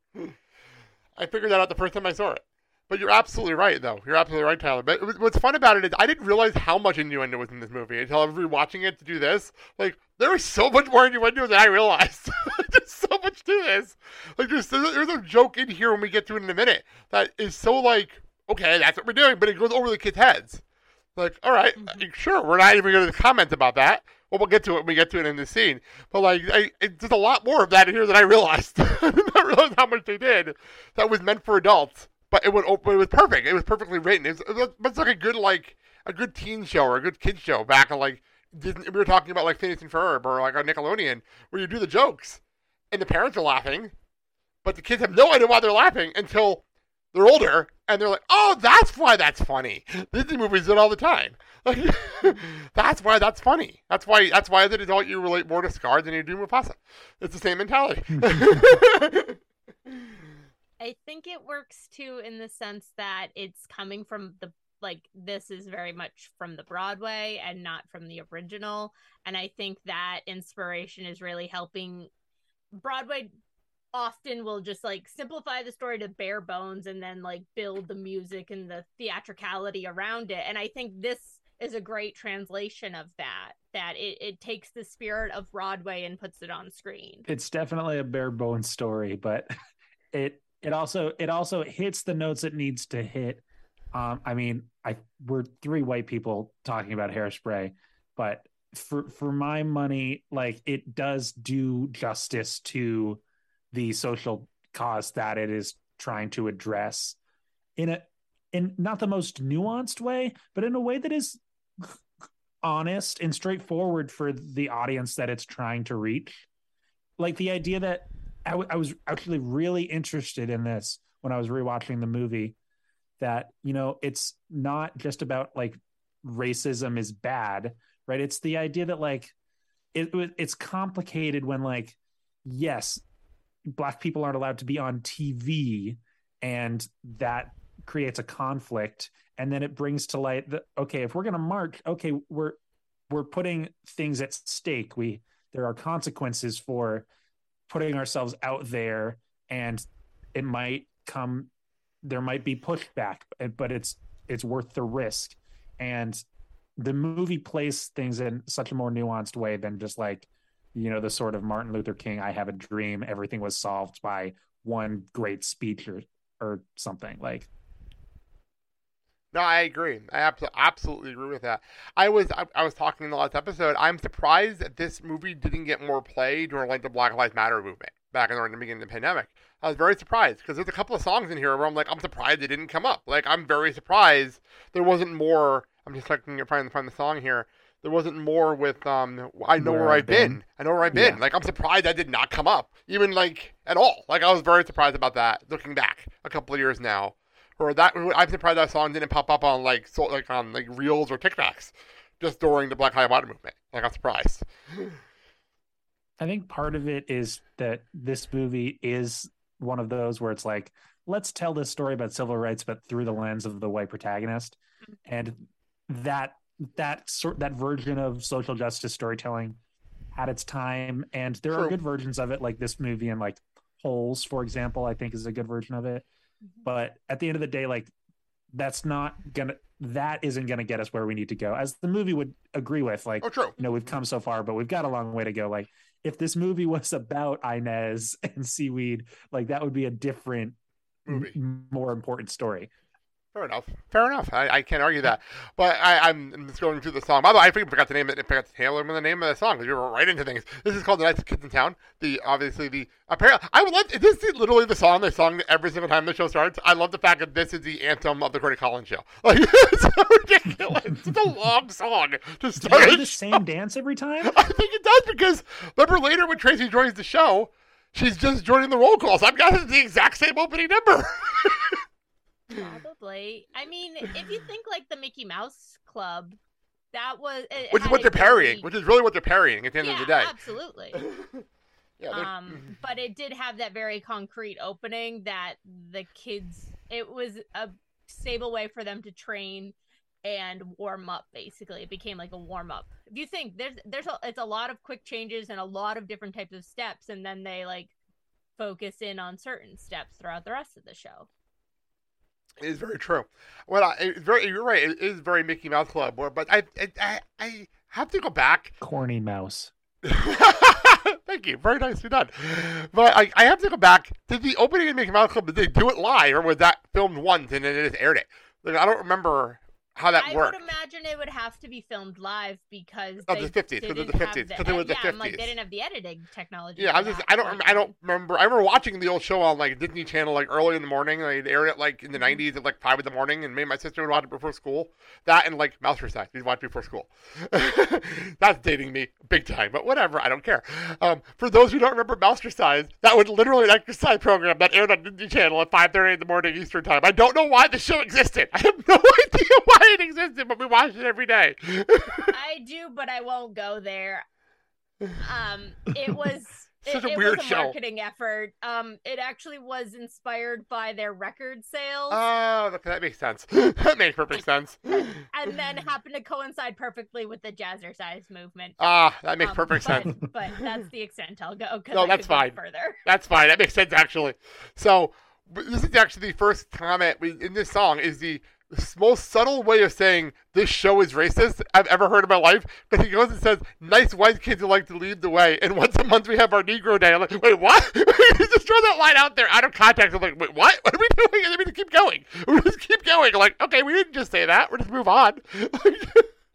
[SPEAKER 1] I figured that out the first time I saw it. But you're absolutely right, though. You're absolutely right, Tyler. But what's fun about it is I didn't realize how much innuendo was in this movie until I was rewatching it to do this. Like there was so much more innuendo than I realized. there's so much to this. Like there's there's a joke in here when we get to it in a minute that is so like okay, that's what we're doing, but it goes over the kids' heads. Like, all right, mm-hmm. sure, we're not even going to comment about that. Well, we'll get to it when we get to it in the scene. But like, I, it, there's a lot more of that in here than I realized. I did not realize how much they did. That was meant for adults, but it would open. It was perfect. It was perfectly written. It's it it's like a good like a good teen show or a good kid show back in like Disney. We were talking about like Phineas and Ferb or like on Nickelodeon, where you do the jokes and the parents are laughing, but the kids have no idea why they're laughing until they're older and they're like, "Oh, that's why that's funny." Disney movies do it all the time. Like, that's why that's funny. That's why that's why as an adult you relate more to Scar than you do Mufasa. It's the same mentality.
[SPEAKER 4] I think it works too in the sense that it's coming from the like this is very much from the Broadway and not from the original and I think that inspiration is really helping Broadway often will just like simplify the story to bare bones and then like build the music and the theatricality around it and I think this is a great translation of that that it, it takes the spirit of Broadway and puts it on screen.
[SPEAKER 5] it's definitely a bare bones story but it it also it also hits the notes it needs to hit. Um i mean i we're three white people talking about hairspray but for for my money like it does do justice to the social cause that it is trying to address in a in not the most nuanced way but in a way that is honest and straightforward for the audience that it's trying to reach. Like the idea that I, w- I was actually really interested in this when I was rewatching the movie. That you know, it's not just about like racism is bad, right? It's the idea that like it it's complicated when like yes, black people aren't allowed to be on TV, and that creates a conflict, and then it brings to light that okay, if we're gonna march, okay, we're we're putting things at stake. We there are consequences for putting ourselves out there and it might come there might be pushback but it's it's worth the risk. And the movie plays things in such a more nuanced way than just like you know the sort of martin luther king i have a dream everything was solved by one great speech or or something like
[SPEAKER 1] No, I agree. I abso- absolutely agree with that. I was I, I was talking in the last episode. I'm surprised that this movie didn't get more play during like the Black Lives Matter movement back in the beginning of the pandemic. I was very surprised because there's a couple of songs in here where I'm like, I'm surprised they didn't come up. Like, I'm very surprised there wasn't more. I'm just like trying to find the song here. There wasn't more with um. I know where,
[SPEAKER 5] Where
[SPEAKER 1] I've
[SPEAKER 5] I've
[SPEAKER 1] been.
[SPEAKER 5] Been.
[SPEAKER 1] I know where I've been.
[SPEAKER 5] Yeah.
[SPEAKER 1] Like, I'm surprised that did not come up, even like at all. Like, I was very surprised about that. Looking back a couple of years now, or that I'm surprised that song didn't pop up on like so like on like reels or TikToks, just during the Black Lives Matter movement. Like, I'm surprised.
[SPEAKER 5] I think part of it is that this movie is one of those where it's like, let's tell this story about civil rights, but through the lens of the white protagonist, mm-hmm. and that that sort that version of social justice storytelling had its time, and there
[SPEAKER 1] True.
[SPEAKER 5] are good versions of it, like this movie and like Holes, for example, I think is a good version of it. Mm-hmm. But at the end of the day, like that's not gonna that isn't gonna get us where we need to go, as the movie would agree with. Like
[SPEAKER 1] Oh, true.
[SPEAKER 5] you know, we've come so far, but we've got a long way to go. Like, if this movie was about Inez and seaweed, like that would be a different,
[SPEAKER 1] Movie.
[SPEAKER 5] m- more important story.
[SPEAKER 1] Fair enough. Fair enough. I, I can't argue that. But I, I'm I'm just going through the song. By the way, I forgot to name it. I forgot to him the name of the song because we were right into things. This is called "The Nicest Kids in Town." The obviously the apparently I would love. Is this is literally the song they sung every single time the show starts? I love the fact that this is the anthem of the Corny Collins show. Like it's so ridiculous. It's a long song to start.
[SPEAKER 5] do the same dance every time?
[SPEAKER 1] I think it does because remember later when Tracy joins the show, she's just joining the roll call. So I'm guessing the exact same opening number.
[SPEAKER 4] Probably. I mean, if you think like the Mickey Mouse Club, that was it
[SPEAKER 1] which is what they're parrying.
[SPEAKER 4] very-
[SPEAKER 1] Which is really what they're parrying at the end
[SPEAKER 4] yeah,
[SPEAKER 1] of the day.
[SPEAKER 4] absolutely.
[SPEAKER 1] yeah, they're-
[SPEAKER 4] um, but it did have that very concrete opening that the kids. It was a stable way for them to train and warm up. Basically, it became like a warm up. If you think there's there's a, it's a lot of quick changes and a lot of different types of steps, and then they like focus in on certain steps throughout the rest of the show.
[SPEAKER 1] It is very true. Well, I, it's very you're right. It is very Mickey Mouse Club. But I, I I have to go back.
[SPEAKER 5] Corny mouse.
[SPEAKER 1] Thank you. Very nicely done. But I, I have to go back. Did the opening of Mickey Mouse Club did they do it live or was that filmed once and then they just aired it? Like I don't remember how that
[SPEAKER 4] I
[SPEAKER 1] worked.
[SPEAKER 4] I would imagine it would have to be filmed live because
[SPEAKER 1] Of
[SPEAKER 4] they
[SPEAKER 1] the 50s, 'cause of the 50s,
[SPEAKER 4] the
[SPEAKER 1] 'cause it was the
[SPEAKER 4] yeah, I'm like they didn't have the editing technology.
[SPEAKER 1] Yeah, I was just I don't I don't remember. I remember watching the old show on like Disney Channel like early in the morning. Like they aired it like in the
[SPEAKER 4] Mm-hmm.
[SPEAKER 1] '90s at like five in the morning, and me and my sister would watch it before school. That and like Mouse Side, we'd watch before school. That's dating me big time, but whatever. I don't care. Um, for those who don't remember Mouse Side, that was literally an exercise program that aired on Disney Channel at 5:30 in the morning Eastern time. I don't know why the show existed. I have no idea why it existed, but we watch it every day.
[SPEAKER 4] I do, but I won't go there. Um, it was
[SPEAKER 1] Such
[SPEAKER 4] it,
[SPEAKER 1] a
[SPEAKER 4] it
[SPEAKER 1] weird
[SPEAKER 4] was a
[SPEAKER 1] show.
[SPEAKER 4] marketing effort. Um, it actually was inspired by their record sales,
[SPEAKER 1] Oh, that, that makes sense. that makes perfect sense.
[SPEAKER 4] and then happened to coincide perfectly with the jazzercise movement.
[SPEAKER 1] Ah, that makes
[SPEAKER 4] Um,
[SPEAKER 1] perfect
[SPEAKER 4] but,
[SPEAKER 1] sense.
[SPEAKER 4] But that's the extent I'll go.
[SPEAKER 1] No,
[SPEAKER 4] I
[SPEAKER 1] that's fine.
[SPEAKER 4] Further.
[SPEAKER 1] That's fine. That makes sense actually. So this is actually the first comment we, in this song is the most subtle way of saying this show is racist I've ever heard in my life. But he goes and says, "Nice white kids who like to lead the way." And once a month we have our Negro Day. I'm like, wait, what? he just throw that line out there out of context. I'm like, wait, what? What are we doing? And then we just keep going. We just keep going. Like, okay, we didn't just say that. We're just move on.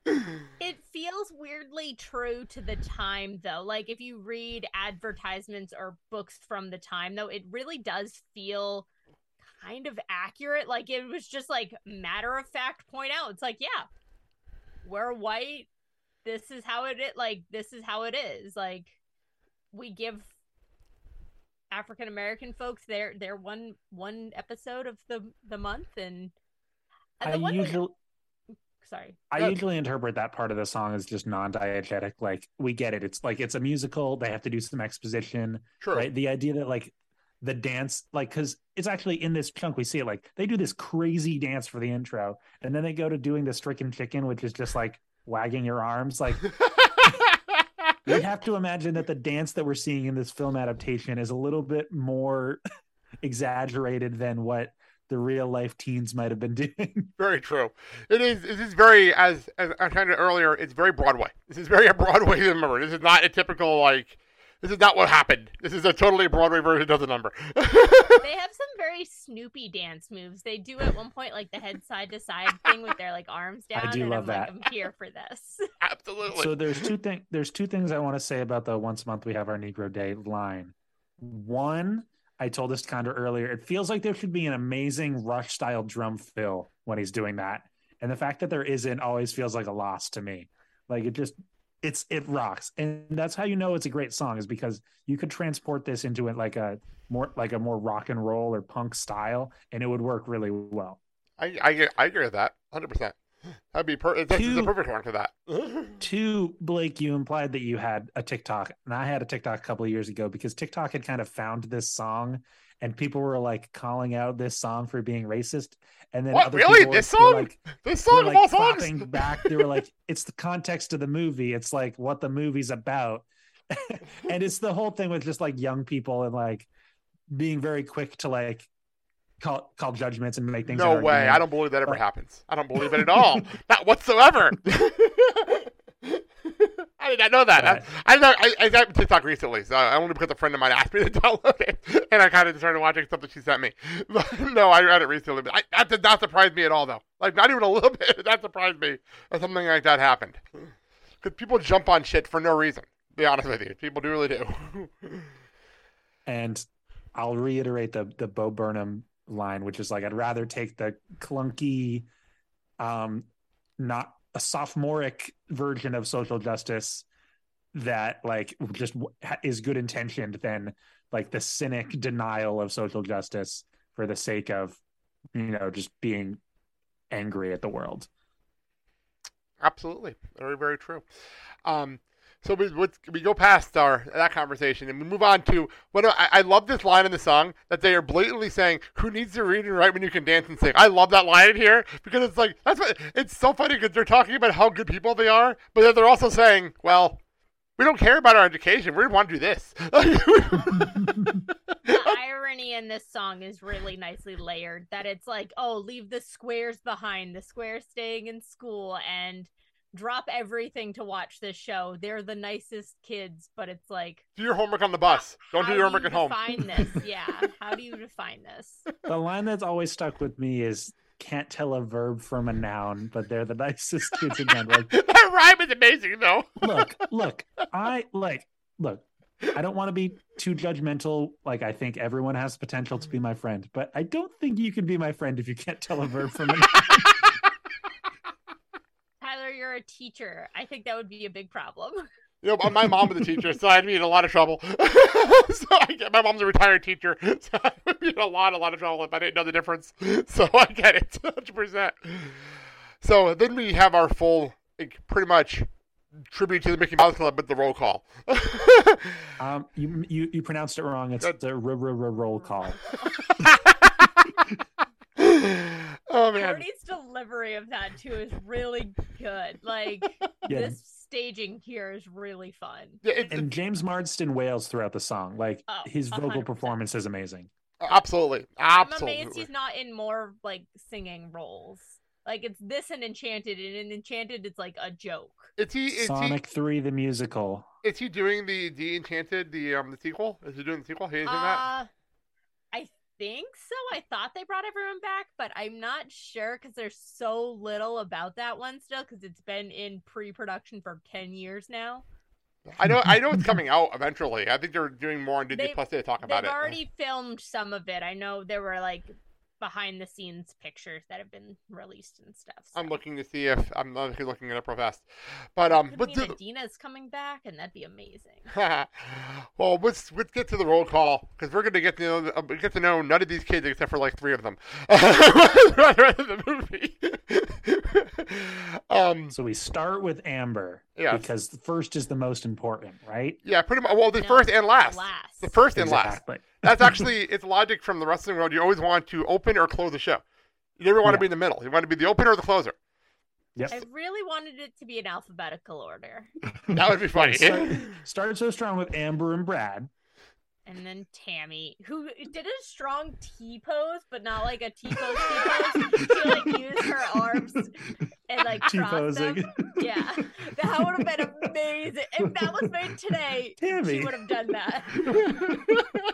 [SPEAKER 4] It feels weirdly true to the time, though. Like, if you read advertisements or books from the time, though, it really does feel kind of accurate. Like, it was just like matter of fact point out. It's like, yeah, we're white. This is how it is. Like, this is how it is. Like, we give African American folks their their one one episode of the the month, and, and
[SPEAKER 5] I
[SPEAKER 4] one thing-
[SPEAKER 5] usually
[SPEAKER 4] sorry.
[SPEAKER 5] I
[SPEAKER 1] Yeah.
[SPEAKER 5] usually interpret that part of the song as just non-diegetic. Like we get it. It's like it's a musical. They have to do some exposition,
[SPEAKER 1] True.
[SPEAKER 5] right? The idea that like the dance, like because it's actually in this chunk we see it. Like they do this crazy dance for the intro, and then they go to doing the stricken chicken, which is just like wagging your arms. Like we have to imagine that the dance that we're seeing in this film adaptation is a little bit more exaggerated than what the real life teens might have been doing.
[SPEAKER 1] Very true. It is. This is very, as as I kind of earlier. It's very Broadway. This is very a Broadway number. This is not a typical like. This is not what happened. This is a totally Broadway version of the number.
[SPEAKER 4] they have some very very Snoopy dance moves. They do at one point like the head side to side thing with their like arms down.
[SPEAKER 5] I do
[SPEAKER 4] and
[SPEAKER 5] love
[SPEAKER 4] I'm
[SPEAKER 5] that.
[SPEAKER 4] Like, I'm here for this.
[SPEAKER 1] Absolutely.
[SPEAKER 5] So there's two things. There's two things I want to say about the once a month we have our Negro Day line. One, I told this to Chandra earlier. It feels like there should be an amazing Rush style drum fill when he's doing that, and the fact that there isn't always feels like a loss to me. Like it just, it's it rocks, and that's how you know it's a great song is because you could transport this into it like a more like a more rock and roll or punk style, and it would work really well.
[SPEAKER 1] I, I, I agree with that 100%. That'd be per- this is the perfect one for that.
[SPEAKER 5] Two, Blake, you implied that you had a TikTok, and I had a TikTok a couple of years ago because TikTok had kind of found this song, and people were like calling out this song for being racist. And then
[SPEAKER 1] What,
[SPEAKER 5] other
[SPEAKER 1] really?
[SPEAKER 5] people
[SPEAKER 1] This
[SPEAKER 5] were,
[SPEAKER 1] song?
[SPEAKER 5] like,
[SPEAKER 1] this
[SPEAKER 5] were,
[SPEAKER 1] song of
[SPEAKER 5] like
[SPEAKER 1] all songs?
[SPEAKER 5] clapping back. They were like, "It's the context of the movie. It's like what the movie's about." and it's the whole thing with just like young people and like being very quick to like call call judgments and make things.
[SPEAKER 1] No way.
[SPEAKER 5] argument.
[SPEAKER 1] I don't believe that ever happens. I don't believe it at all. not whatsoever. I did not know that.
[SPEAKER 5] Right.
[SPEAKER 1] I, I, know- I, I got TikTok recently, so I only because a friend of mine asked me to download it, and I kind of started watching stuff that she sent me. But no, I read it recently. But I, that did not surprise me at all, though. Like not even a little bit. That surprised me that something like that happened. Because people jump on shit for no reason. To be honest with you, people do really do.
[SPEAKER 5] and I'll reiterate the the Bo Burnham line, which is like I'd rather take the clunky, um, not a sophomoric version of social justice that like just is good intentioned than like the cynic denial of social justice for the sake of you know just being angry at the world.
[SPEAKER 1] Absolutely, very very true. Um, so we we go past our that conversation and we move on to what I, I love this line in the song that they are blatantly saying, "Who needs to read and write when you can dance and sing?" I love that line in here because it's like that's what it's so funny because they're talking about how good people they are, but then they're also saying, "Well, we don't care about our education. We want to do this."
[SPEAKER 4] the irony in this song is really nicely layered that it's like oh leave the squares behind the squares staying in school and drop everything to watch this show they're the nicest kids but it's like
[SPEAKER 1] do your homework on the bus. Don't do your homework
[SPEAKER 4] you
[SPEAKER 1] at home.
[SPEAKER 4] define this yeah how do you define this
[SPEAKER 5] The line that's always stuck with me is can't tell a verb from a noun, but they're the nicest kids again. Like
[SPEAKER 1] that rhyme is amazing, though.
[SPEAKER 5] look, look, I like, look, I don't want to be too judgmental. Like, I think everyone has potential to be my friend, but I don't think you can be my friend if you can't tell a verb from a noun.
[SPEAKER 4] Tyler you're a teacher i think that would be a big problem
[SPEAKER 1] You know, my mom was a teacher, so I'd be in a lot of trouble. so I get, my mom's a retired teacher, so I would be in a lot, a lot of trouble if I didn't know the difference. So I get it, hundred percent. So then we have our full, like, pretty much tribute to the Mickey Mouse Club with the roll call.
[SPEAKER 5] Um, you, you, you pronounced it wrong. It's the r- r- r- roll call.
[SPEAKER 1] Oh man,
[SPEAKER 4] Corny's delivery of that too is really good like
[SPEAKER 5] Yeah.
[SPEAKER 4] this staging here is really fun
[SPEAKER 1] yeah, it,
[SPEAKER 5] And James Marsden wails throughout the song. Like,
[SPEAKER 4] Oh,
[SPEAKER 5] his vocal
[SPEAKER 4] 100%.
[SPEAKER 5] performance is amazing.
[SPEAKER 1] absolutely, absolutely.
[SPEAKER 4] I'm amazed he's not in more like singing roles. Like it's this and Enchanted, and in Enchanted it's like a joke.
[SPEAKER 1] Is he is
[SPEAKER 5] Sonic 3, the musical.
[SPEAKER 1] is he doing the the Enchanted the um the sequel? Is he doing the sequel? He is in that.
[SPEAKER 4] I think so. I thought they brought everyone back, but I'm not sure because there's so little about that one still because it's been in pre-production for ten years now.
[SPEAKER 1] I know I know it's coming out eventually. I think they're doing more on Disney
[SPEAKER 4] They-
[SPEAKER 1] Plus to talk about it.
[SPEAKER 4] They've already filmed some of it. I know there were like behind the scenes pictures that have been released and stuff.
[SPEAKER 1] I'm looking to see if I'm not looking it up real fast. But um, but
[SPEAKER 4] mean
[SPEAKER 1] do,
[SPEAKER 4] Adina's coming back, and that'd be amazing.
[SPEAKER 1] well, let's let's get to the roll call because we're going to get to know uh, get to know none of these kids except for like three of them. the movie. um,
[SPEAKER 5] So we start with Amber
[SPEAKER 1] Yes.
[SPEAKER 5] because the first is the most important, right?
[SPEAKER 1] yeah, pretty much. Well, the
[SPEAKER 4] No,
[SPEAKER 1] first and last.
[SPEAKER 4] last.
[SPEAKER 1] The first and last.
[SPEAKER 5] Exactly.
[SPEAKER 1] That's actually it's logic from the wrestling world. You always want to open or close the show. You never want to be in the middle. You want to be the opener or the closer.
[SPEAKER 5] Yep.
[SPEAKER 4] I really wanted it to be in alphabetical order.
[SPEAKER 1] That would be funny.
[SPEAKER 5] Start, start so strong with Amber and Brad.
[SPEAKER 4] And then Tammy, who did a strong T pose, but not like a T pose T pose. She like used her arms and like crossed
[SPEAKER 5] T-posing.
[SPEAKER 4] them. Yeah, that would have been amazing. If that was made today,
[SPEAKER 5] Tammy.
[SPEAKER 4] she would have done that.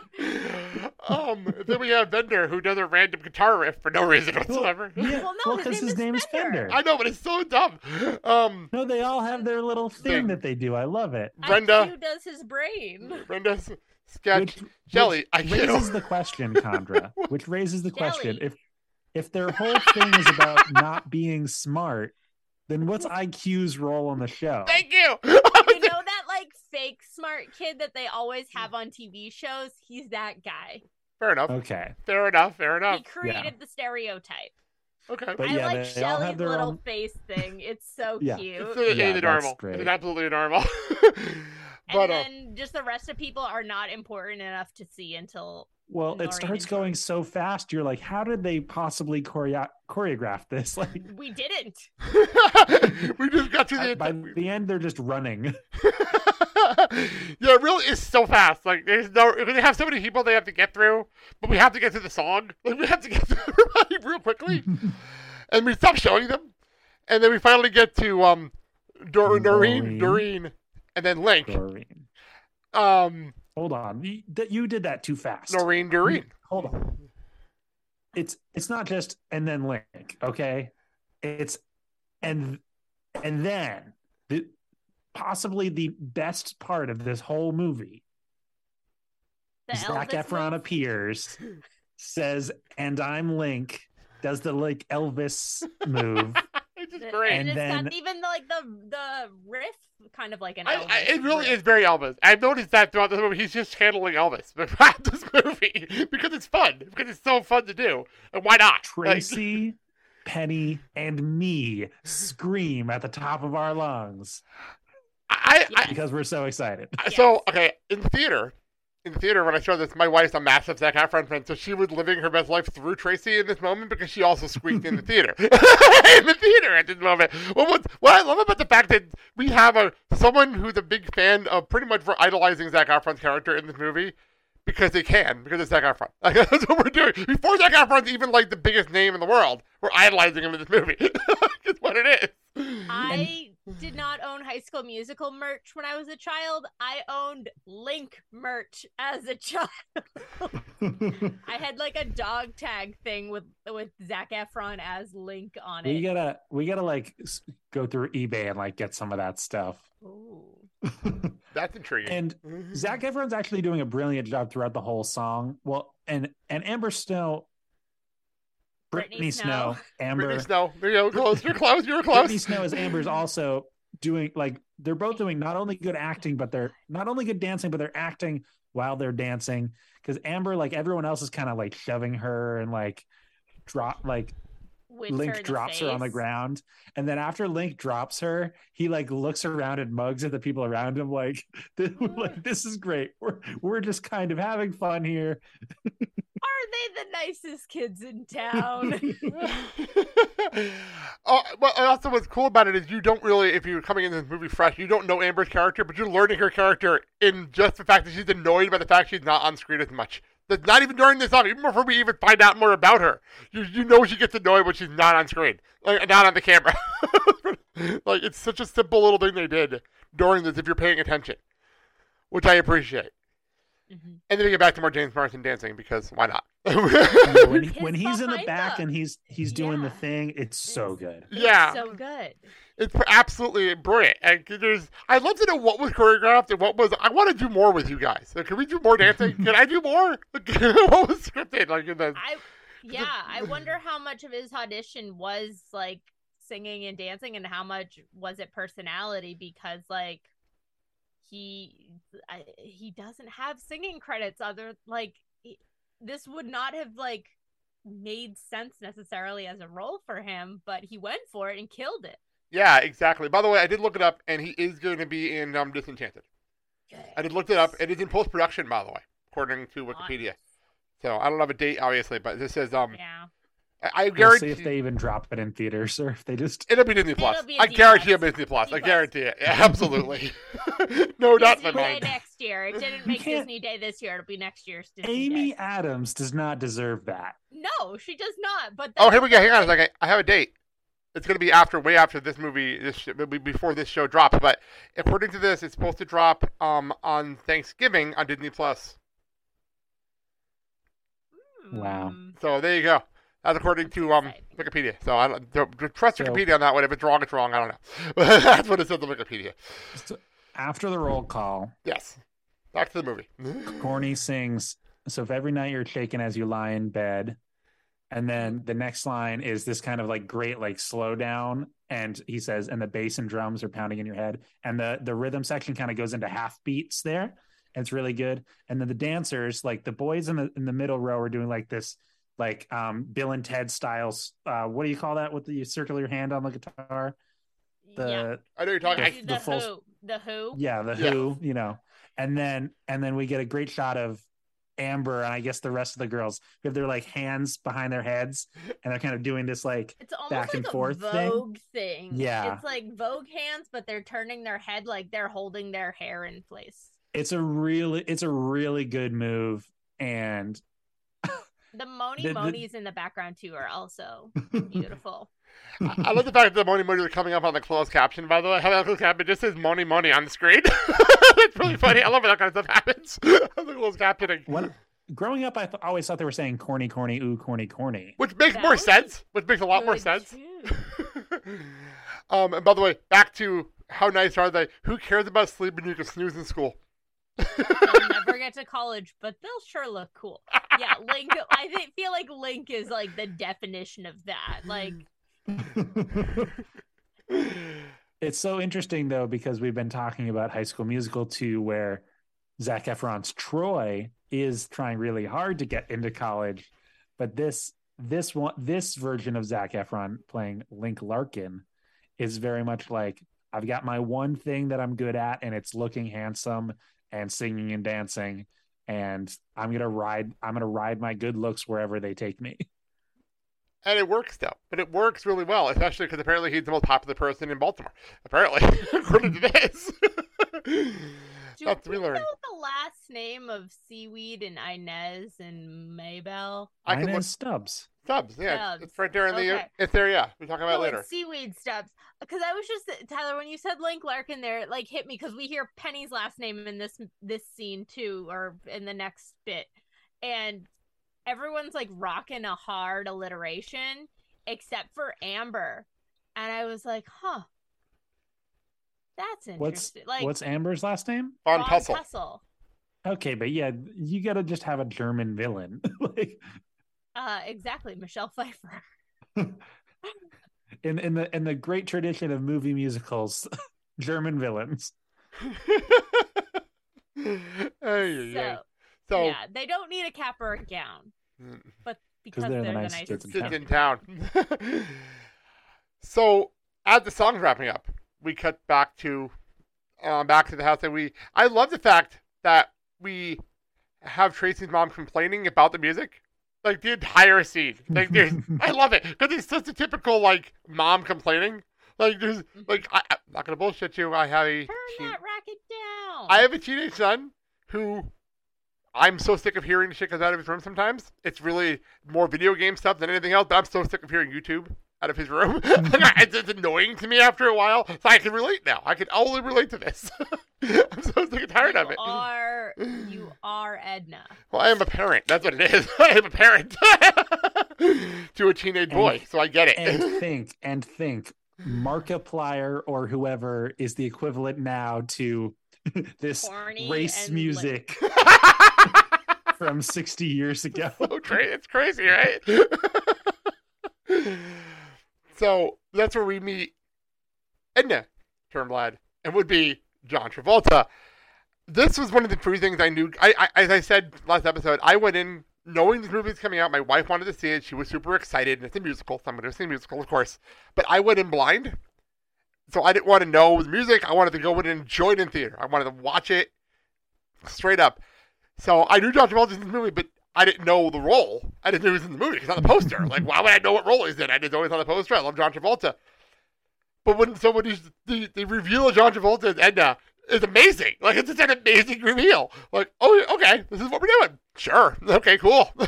[SPEAKER 1] Um, then we have Bender who does a random guitar riff for no reason whatsoever.
[SPEAKER 5] Yeah,
[SPEAKER 4] Well, no,
[SPEAKER 5] well,
[SPEAKER 4] his
[SPEAKER 5] because his name is
[SPEAKER 4] Fender.
[SPEAKER 5] Fender.
[SPEAKER 1] I know, but it's so dumb. Um,
[SPEAKER 5] No, they all have their little thing
[SPEAKER 1] Thing.
[SPEAKER 5] that they do. I love it.
[SPEAKER 1] Brenda.
[SPEAKER 4] IQ does his brain.
[SPEAKER 1] Brenda's sketch.
[SPEAKER 5] Which,
[SPEAKER 1] Jelly,
[SPEAKER 5] which
[SPEAKER 1] I know.
[SPEAKER 5] raises the question, Chandra. which raises the question: if if their whole thing is about not being smart, then what's IQ's role on the show?
[SPEAKER 1] Thank you.
[SPEAKER 4] You know that like fake smart kid that they always have on TV shows? He's that guy.
[SPEAKER 1] fair enough.
[SPEAKER 5] Okay,
[SPEAKER 1] Fair enough. Fair enough.
[SPEAKER 4] He created the stereotype.
[SPEAKER 1] Okay.
[SPEAKER 5] But
[SPEAKER 4] I
[SPEAKER 5] yeah,
[SPEAKER 4] like
[SPEAKER 5] they all have
[SPEAKER 4] Shelly's little
[SPEAKER 5] own-
[SPEAKER 4] face thing. It's so
[SPEAKER 5] Yeah.
[SPEAKER 4] cute.
[SPEAKER 1] It's,
[SPEAKER 5] Yeah,
[SPEAKER 1] it's adorable. It's absolutely adorable.
[SPEAKER 4] And
[SPEAKER 1] but uh,
[SPEAKER 4] then just the rest of people are not important enough to see until
[SPEAKER 5] well,
[SPEAKER 4] Noreen
[SPEAKER 5] it starts going so fast. You're like, how did they possibly choreo- choreograph this? Like,
[SPEAKER 4] we didn't.
[SPEAKER 1] we just got to the.
[SPEAKER 5] by the end, they're just running.
[SPEAKER 1] yeah, it really is so fast. Like, there's no. They have so many people they have to get through, but we have to get through the song. Like, we have to get through everybody real quickly, and we stop showing them, and then we finally get to um, Dor- Doreen,
[SPEAKER 5] Doreen.
[SPEAKER 1] Doreen, and then Link.
[SPEAKER 5] Doreen.
[SPEAKER 1] Um,
[SPEAKER 5] Hold on, you, that you did that too fast.
[SPEAKER 1] Noreen, Doreen.
[SPEAKER 5] Hold on. It's it's not just and then link, okay? It's and and then the possibly the best part of this whole movie.
[SPEAKER 4] The
[SPEAKER 5] Zac
[SPEAKER 4] Elvis
[SPEAKER 5] Efron
[SPEAKER 4] move?
[SPEAKER 5] appears, says, "And I'm Link." Does the like Elvis move?
[SPEAKER 1] It's just
[SPEAKER 4] The-
[SPEAKER 1] great.
[SPEAKER 4] And,
[SPEAKER 5] And
[SPEAKER 4] it's
[SPEAKER 5] then-
[SPEAKER 4] got even like the the riff kind of like an
[SPEAKER 1] I,
[SPEAKER 4] Elvis
[SPEAKER 1] I, it really
[SPEAKER 4] riff.
[SPEAKER 1] is very Elvis. I've noticed that throughout the movie. He's just channeling Elvis throughout this movie because it's fun. Because it's so fun to do. And why not? Like,
[SPEAKER 5] Tracy, Penny, and me scream at the top of our lungs
[SPEAKER 1] I, I,
[SPEAKER 5] because we're so excited.
[SPEAKER 1] I- so okay, in theater, in theater when I showed this, my wife's a massive Zac Efron fan, so she was living her best life through Tracy in this moment because she also squeaked in the theater, in the theater at this moment. What, was, what I love about the fact that we have a someone who's a big fan of pretty much for idolizing Zac Efron's character in this movie. Because they can, because it's Zac Efron. Like, that's what we're doing. Before Zac Efron's even like the biggest name in the world, we're idolizing him in this movie. That's what it is.
[SPEAKER 4] I did not own High School Musical merch when I was a child. I owned Link merch as a child. I had like a dog tag thing with with Zac Efron as Link on it.
[SPEAKER 5] we gotta we gotta like go through eBay and like get some of that stuff.
[SPEAKER 4] Ooh.
[SPEAKER 1] That's intriguing.
[SPEAKER 5] and Zac Efron's actually doing a brilliant job throughout the whole song. Well, and and Amber Snow,
[SPEAKER 4] Brittany
[SPEAKER 5] Brittany Snow,
[SPEAKER 4] Snow.
[SPEAKER 5] Amber,
[SPEAKER 1] Brittany Snow. There you go. Close. You're close. You're close.
[SPEAKER 5] Brittany Snow is Amber's also doing like they're both doing not only good acting, but they're not only good dancing, but they're acting while they're dancing. Because Amber, like everyone else, is kind of like shoving her and like drop like
[SPEAKER 4] Whips her
[SPEAKER 5] Link
[SPEAKER 4] in the
[SPEAKER 5] drops her on the ground, and then after Link drops her, he like looks around and mugs at the people around him, like, this, like this is great. We're we're just kind of having fun here.
[SPEAKER 4] Are they the nicest kids in town?
[SPEAKER 1] oh, well, also what's cool about it is you don't really, if you're coming into this movie fresh, you don't know Amber's character, but you're learning her character in just the fact that she's annoyed by the fact she's not on screen as much. That's not even during this song, even before we even find out more about her. You you know she gets annoyed when she's not on screen, like not on the camera. like it's such a simple little thing they did during this. If you're paying attention, which I appreciate.
[SPEAKER 4] Mhm.
[SPEAKER 1] And then we get back to more James Marsden dancing because why not?
[SPEAKER 5] when,
[SPEAKER 4] His
[SPEAKER 5] when he's in the back
[SPEAKER 4] the-
[SPEAKER 5] and he's he's doing the
[SPEAKER 4] Yeah.
[SPEAKER 5] thing, it's so good.
[SPEAKER 4] It's
[SPEAKER 1] yeah,
[SPEAKER 4] so good.
[SPEAKER 1] It's absolutely brilliant. And there's, I'd love to know what was choreographed and what was. I want to do more with you guys. Like, can we do more dancing? can I do more? what was scripted? Like in the,
[SPEAKER 4] I yeah, I wonder how much of his audition was like singing and dancing and how much was it personality because like he I, he doesn't have singing credits other like he- this would not have like made sense necessarily as a role for him but he went for it and killed it
[SPEAKER 1] yeah, exactly. By the way, I did look it up, and he is going to be in um, Disenchanted. I did look it up. It is in post production, by the way, according to Wikipedia. So I don't have a date, obviously, but this says um.
[SPEAKER 4] yeah
[SPEAKER 1] I, I
[SPEAKER 5] We'll see if they even drop it in theaters or if they just.
[SPEAKER 1] it'll be Disney Plus.
[SPEAKER 4] It'll be a
[SPEAKER 1] I
[SPEAKER 4] D
[SPEAKER 1] guarantee
[SPEAKER 4] Plus.
[SPEAKER 1] it'll be Disney Plus. I
[SPEAKER 4] D Plus.
[SPEAKER 1] guarantee it. Yeah, absolutely. no doubt in
[SPEAKER 4] Disney
[SPEAKER 1] my
[SPEAKER 4] Day
[SPEAKER 1] mind.
[SPEAKER 4] next year. It didn't make Disney Day this year. It'll be next year's Disney
[SPEAKER 5] Amy
[SPEAKER 4] Day.
[SPEAKER 5] Adams does not deserve that.
[SPEAKER 4] No, she does not. But
[SPEAKER 1] Oh, here we go. Hang on a
[SPEAKER 4] thing.
[SPEAKER 1] second. I have a date. It's going to be after, way after this movie, this sh- before this show drops. But according to this, it's supposed to drop um on Thanksgiving on Disney Plus.
[SPEAKER 5] Wow.
[SPEAKER 4] Mm,
[SPEAKER 1] So there you go. That's according to um. Wikipedia. So I don't, don't trust
[SPEAKER 5] So-
[SPEAKER 1] Wikipedia on that one. If it's wrong, it's wrong. I don't know. That's what it says on Wikipedia.
[SPEAKER 5] So after the roll call,
[SPEAKER 1] Yes. Back to the movie.
[SPEAKER 5] Corny sings. So if every night you're shaken as you lie in bed, and then the next line is this kind of like great like slow down, and he says, and the bass and drums are pounding in your head, and the the rhythm section kind of goes into half beats there. And it's really good. And then the dancers, like the boys in the in the middle row, are doing like this, like um Bill and Ted styles. Uh, what do you call that? With the you circle your hand on the guitar. The
[SPEAKER 4] yeah.
[SPEAKER 1] I know you're talking.
[SPEAKER 5] the-
[SPEAKER 1] I,
[SPEAKER 4] the,
[SPEAKER 5] the full-
[SPEAKER 4] Who. The Who.
[SPEAKER 5] yeah the
[SPEAKER 1] Yeah.
[SPEAKER 5] who you know and then and then we get a great shot of amber and i guess the rest of the girls we have their like hands behind their heads and they're kind of doing this like
[SPEAKER 4] It's almost
[SPEAKER 5] back
[SPEAKER 4] like
[SPEAKER 5] and
[SPEAKER 4] a
[SPEAKER 5] forth thing.
[SPEAKER 4] Vogue thing.
[SPEAKER 5] Yeah.
[SPEAKER 4] It's like Vogue hands, but they're turning their head like they're holding their hair in place.
[SPEAKER 5] it's a really it's a really good move and
[SPEAKER 4] The Moni
[SPEAKER 5] The- the-
[SPEAKER 4] Monis in the background too are also beautiful.
[SPEAKER 1] I I love the fact that the Money Money are coming up on the closed caption, by the way. How that closed caption just says Money Money on the screen. it's really funny. I love when that kind of stuff happens. the closed captioning.
[SPEAKER 5] when growing up i th- always thought they were saying corny corny ooh corny corny
[SPEAKER 1] Which makes
[SPEAKER 4] That
[SPEAKER 1] more sense. Which makes a lot more sense. um, and by the way, back to how nice are they? Who cares about sleeping? You can snooze in school.
[SPEAKER 4] They'll never get to college, but they'll sure look cool. Yeah, Link. I thi- feel like Link is like the definition of that. Like,
[SPEAKER 5] it's so interesting though because we've been talking about high school musical 2 where zac efron's troy is trying really hard to get into college but this this one this version of zach efron playing link larkin is very much like i've got my one thing that i'm good at and it's looking handsome and singing and dancing and i'm gonna ride i'm gonna ride my good looks wherever they take me
[SPEAKER 1] And it works though, but it works really well, especially because apparently he's the most popular person in Baltimore. Apparently, according to this.
[SPEAKER 4] do
[SPEAKER 1] That's
[SPEAKER 4] we
[SPEAKER 1] we
[SPEAKER 4] know the last name of Seaweed and Inez and Maybelle?
[SPEAKER 1] I can
[SPEAKER 5] Inez
[SPEAKER 1] look
[SPEAKER 5] Stubbs.
[SPEAKER 1] Stubbs. Yeah, it's-
[SPEAKER 4] Stubbs.
[SPEAKER 1] it's right there in the.
[SPEAKER 4] Okay.
[SPEAKER 1] It's there. Yeah, we will talk about
[SPEAKER 4] No,
[SPEAKER 1] it later.
[SPEAKER 4] Seaweed Stubbs. Because I was just Tyler when you said Link Larkin there, it, like hit me because we hear Penny's last name in this this scene too, or in the next bit, and everyone's like rocking a hard alliteration except for Amber, and I was like, huh, that's
[SPEAKER 5] What's
[SPEAKER 4] interesting. like
[SPEAKER 5] what's Amber's last name?
[SPEAKER 1] Von
[SPEAKER 4] Von
[SPEAKER 1] Tussle.
[SPEAKER 4] Tussle.
[SPEAKER 5] Okay, but yeah, you got to just have a German villain. like
[SPEAKER 4] Uh, exactly, Michelle Pfeiffer.
[SPEAKER 5] in in the in the great tradition of movie musicals, German villains.
[SPEAKER 1] Ay, ay, ay.
[SPEAKER 4] So,
[SPEAKER 1] So,
[SPEAKER 4] yeah, they don't need a cap or a gown, but because
[SPEAKER 5] they're
[SPEAKER 4] they're,
[SPEAKER 5] the
[SPEAKER 4] the
[SPEAKER 5] nicest kids in town.
[SPEAKER 1] in town. so, as the song's wrapping up, we cut back to uh, back to the house, and we. I love the fact that we have Tracy's mom complaining about the music. Like the entire scene, like there's, I love it because it's such a typical like mom complaining. Like there's, like I, I'm not gonna bullshit you. I have a
[SPEAKER 4] Turn
[SPEAKER 1] teen-
[SPEAKER 4] that racket down.
[SPEAKER 1] I have a teenage son who I'm so sick of hearing the shit comes out of his room sometimes. It's really more video game stuff than anything else, but I'm so sick of hearing YouTube out of his room. it's, it's annoying to me after a while. So I can relate now. I can only relate to this. I'm so sick and tired
[SPEAKER 4] you
[SPEAKER 1] of it.
[SPEAKER 4] Are you are Edna?
[SPEAKER 1] Well, I am a parent. That's what it is. I am a parent to a teenage boy, so I get it.
[SPEAKER 5] and think and think Markiplier or whoever is the equivalent now to this
[SPEAKER 4] Corny
[SPEAKER 5] race
[SPEAKER 4] and, like-
[SPEAKER 5] music from 60 years ago.
[SPEAKER 1] so crazy. It's crazy, right? so that's where we meet Edna Turnblad and would be John Travolta. This was one of the few things I knew. I, I, as I said last episode, I went in knowing this movie was coming out. My wife wanted to see it. She was super excited. And it's a musical, so I'm going to see a musical, of course. But I went in blind. So I didn't want to know the music. I wanted to go in and enjoy it in theater. I wanted to watch it straight up. So I knew John Travolta was in the movie, but I didn't know the role. I didn't know he was in the movie. It's on the poster. like, why would I know what role he's in? I just know he's on the poster. I love John Travolta. But when somebody the, the reveal of John Travolta and Edna is amazing. Like it's just an amazing reveal. Like, oh okay, this is what we're doing. Sure. Okay, cool.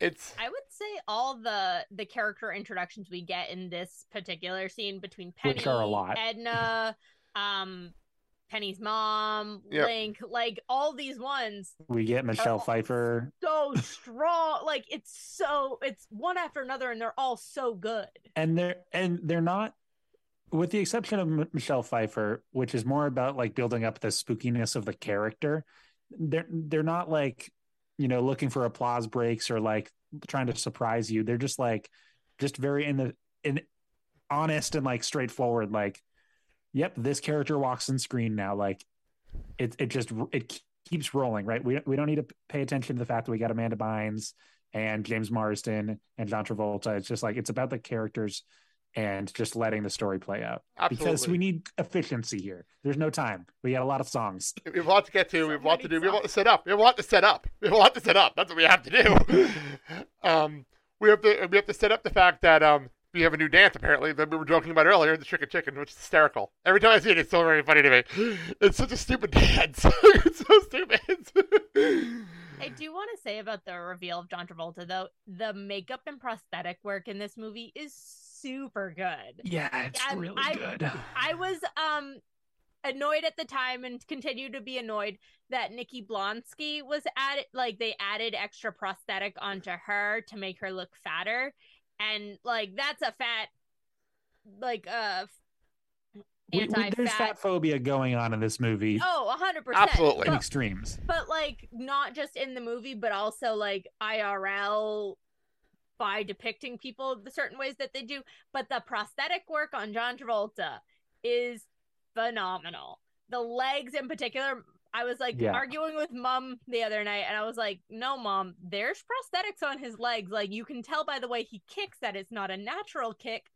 [SPEAKER 1] it's
[SPEAKER 4] I would say all the the character introductions we get in this particular scene between Penny,
[SPEAKER 5] Which are a lot.
[SPEAKER 4] Edna, um, Penny's mom,
[SPEAKER 1] Yep.
[SPEAKER 4] Link, like all these ones
[SPEAKER 5] We get Michelle
[SPEAKER 4] Oh.
[SPEAKER 5] Pfeiffer.
[SPEAKER 4] so strong. Like it's so it's one after another, and they're all so good.
[SPEAKER 5] and they're and they're not with the exception of M- Michelle Pfeiffer, which is more about like building up the spookiness of the character. They're they're not like you know looking for applause breaks or like trying to surprise you. They're just like just very in the in honest and like straightforward. Like, yep, this character walks on screen now. Like, it it just it keeps rolling, right? We we don't need to pay attention to the fact that we got Amanda Bynes and James Marsden and John Travolta. It's just like it's about the characters and just letting the story play out. Because we need efficiency here. There's no time. We got a lot of songs.
[SPEAKER 1] We have a lot to get to. we have a lot to
[SPEAKER 4] many
[SPEAKER 1] do. We have a lot to set up. We have a lot to set up. We have a lot to set up. That's what we have to do. um, we have to we have to set up the fact that um we have a new dance apparently that we were joking about earlier, the chicken chicken, which is hysterical. Every time I see it, it's so very funny to me. It's such a stupid dance. it's so stupid.
[SPEAKER 4] I do want to say about the reveal of John Travolta though, the makeup and prosthetic work in this movie is super good.
[SPEAKER 5] Yeah, it's
[SPEAKER 4] Yeah,
[SPEAKER 5] really
[SPEAKER 4] I-
[SPEAKER 5] good.
[SPEAKER 4] I was um annoyed at the time and continue to be annoyed that Nikki Blonsky was added like they added extra prosthetic onto her to make her look fatter and like that's a fat like uh
[SPEAKER 5] We- we-
[SPEAKER 4] anti
[SPEAKER 5] there's fat phobia going on in this movie
[SPEAKER 4] Oh, 100%.
[SPEAKER 1] Absolutely.
[SPEAKER 5] in
[SPEAKER 4] But,
[SPEAKER 5] extremes.
[SPEAKER 4] but like not just in the movie but also like IRL by depicting people the certain ways that they do but the prosthetic work on John Travolta is phenomenal the legs in particular I was like
[SPEAKER 5] Yeah.
[SPEAKER 4] arguing with mom the other night and I was like no mom there's prosthetics on his legs like you can tell by the way he kicks that it's not a natural kick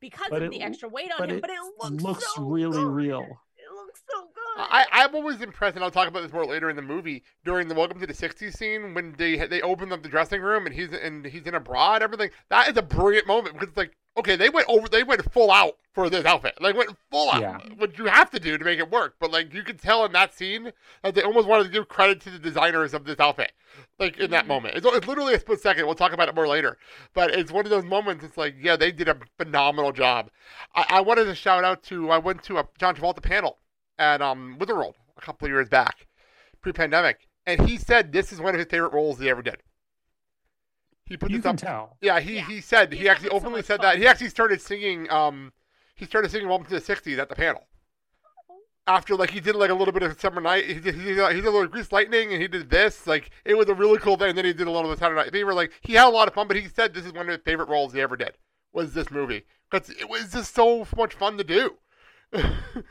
[SPEAKER 4] because
[SPEAKER 5] But
[SPEAKER 4] of
[SPEAKER 5] it
[SPEAKER 4] the extra weight on him
[SPEAKER 5] it
[SPEAKER 4] but it looks,
[SPEAKER 5] looks
[SPEAKER 4] so
[SPEAKER 5] really
[SPEAKER 4] good.
[SPEAKER 5] real.
[SPEAKER 4] it looks so good
[SPEAKER 1] I, I'm always impressed, and I'll talk about this more later in the movie. During the Welcome to the '60s scene, when they they open up the dressing room and he's and he's in a bra and everything, that is a brilliant moment because it's like, okay, they went over, they went full out for this outfit, like went full out,
[SPEAKER 5] Yeah.
[SPEAKER 1] which you have to do to make it work. But like you could tell in that scene that they almost wanted to give credit to the designers of this outfit, like in that
[SPEAKER 4] Mhm.
[SPEAKER 1] moment. It's, it's literally a split second. We'll talk about it more later, but it's one of those moments. It's like, yeah, they did a phenomenal job. I, I wanted to shout out to I went to a John Travolta panel at um Wizard World a couple of years back, pre-pandemic, and he said this is one of his favorite roles he ever did. He put
[SPEAKER 5] You
[SPEAKER 1] this
[SPEAKER 5] can
[SPEAKER 1] up.
[SPEAKER 5] tell.
[SPEAKER 1] Yeah, he,
[SPEAKER 4] Yeah.
[SPEAKER 1] he said
[SPEAKER 4] He's
[SPEAKER 1] he actually
[SPEAKER 4] having so
[SPEAKER 1] openly said
[SPEAKER 4] fun.
[SPEAKER 1] that he actually started singing um he started singing Welcome to the '60s at the panel. After like he did like a little bit of Summer Night, he did he did, he did a little Grease Lightning, and he did this. Like it was a really cool thing. And then he did a little of the Saturday Night Fever. Like he had a lot of fun, but he said this is one of his favorite roles he ever did was this movie because it was just so much fun to do.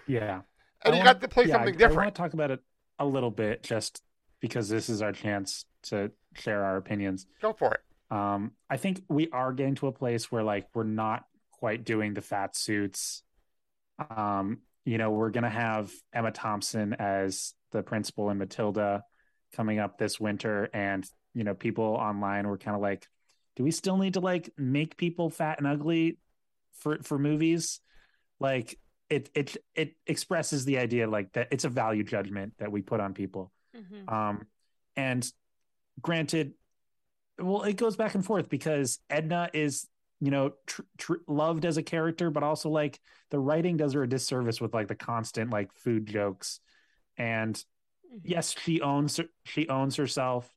[SPEAKER 1] Yeah. And
[SPEAKER 5] Yeah.
[SPEAKER 1] you
[SPEAKER 5] I
[SPEAKER 1] got
[SPEAKER 5] wanna-
[SPEAKER 1] to play
[SPEAKER 5] yeah,
[SPEAKER 1] something
[SPEAKER 5] I, I
[SPEAKER 1] different.
[SPEAKER 5] want to talk about it a little bit just because this is our chance to share our opinions.
[SPEAKER 1] Go for it.
[SPEAKER 5] Um, I think we are getting to a place where like we're not quite doing the fat suits. Um, you know, we're gonna have Emma Thompson as the principal in Matilda coming up this winter, and you know, people online were kind of like, do we still need to like make people fat and ugly for for movies? Like it it it expresses the idea like that it's a value judgment that we put on people.
[SPEAKER 4] Mhm.
[SPEAKER 5] Um, and granted, well, it goes back and forth because Edna is, you know, tr- tr- loved as a character, but also like the writing does her a disservice with like the constant like food jokes. And
[SPEAKER 4] Mhm.
[SPEAKER 5] yes, she owns she owns herself,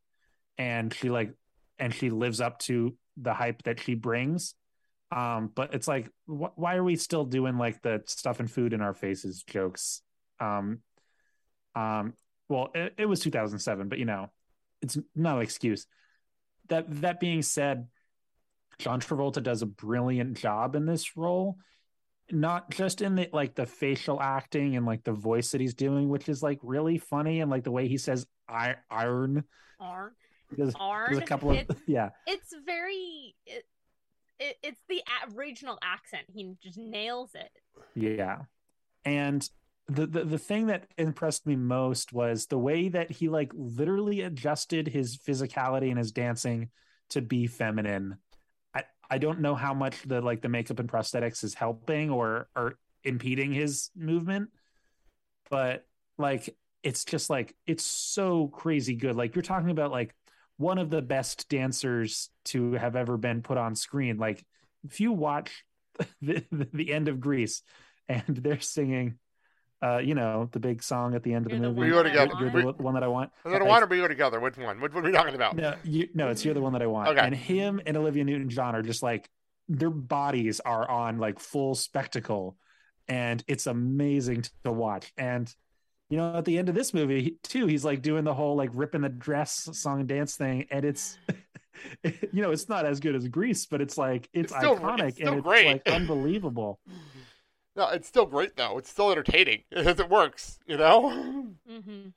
[SPEAKER 5] and she like and she lives up to the hype that she brings. Um, but it's like, wh- why are we still doing like the stuff and food in our faces jokes? Um, um, well, it, it was 2007, but you know, it's not an excuse. That that being said, John Travolta does a brilliant job in this role, not just in the like the facial acting and like the voice that he's doing, which is like really funny, and like the way he says "I iron."
[SPEAKER 4] Arn.
[SPEAKER 5] There's,
[SPEAKER 4] Arn.
[SPEAKER 5] there's a couple of
[SPEAKER 4] It's-
[SPEAKER 5] yeah,
[SPEAKER 4] it's very it, it, it's the a- regional accent he just nails it
[SPEAKER 5] Yeah. And the, the the thing that impressed me most was the way that he like literally adjusted his physicality and his dancing to be feminine. I I don't know how much the like the makeup and prosthetics is helping or or impeding his movement, but like it's just like it's so crazy good. Like you're talking about like one of the best dancers to have ever been put on screen. Like if you watch the, the, the end of Grease and they're singing Uh, you know, the big song at the end of
[SPEAKER 4] You're
[SPEAKER 5] the
[SPEAKER 4] the
[SPEAKER 5] movie.
[SPEAKER 1] We go together.
[SPEAKER 5] You're the one that I want.
[SPEAKER 1] Is that a
[SPEAKER 5] I-
[SPEAKER 1] one or we go together? Which one? Which one are we talking about?
[SPEAKER 5] No, you, no, it's you're the one that I want.
[SPEAKER 1] Okay.
[SPEAKER 5] And him and Olivia Newton-John are just like their bodies are on like full spectacle, and it's amazing to watch. And you know, at the end of this movie too, he's like doing the whole like ripping the dress song and dance thing, and it's. You know, it's not as good as Grease, but it's like it's,
[SPEAKER 1] It's still-
[SPEAKER 5] iconic
[SPEAKER 1] it's
[SPEAKER 5] and it's
[SPEAKER 1] great.
[SPEAKER 5] like unbelievable.
[SPEAKER 1] No, it's still great though. It's still entertaining because it works. You know.
[SPEAKER 4] hmm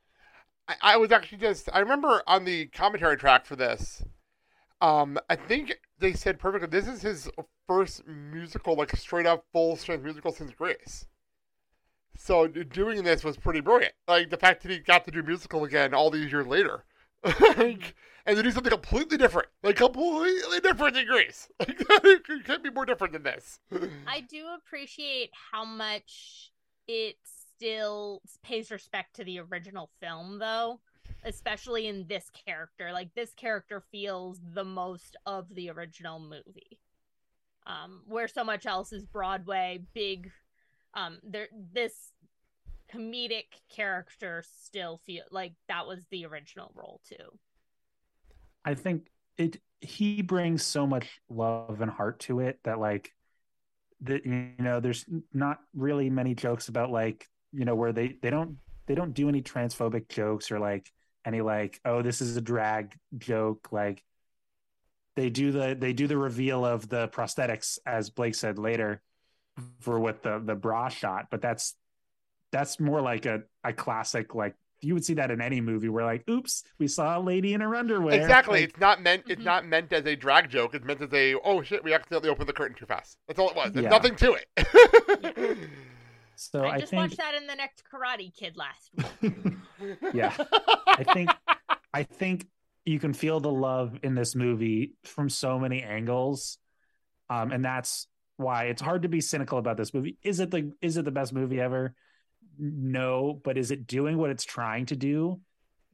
[SPEAKER 1] I, I was actually just I remember on the commentary track for this, um, I think they said perfectly this is his first musical, like straight up full strength musical since Grease. So doing this was pretty brilliant. Like the fact that he got to do musical again all these years later. Like, and to do something completely different, like completely different than Grease. Like it can't be more different than this.
[SPEAKER 4] I do appreciate how much it still pays respect to the original film, though, especially in this character. Like this character feels the most of the original movie, um, where so much else is Broadway big. Um, there this comedic character still feel like that was the original role too.
[SPEAKER 5] I think it he brings so much love and heart to it that like that you know there's not really many jokes about like you know where they they don't they don't do any transphobic jokes or like any like oh this is a drag joke like they do the they do the reveal of the prosthetics as Blake said later for what the the bra shot but that's that's more like a a classic like you would see that in any movie where like oops we saw a lady in her underwear
[SPEAKER 1] Exactly.
[SPEAKER 5] Like,
[SPEAKER 1] it's not meant. It's
[SPEAKER 4] Mhm.
[SPEAKER 1] not meant as a drag joke. It's meant as a oh shit, we accidentally opened the curtain too fast. That's all it was. There's
[SPEAKER 5] Yeah.
[SPEAKER 1] nothing to it.
[SPEAKER 5] so
[SPEAKER 4] I
[SPEAKER 5] I,
[SPEAKER 4] just
[SPEAKER 5] think
[SPEAKER 4] watched that in the next Karate Kid last week.
[SPEAKER 5] yeah I think I think you can feel the love in this movie from so many angles, um, and that's why it's hard to be cynical about this movie. Is it the is it the best movie ever? No, but is it doing what it's trying to do?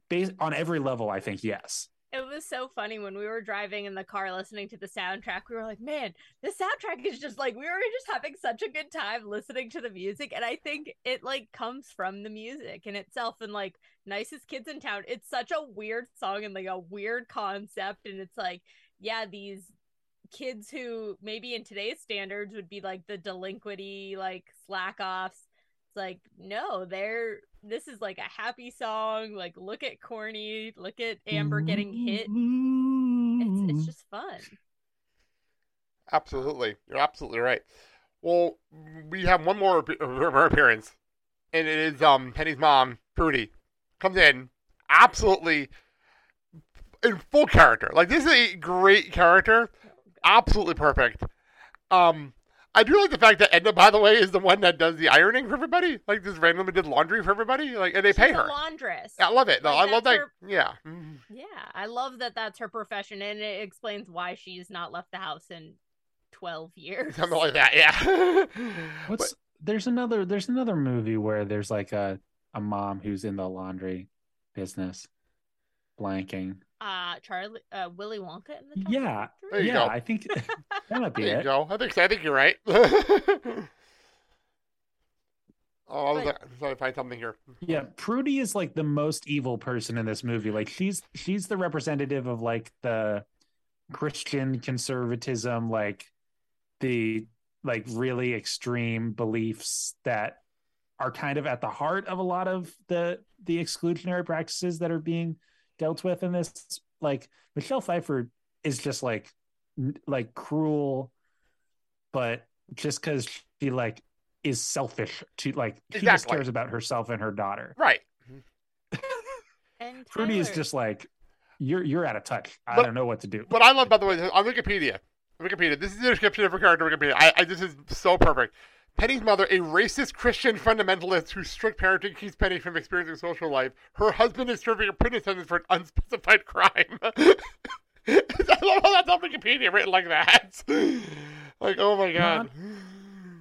[SPEAKER 5] Based on every level, I think yes.
[SPEAKER 4] It was so funny when we were driving in the car listening to the soundtrack. We were like, man, the soundtrack is just like, we were just having such a good time listening to the music. And I think it like comes from the music in itself and like Nicest Kids in Town. It's such a weird song and like a weird concept. And it's like, yeah, these kids who maybe in today's standards would be like the delinquenty, like slack offs. It's like, no, they're this is like a happy song. Like, look at Corny, look at Amber getting hit. It's it's just fun.
[SPEAKER 1] absolutely, you're absolutely right. Well, we have one more of her appearance, and it is um Penny's mom, Prudy, comes in absolutely in full character. Like this is a great character, absolutely perfect. Um, I do like the fact that Edna, by the way, is the one that does the ironing for everybody. Like just randomly did laundry for everybody. Like and they pay
[SPEAKER 4] She's
[SPEAKER 1] her.
[SPEAKER 4] a laundress.
[SPEAKER 1] I love it. No,
[SPEAKER 4] Like,
[SPEAKER 1] I love that.
[SPEAKER 4] her-
[SPEAKER 1] Yeah.
[SPEAKER 4] Yeah, I love that that's her profession, and it explains why she's not left the house in twelve years.
[SPEAKER 1] Something like that. Yeah.
[SPEAKER 5] What's there's another there's another movie where there's like a a mom who's in the laundry business, blanking.
[SPEAKER 4] Uh, Charlie, uh, Willy Wonka in the Chocolate
[SPEAKER 5] Yeah,
[SPEAKER 4] Factory?
[SPEAKER 1] There you
[SPEAKER 5] yeah,
[SPEAKER 1] go.
[SPEAKER 5] I think that might be
[SPEAKER 1] There you
[SPEAKER 5] it.
[SPEAKER 1] go. I think. I think you're right. oh, I was
[SPEAKER 4] But-
[SPEAKER 1] trying to find something here.
[SPEAKER 5] Yeah, Prudy is like the most evil person in this movie. Like she's she's the representative of like the Christian conservatism, like the like really extreme beliefs that are kind of at the heart of a lot of the the exclusionary practices that are being dealt with in this. Like Michelle Pfeiffer is just like like cruel, but just because she like is selfish to like she just cares about herself and her daughter.
[SPEAKER 1] Right.
[SPEAKER 4] And
[SPEAKER 5] Prudy is just like you're you're out of touch. I
[SPEAKER 1] But-
[SPEAKER 5] don't know what to do.
[SPEAKER 1] But I love, by the way, on Wikipedia, Wikipedia, this is the description of her character. on Wikipedia. I, I this is so perfect. Penny's mother, a racist Christian fundamentalist whose strict parenting keeps Penny from experiencing social life. Her husband is serving a prison sentence for an unspecified crime. I love how that's on Wikipedia written like that. Like, oh my god.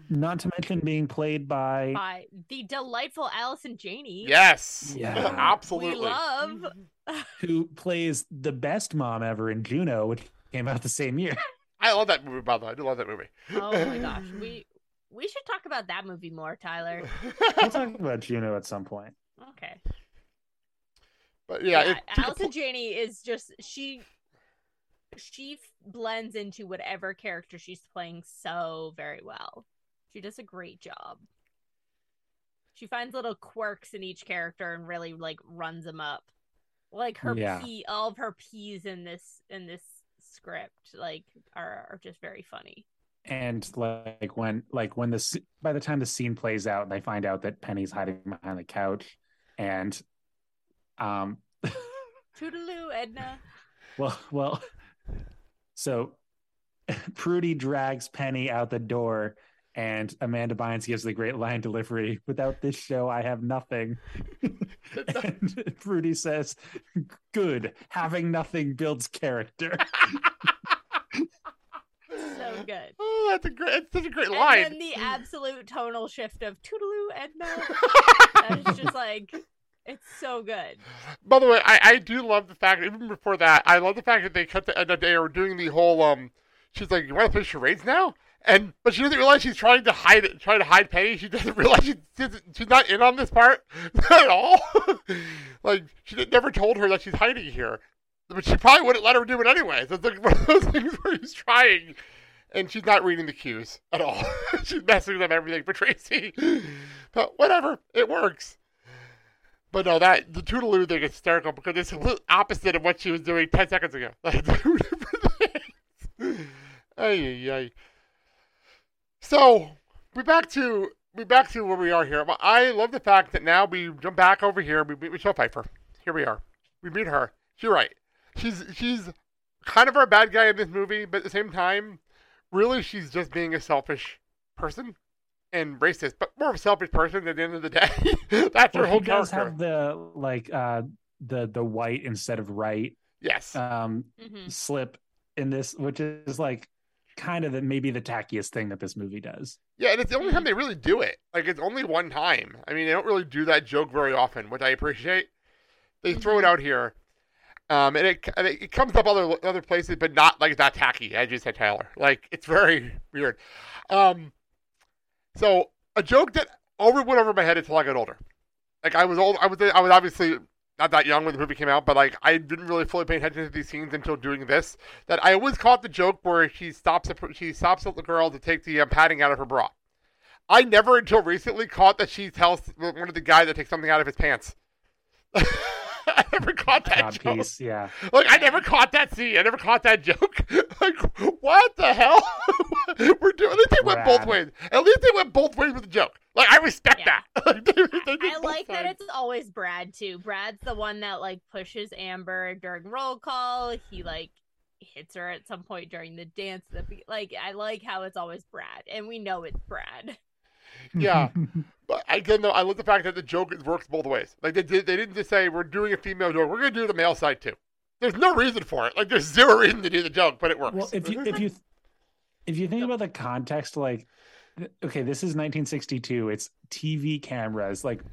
[SPEAKER 5] Not to mention being played by
[SPEAKER 4] by the delightful Allison Janney.
[SPEAKER 1] Yes.
[SPEAKER 5] Yeah.
[SPEAKER 1] Absolutely.
[SPEAKER 4] we love.
[SPEAKER 5] who plays the best mom ever in Juno, which came out the same year.
[SPEAKER 1] I love that movie, by the way. I do love that movie.
[SPEAKER 4] Oh my gosh, we We should talk about that movie more, Tyler.
[SPEAKER 5] We'll talk about Juno at some point.
[SPEAKER 4] Okay.
[SPEAKER 1] but yeah,
[SPEAKER 4] Yeah,
[SPEAKER 1] it took
[SPEAKER 4] Allison Janney is just she she blends into whatever character she's playing so very well. She does a great job. She finds little quirks in each character and really like runs them up. Like her
[SPEAKER 5] Yeah.
[SPEAKER 4] pee, all of her peas in this in this script like are are just very funny.
[SPEAKER 5] And like when like when the s- by the time the scene plays out, they find out that Penny's hiding behind the couch, and um,
[SPEAKER 4] Toodaloo, Edna.
[SPEAKER 5] well, well, so Prudy drags Penny out the door, and Amanda Bynes gives the great line delivery: "Without this show, I have nothing." and Prudy says, "Good, having nothing builds character."
[SPEAKER 4] So good.
[SPEAKER 1] Oh, that's a great. It's such a great
[SPEAKER 4] And
[SPEAKER 1] line.
[SPEAKER 4] then the absolute tonal shift of Toodaloo, Edna. That is just like it's so good.
[SPEAKER 1] By the way, I, I do love the fact even before that, I love the fact that they cut the end of day or doing the whole um she's like, You wanna play charades now? And but she doesn't realize she's trying to hide it trying to hide Penny. She doesn't realize she, she's, she's not in on this part at all. like she never told her that she's hiding here. But she probably wouldn't let her do it anyway. So it's like one of those things where he's trying and she's not reading the cues at all. she's messing up everything for Tracy. But whatever, it works. But no, that the Toodaloo thing is hysterical because it's the opposite of what she was doing ten seconds ago. Ay, ay. So we back to we back to where we are here. I love the fact that now we jump back over here. We meet Michelle Pfeiffer. Here we are. We meet her. You're right. She's she's kind of our bad guy in this movie, but at the same time, really she's just being a selfish person and racist, but more of a selfish person at the end of the day. That's her whole
[SPEAKER 5] he does
[SPEAKER 1] character.
[SPEAKER 5] have the like uh the the white instead of right
[SPEAKER 1] Yes.
[SPEAKER 5] um
[SPEAKER 4] Mhm.
[SPEAKER 5] slip in this, which is like kind of the, maybe the tackiest thing that this movie does.
[SPEAKER 1] Yeah, and it's the only time they really do it. Like it's only one time. I mean, they don't really do that joke very often, which I appreciate. They throw it out here, um, and it it comes up other other places, but not like that tacky. I just said, Tyler. Like it's very weird. Um, so a joke that over went over my head until I got older. Like I was old. I was I was obviously not that young when the movie came out, but like I didn't really fully pay attention to these scenes until doing this. That I always caught the joke where she stops she stops the girl to take the um, padding out of her bra. I never until recently caught that she tells one of the guys to take something out of his pants. I never caught that
[SPEAKER 5] Odd
[SPEAKER 1] joke.
[SPEAKER 5] piece, yeah.
[SPEAKER 1] Like I never caught that scene. I never caught that joke. like what the hell? We're doing. At least they went both ways. At least they went both ways with the joke. Like I respect
[SPEAKER 4] Yeah.
[SPEAKER 1] that. Like, they- they
[SPEAKER 4] I
[SPEAKER 1] both
[SPEAKER 4] like that it's always Brad too. Brad's the one that like pushes Amber during roll call. He like hits her at some point during the dance. That like I like how it's always Brad, and we know it's Brad.
[SPEAKER 1] Yeah. But again, though, I love the fact that the joke works both ways. Like they did, they didn't just say we're doing a female joke. We're going to do the male side too. There's no reason for it. Like there's zero reason to do the joke, but it works.
[SPEAKER 5] Well, if you if you if you think about the context, like, okay, this is 1962. It's TV cameras. Like,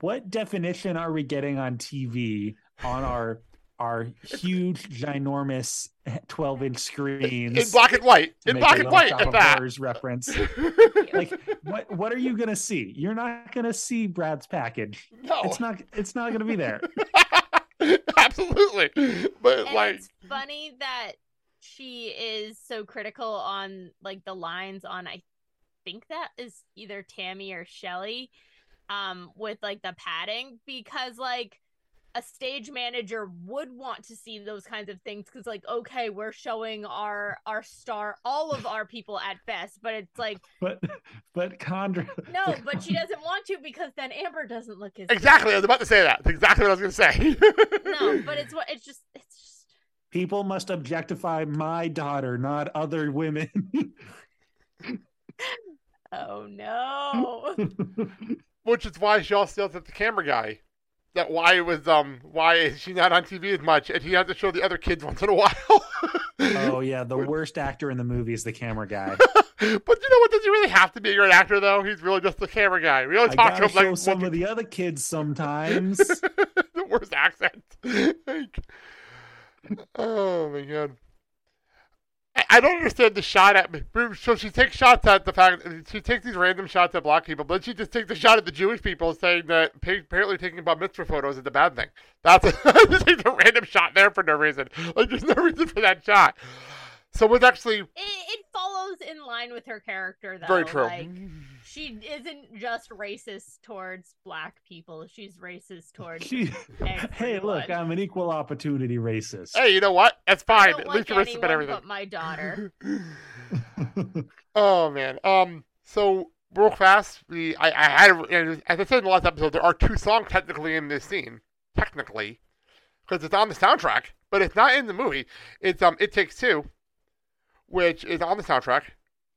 [SPEAKER 5] what definition are we getting on TV on our our huge, ginormous 12 inch screens?
[SPEAKER 1] in black and white, in black and white, at that.
[SPEAKER 5] Reference. Like, what what are you gonna see? You're not gonna see Brad's package.
[SPEAKER 1] no,
[SPEAKER 5] It's not. It's not gonna be there.
[SPEAKER 1] absolutely. But
[SPEAKER 4] And
[SPEAKER 1] like,
[SPEAKER 4] it's funny that she is so critical on like the lines on I think that is either Tammy or Shelly um with like the padding because like a stage manager would want to see those kinds of things because like okay we're showing our our star all of our people at best but it's like
[SPEAKER 5] But but Chandra.
[SPEAKER 4] no but she doesn't want to because then amber doesn't look as good.
[SPEAKER 1] exactly. I was about to say that. That's exactly what I was going to say.
[SPEAKER 4] no but it's what it's just it's just
[SPEAKER 5] People must objectify my daughter, not other women.
[SPEAKER 4] oh no
[SPEAKER 1] Which is why she also yells at the camera guy. That why was um why is she not on TV as much, and he had to show the other kids once in a while.
[SPEAKER 5] oh yeah, the worst actor in the movie is the camera guy.
[SPEAKER 1] but you know what? Does he really have to be a great actor though? He's really just the camera guy. We only
[SPEAKER 5] I
[SPEAKER 1] talk to him like
[SPEAKER 5] some of the other kids sometimes.
[SPEAKER 1] the worst accent. Like, oh my god. I, don't understand the shot at me. So she takes shots at the fact she takes these random shots at black people, but she just takes a shot at the Jewish people, saying that apparently taking bar mitzvah photos is a bad thing. That's a, just a random shot there for no reason. Like there's no reason for that shot. So it's actually
[SPEAKER 4] It, it follows in line with her character, though.
[SPEAKER 1] very true.
[SPEAKER 4] Like, she isn't just racist towards black people; she's racist towards.
[SPEAKER 5] She, hey, look. I'm an equal opportunity racist.
[SPEAKER 1] hey, you know what? That's fine. At least you're racist about everything.
[SPEAKER 4] but my daughter.
[SPEAKER 1] Oh man. Um. So real fast, we I I had as I said in the last episode, there are two songs technically in this scene, technically, because it's on the soundtrack, but it's not in the movie. It's um it takes two, which is on the soundtrack,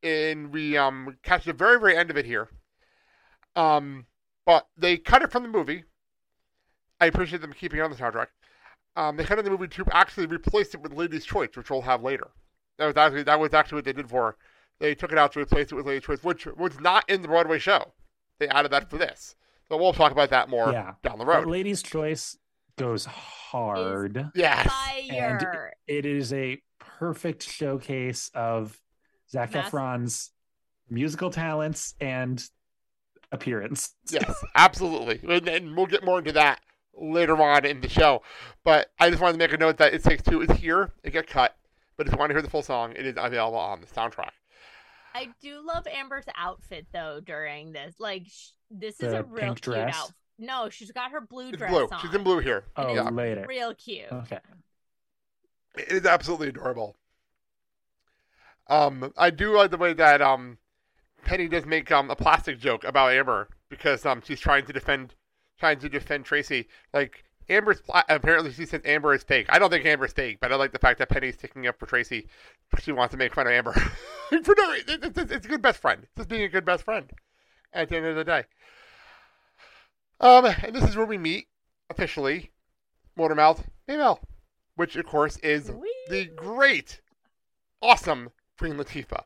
[SPEAKER 1] and we um catch the very very end of it here. Um, but they cut it from the movie. I appreciate them keeping it on the soundtrack. Um, they cut it in the movie to actually replace it with Lady's Choice, which we'll have later. That was actually that was actually what they did for. her. They took it out to replace it with Lady's Choice, which was not in the Broadway show. They added that for this. So we'll talk about that more
[SPEAKER 5] Yeah.
[SPEAKER 1] down the
[SPEAKER 5] But
[SPEAKER 1] road.
[SPEAKER 5] Lady's Choice goes hard.
[SPEAKER 1] Yes.
[SPEAKER 4] Fire.
[SPEAKER 5] It is a perfect showcase of Zac
[SPEAKER 4] Mass-
[SPEAKER 5] Efron's musical talents and appearance.
[SPEAKER 1] yes, absolutely. And, and we'll get more into that later on in the show. But I just wanted to make a note that It Takes Two is here. It got cut. But if you want to hear the full song, it is available on the soundtrack.
[SPEAKER 4] I do love Amber's outfit though during this. Like sh- this is a real
[SPEAKER 5] pink
[SPEAKER 4] cute
[SPEAKER 5] dress?
[SPEAKER 4] outfit. No, she's got her blue
[SPEAKER 1] It's
[SPEAKER 4] dress
[SPEAKER 1] blue.
[SPEAKER 4] on.
[SPEAKER 1] She's in blue here.
[SPEAKER 5] Oh,
[SPEAKER 4] yeah.
[SPEAKER 5] later.
[SPEAKER 4] Real cute.
[SPEAKER 5] Okay.
[SPEAKER 1] It is absolutely adorable. Um, I do like the way that um, Penny does make um a plastic joke about Amber because um she's trying to defend trying to defend Tracy. Like Amber's pla- apparently she says Amber is fake. I don't think Amber's fake, but I like the fact that Penny's sticking up for Tracy. She wants to make fun of Amber for no reason. It's, it's, it's a good best friend. It's just being a good best friend. At the end of the day. Um, and this is where we meet officially Motormouth Maybelle, which of course is the great, awesome Queen Latifah.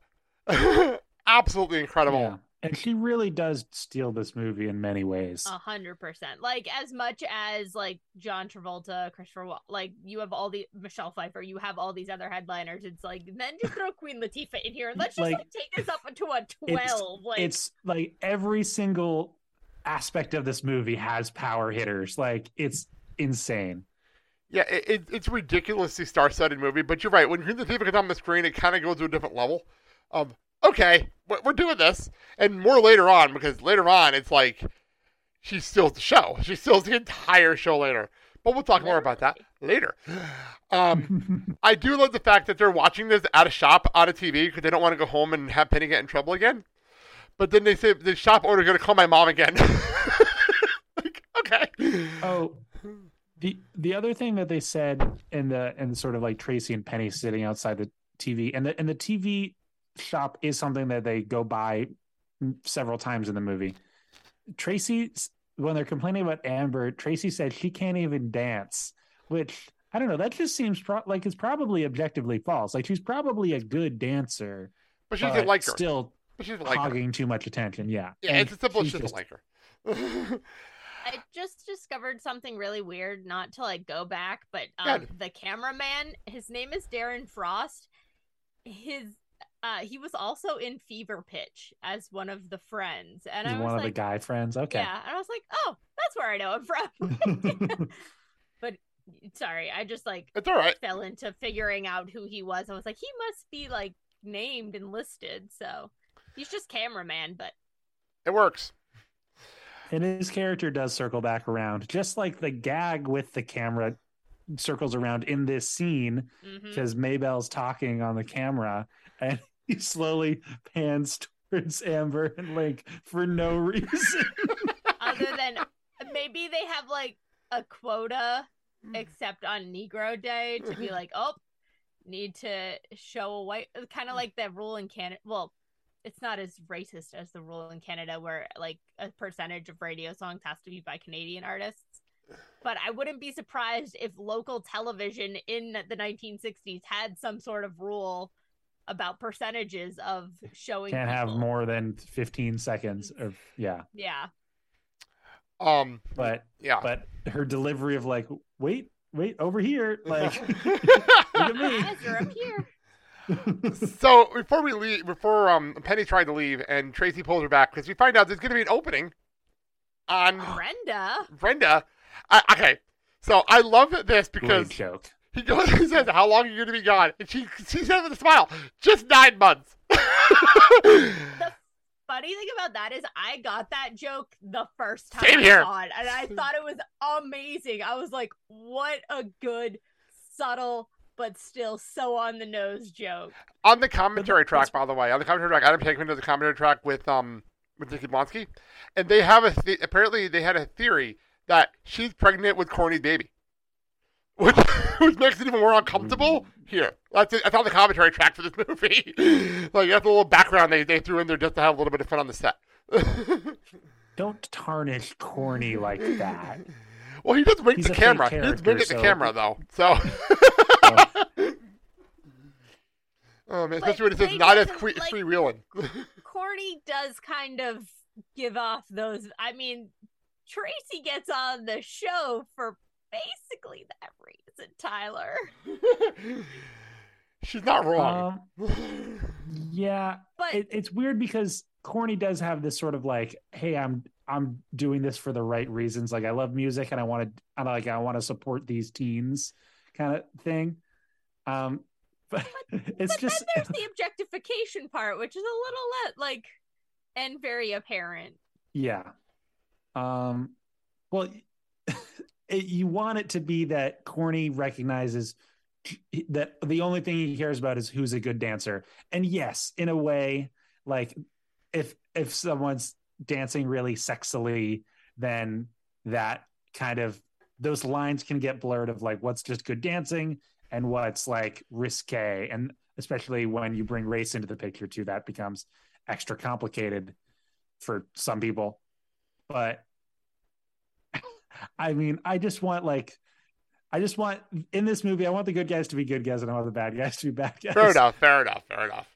[SPEAKER 1] Absolutely incredible.
[SPEAKER 5] Yeah. And she really does steal this movie in many ways.
[SPEAKER 4] A hundred percent. Like as much as like John Travolta, Christopher, Wa- like you have all the Michelle Pfeiffer, you have all these other headliners. It's like then just throw Queen Latifah in here and let's just
[SPEAKER 5] Like,
[SPEAKER 4] like, take this up to a twelve. like
[SPEAKER 5] it's like every single aspect of this movie has power hitters. Like it's insane.
[SPEAKER 1] Yeah, it, it, it's a ridiculously star-studded movie, but you're right. When Queen Latifah gets on the screen, it kind of goes to a different level. Of okay, we're we're doing this, and more later on because later on it's like she steals the show. She steals the entire show later. But we'll talk more about that later. Um, I do love the fact that they're watching this at a shop on a TV because they don't want to go home and have Penny get in trouble again. But then they say the shop owner going to call my mom again. like, okay.
[SPEAKER 5] Oh, the the other thing that they said in the in sort of like Tracy and Penny sitting outside the TV, and the and the TV shop is something that they go by several times in the movie. Tracy, when they're complaining about Amber, Tracy said she can't even dance, which I don't know. That just seems pro- like it's probably objectively false. Like she's probably a good dancer,
[SPEAKER 1] But she doesn't like her.
[SPEAKER 5] still
[SPEAKER 1] But she doesn't like her.
[SPEAKER 5] hogging too much attention. Yeah,
[SPEAKER 1] Yeah,
[SPEAKER 5] And
[SPEAKER 1] it's simple
[SPEAKER 5] she's
[SPEAKER 1] she doesn't
[SPEAKER 5] just-
[SPEAKER 1] like her.
[SPEAKER 4] I just discovered something really weird. Not to like go back, but um, the cameraman, his name is Darren Frost. His uh, he was also in Fever Pitch as one of the friends, and
[SPEAKER 5] He's
[SPEAKER 4] I was
[SPEAKER 5] one of the guy friends. Okay.
[SPEAKER 4] yeah, and I was like, oh, that's where I know him from. but sorry, I just like
[SPEAKER 1] it's all right.
[SPEAKER 4] fell into figuring out who he was. I was like, he must be like named and listed, so he's just cameraman, but
[SPEAKER 1] It works.
[SPEAKER 5] And his character does circle back around, just like the gag with the camera circles around in this scene
[SPEAKER 4] mm-hmm.
[SPEAKER 5] because Maybelle's talking on the camera and he slowly pans towards Amber and Link for no reason.
[SPEAKER 4] other than maybe they have like a quota except on Negro Day to be like, oh, need to show a white, kind of like that rule in Canada. Well, it's not as racist as the rule in Canada where like a percentage of radio songs has to be by Canadian artists. But I wouldn't be surprised if local television in the 1960s had some sort of rule about percentages of showing.
[SPEAKER 5] Can't have more than 15 seconds of, yeah.
[SPEAKER 4] Yeah.
[SPEAKER 1] Um,
[SPEAKER 5] But,
[SPEAKER 1] yeah.
[SPEAKER 5] but her delivery of like, wait, wait, over here. Like, look at me.
[SPEAKER 4] Guys are up here.
[SPEAKER 1] so before we leave, before um Penny tried to leave and Tracy pulls her back because we find out there's going to be an opening on
[SPEAKER 4] Brenda.
[SPEAKER 1] Brenda. I, okay, so I love this
[SPEAKER 5] Great
[SPEAKER 1] because
[SPEAKER 5] joke.
[SPEAKER 1] he goes and says, "How long are you going to be gone?" And she she says with a smile, "Just nine months."
[SPEAKER 4] The funny thing about that is I got that joke the first time
[SPEAKER 1] Same
[SPEAKER 4] I
[SPEAKER 1] here.
[SPEAKER 4] saw it, and I thought it was amazing. I was like, "What a good, subtle, but still so on the nose joke."
[SPEAKER 1] on the commentary track, by the way, on the commentary track, Adam Shankman does a commentary track with um with Nikki Blonsky, and they have a th- apparently they had a theory that she's pregnant with Corny's baby, which which makes it even more uncomfortable. Here, that's it. That's on the commentary track for this movie. like that's a little background they they threw in there just to have a little bit of fun on the set.
[SPEAKER 5] Don't tarnish corny like that.
[SPEAKER 1] well, he does wink
[SPEAKER 5] He's
[SPEAKER 1] the camera. He does wink at the
[SPEAKER 5] so-
[SPEAKER 1] camera though. So.
[SPEAKER 5] Oh.
[SPEAKER 1] Oh man,
[SPEAKER 4] But
[SPEAKER 1] especially when it says not as
[SPEAKER 4] doesn't,
[SPEAKER 1] que-
[SPEAKER 4] like-
[SPEAKER 1] freewheeling.
[SPEAKER 4] Corny does kind of give off those. I mean, Tracy gets on the show for basically that reason, Tyler.
[SPEAKER 1] She's not wrong.
[SPEAKER 5] Um, yeah,
[SPEAKER 4] But
[SPEAKER 5] it, it's weird because corny does have this sort of like hey i'm i'm doing this for the right reasons like i love music and i want to i like i want to support these teens kind of thing. Um but it's
[SPEAKER 4] but
[SPEAKER 5] just
[SPEAKER 4] then there's the objectification part, which is a little like and very apparent.
[SPEAKER 5] yeah. Um well it, you want it to be that corny recognizes that the only thing he cares about is who's a good dancer. And yes in a way like if if someone's dancing really sexily then that kind of those lines can get blurred of like what's just good dancing and what's like risque and especially when you bring race into the picture too that becomes extra complicated for some people but i mean i just want like i just want in this movie i want the good guys to be good guys and i want the bad guys to be bad guys
[SPEAKER 1] fair enough. Fair enough. Fair enough.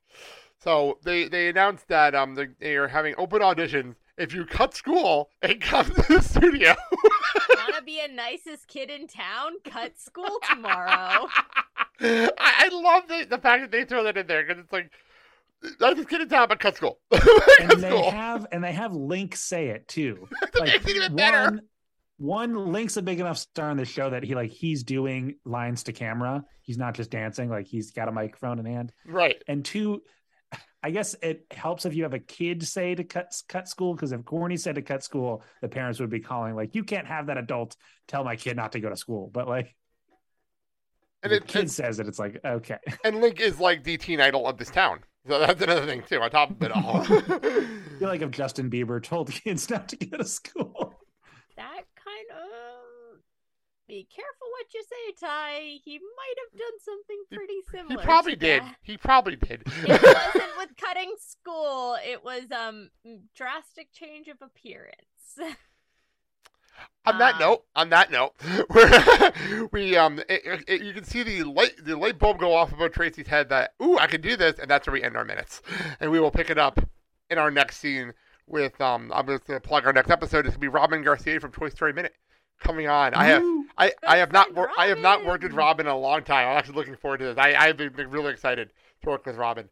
[SPEAKER 1] So they they announced that um they, they are having open auditions if you cut school and come to the studio.
[SPEAKER 4] Wanna be a nicest kid in town? Cut school tomorrow.
[SPEAKER 1] I, I love the, the fact that they throw that in there because it's like I just get in town, but cut school.
[SPEAKER 5] and they
[SPEAKER 1] school.
[SPEAKER 5] have and they have link say it too
[SPEAKER 1] That makes it even better.
[SPEAKER 5] one one link's a big enough star in the show that he like he's doing lines to camera he's not just dancing like he's got a microphone in hand
[SPEAKER 1] Right.
[SPEAKER 5] and two i guess it helps if you have a kid say to cut cut school because if corny said to cut school the parents would be calling like you can't have that adult tell my kid not to go to school but like
[SPEAKER 1] And it,
[SPEAKER 5] kid
[SPEAKER 1] and,
[SPEAKER 5] says it it's like okay
[SPEAKER 1] and Link is like the teen idol of this town. So that's another thing too. On top of it all.
[SPEAKER 5] I feel like if justin bieber told kids not to go to school
[SPEAKER 4] that kind of be careful what you say, Ty. He might have done something
[SPEAKER 1] He-
[SPEAKER 4] pretty
[SPEAKER 1] he
[SPEAKER 4] similar.
[SPEAKER 1] probably
[SPEAKER 4] to
[SPEAKER 1] did.
[SPEAKER 4] that.
[SPEAKER 1] He probably did.
[SPEAKER 4] It wasn't with cutting school. It was um drastic change of appearance.
[SPEAKER 1] on that
[SPEAKER 4] Uh,
[SPEAKER 1] note, on that note, we um, it, it, you can see the light the light bulb go off above Tracy's head that ooh I can do this, and that's where we end our minutes, and we will pick it up in our next scene with um. I'm just gonna plug our next episode. It's gonna be Robin Garcia from Toy Story Minute coming on. I have I, I have not wor- I have not worked with
[SPEAKER 4] Robin.
[SPEAKER 1] In a long time. I'm actually looking forward to this. I I've been really excited to work with Robin.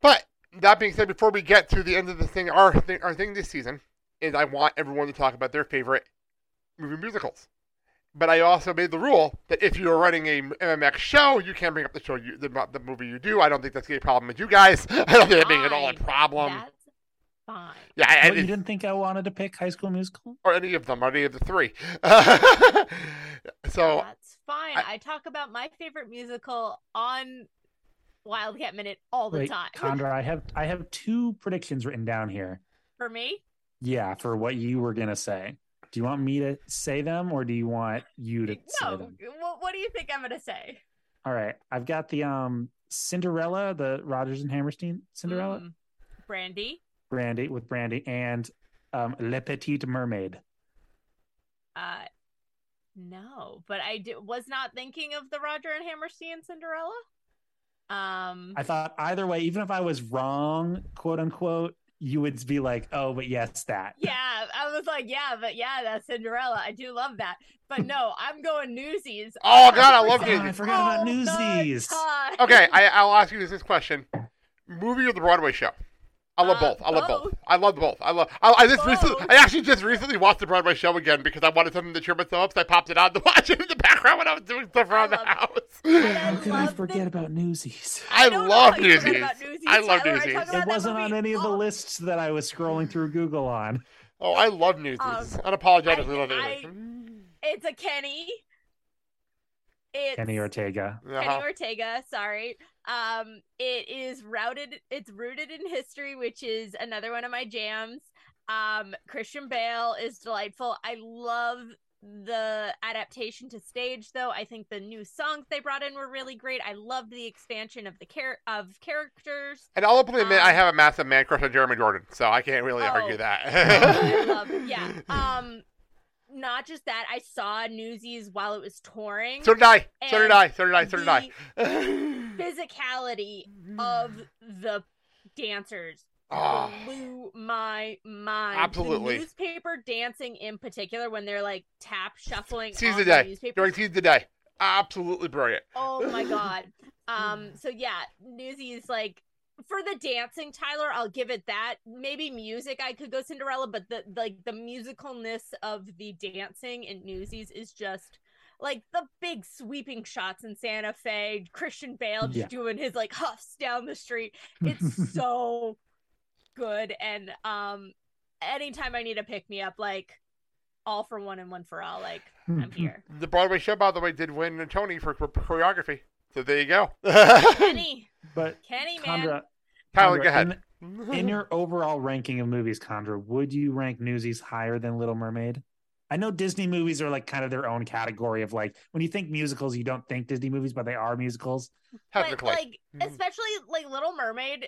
[SPEAKER 1] But that being said, before we get to the end of the thing, our thing, our thing this season is I want everyone to talk about their favorite movie musicals. But I also made the rule that if you are running a MMX show, you can't bring up the show you the, the movie you do. I don't think that's a problem with you guys. I don't think that being at all a problem.
[SPEAKER 4] Fine.
[SPEAKER 1] yeah, I, I
[SPEAKER 5] What, you
[SPEAKER 1] didn't-
[SPEAKER 5] didn't think i wanted to pick high school musical
[SPEAKER 1] or any of them, or any of the three. so
[SPEAKER 4] That's fine.
[SPEAKER 1] I-
[SPEAKER 4] I, talk about my favorite musical on Wildcat Minute all the
[SPEAKER 5] Wait,
[SPEAKER 4] time.
[SPEAKER 5] Chandra, I have I have two predictions written down here.
[SPEAKER 4] For me,
[SPEAKER 5] Yeah, for what you were gonna say. Do you want me to say them or do you want you to say
[SPEAKER 4] no.
[SPEAKER 5] them?
[SPEAKER 4] What, what do you think I'm gonna say?
[SPEAKER 5] All right. I've got the um Cinderella, the Rodgers and Hammerstein Cinderella,
[SPEAKER 4] Mm. Brandy.
[SPEAKER 5] Brandy with Brandy, and um Le Petite Mermaid.
[SPEAKER 4] Uh, no, but I did, was not thinking of the Roger and Hammerstein Cinderella. Um,
[SPEAKER 5] I thought either way, even if I was wrong, quote unquote, you would be like, oh, but yes, that.
[SPEAKER 4] Yeah, I was like, yeah, but yeah, that's Cinderella. I do love that. But no, I'm going Newsies.
[SPEAKER 1] Oh, God, I love
[SPEAKER 4] 100%.
[SPEAKER 1] Newsies.
[SPEAKER 5] I forgot about
[SPEAKER 4] All
[SPEAKER 5] Newsies.
[SPEAKER 1] Okay, I, I'll ask you this question: movie or the Broadway show? I love
[SPEAKER 4] Uh,
[SPEAKER 1] both. I love both.
[SPEAKER 4] both.
[SPEAKER 1] I love both. I love. I, I just recently, I actually just recently watched the Broadway show again because I wanted something to cheer myself up. So I popped it on to watch it in the background when I was doing stuff around the house.
[SPEAKER 4] And I
[SPEAKER 5] How could I forget
[SPEAKER 4] the-
[SPEAKER 5] about Newsies?
[SPEAKER 1] I
[SPEAKER 4] don't
[SPEAKER 1] love
[SPEAKER 4] how you forgot
[SPEAKER 1] Newsies.
[SPEAKER 4] about Newsies,
[SPEAKER 1] I love
[SPEAKER 4] Tyler.
[SPEAKER 1] Newsies.
[SPEAKER 4] talk
[SPEAKER 5] It wasn't on any of the lists that I was scrolling through Google on.
[SPEAKER 1] Oh, I love Newsies.
[SPEAKER 4] Um,
[SPEAKER 1] Unapologetically
[SPEAKER 4] I-
[SPEAKER 1] love
[SPEAKER 4] I-
[SPEAKER 1] Newsies.
[SPEAKER 4] It's a Kenny. It's
[SPEAKER 5] Kenny Ortega.
[SPEAKER 4] Kenny
[SPEAKER 1] Uh-huh.
[SPEAKER 4] Ortega, sorry. Um, it is routed. It's rooted in history, which is another one of my jams. Um, Christian Bale is delightful. I love the adaptation to stage, though. I think the new songs they brought in were really great. I loved the expansion of the char- of characters.
[SPEAKER 1] And I'll openly admit, I
[SPEAKER 4] Um,
[SPEAKER 1] have a massive man crush on Jeremy Jordan, so I can't really
[SPEAKER 4] Oh.
[SPEAKER 1] argue
[SPEAKER 4] Oh,
[SPEAKER 1] that.
[SPEAKER 4] I love, yeah. Um, not just that, I saw Newsies while it was touring.
[SPEAKER 1] so did I. So did I. So did I. So did I.
[SPEAKER 4] physicality of the dancers
[SPEAKER 1] Ah.
[SPEAKER 4] blew my mind.
[SPEAKER 1] Absolutely.
[SPEAKER 4] The newspaper dancing in particular when they're like tap shuffling
[SPEAKER 1] Seize the
[SPEAKER 4] the
[SPEAKER 1] day.
[SPEAKER 4] newspaper.
[SPEAKER 1] During Seize the Day. Absolutely brilliant.
[SPEAKER 4] Oh my god. Um so yeah, Newsies like for the dancing, Tyler, I'll give it that. Maybe music I could go Cinderella, but the like the musicalness of the dancing in Newsies is just like the big sweeping shots in Santa Fe, Christian Bale just
[SPEAKER 5] Yeah.
[SPEAKER 4] doing his like huffs down the street. It's so good and um anytime I need a pick me up like all for one and one for all like I'm here.
[SPEAKER 1] The Broadway show, by the way, did win a Tony for cho- choreography. So there you go.
[SPEAKER 4] Kenny,
[SPEAKER 5] But
[SPEAKER 4] Kenny man.
[SPEAKER 5] Chandra,
[SPEAKER 1] Tyler,
[SPEAKER 5] Chandra,
[SPEAKER 1] go ahead.
[SPEAKER 5] In, in your overall ranking of movies, Chandra, would you rank Newsies higher than Little Mermaid? I know Disney movies are like kind of their own category of like when you think musicals, you don't think Disney movies, but they are musicals.
[SPEAKER 4] but like
[SPEAKER 1] Mhm.
[SPEAKER 4] especially like little mermaid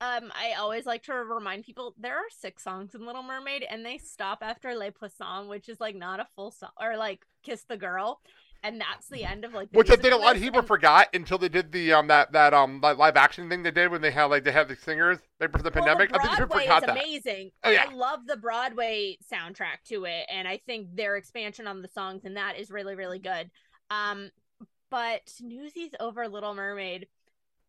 [SPEAKER 4] um i always like to remind people there are six songs in little mermaid and they stop after Les Poissons, which is like not a full song or like kiss the girl and that's the end of like the
[SPEAKER 1] Which I think a lot of people
[SPEAKER 4] and-
[SPEAKER 1] forgot until they did the um that that um that live action thing they did when they had like they had the singers like for the
[SPEAKER 4] well,
[SPEAKER 1] pandemic.
[SPEAKER 4] the
[SPEAKER 1] I think people
[SPEAKER 4] Broadway
[SPEAKER 1] forgot
[SPEAKER 4] is
[SPEAKER 1] that.
[SPEAKER 4] amazing.
[SPEAKER 1] Oh, yeah.
[SPEAKER 4] I love the Broadway soundtrack to it, and I think their expansion on the songs and that is really, really good. Um, but Newsies over Little Mermaid,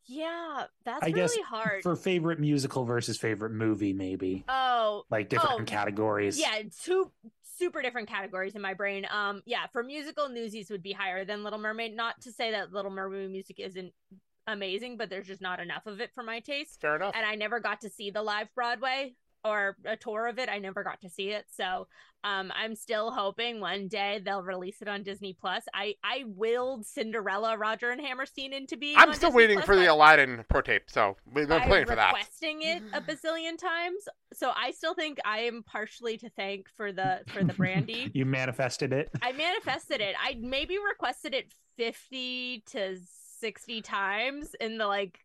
[SPEAKER 4] yeah, that's
[SPEAKER 5] I
[SPEAKER 4] really
[SPEAKER 5] guess
[SPEAKER 4] hard.
[SPEAKER 5] for favorite musical versus favorite movie, maybe
[SPEAKER 4] oh,
[SPEAKER 5] like different
[SPEAKER 4] Oh,
[SPEAKER 5] categories.
[SPEAKER 4] yeah two super different categories in my brain. Um yeah for musical newsies would be higher than little mermaid. Not to say that little mermaid music isn't amazing but there's just not enough of it for my taste.
[SPEAKER 1] Fair enough.
[SPEAKER 4] and i never got to see the live broadway or a tour of it i never got to see it so um i'm still hoping one day they'll release it on disney plus i i willed cinderella roger and hammerstein into being
[SPEAKER 1] I'm
[SPEAKER 4] on
[SPEAKER 1] still
[SPEAKER 4] Disney
[SPEAKER 1] waiting
[SPEAKER 4] Plus
[SPEAKER 1] for the Aladdin pro tape, so we've been
[SPEAKER 4] by
[SPEAKER 1] playing for that.
[SPEAKER 4] requesting it a bazillion times. So I still think I am partially to thank for the for the brandy.
[SPEAKER 5] You manifested it.
[SPEAKER 4] I manifested it. I maybe requested it fifty to sixty times in the like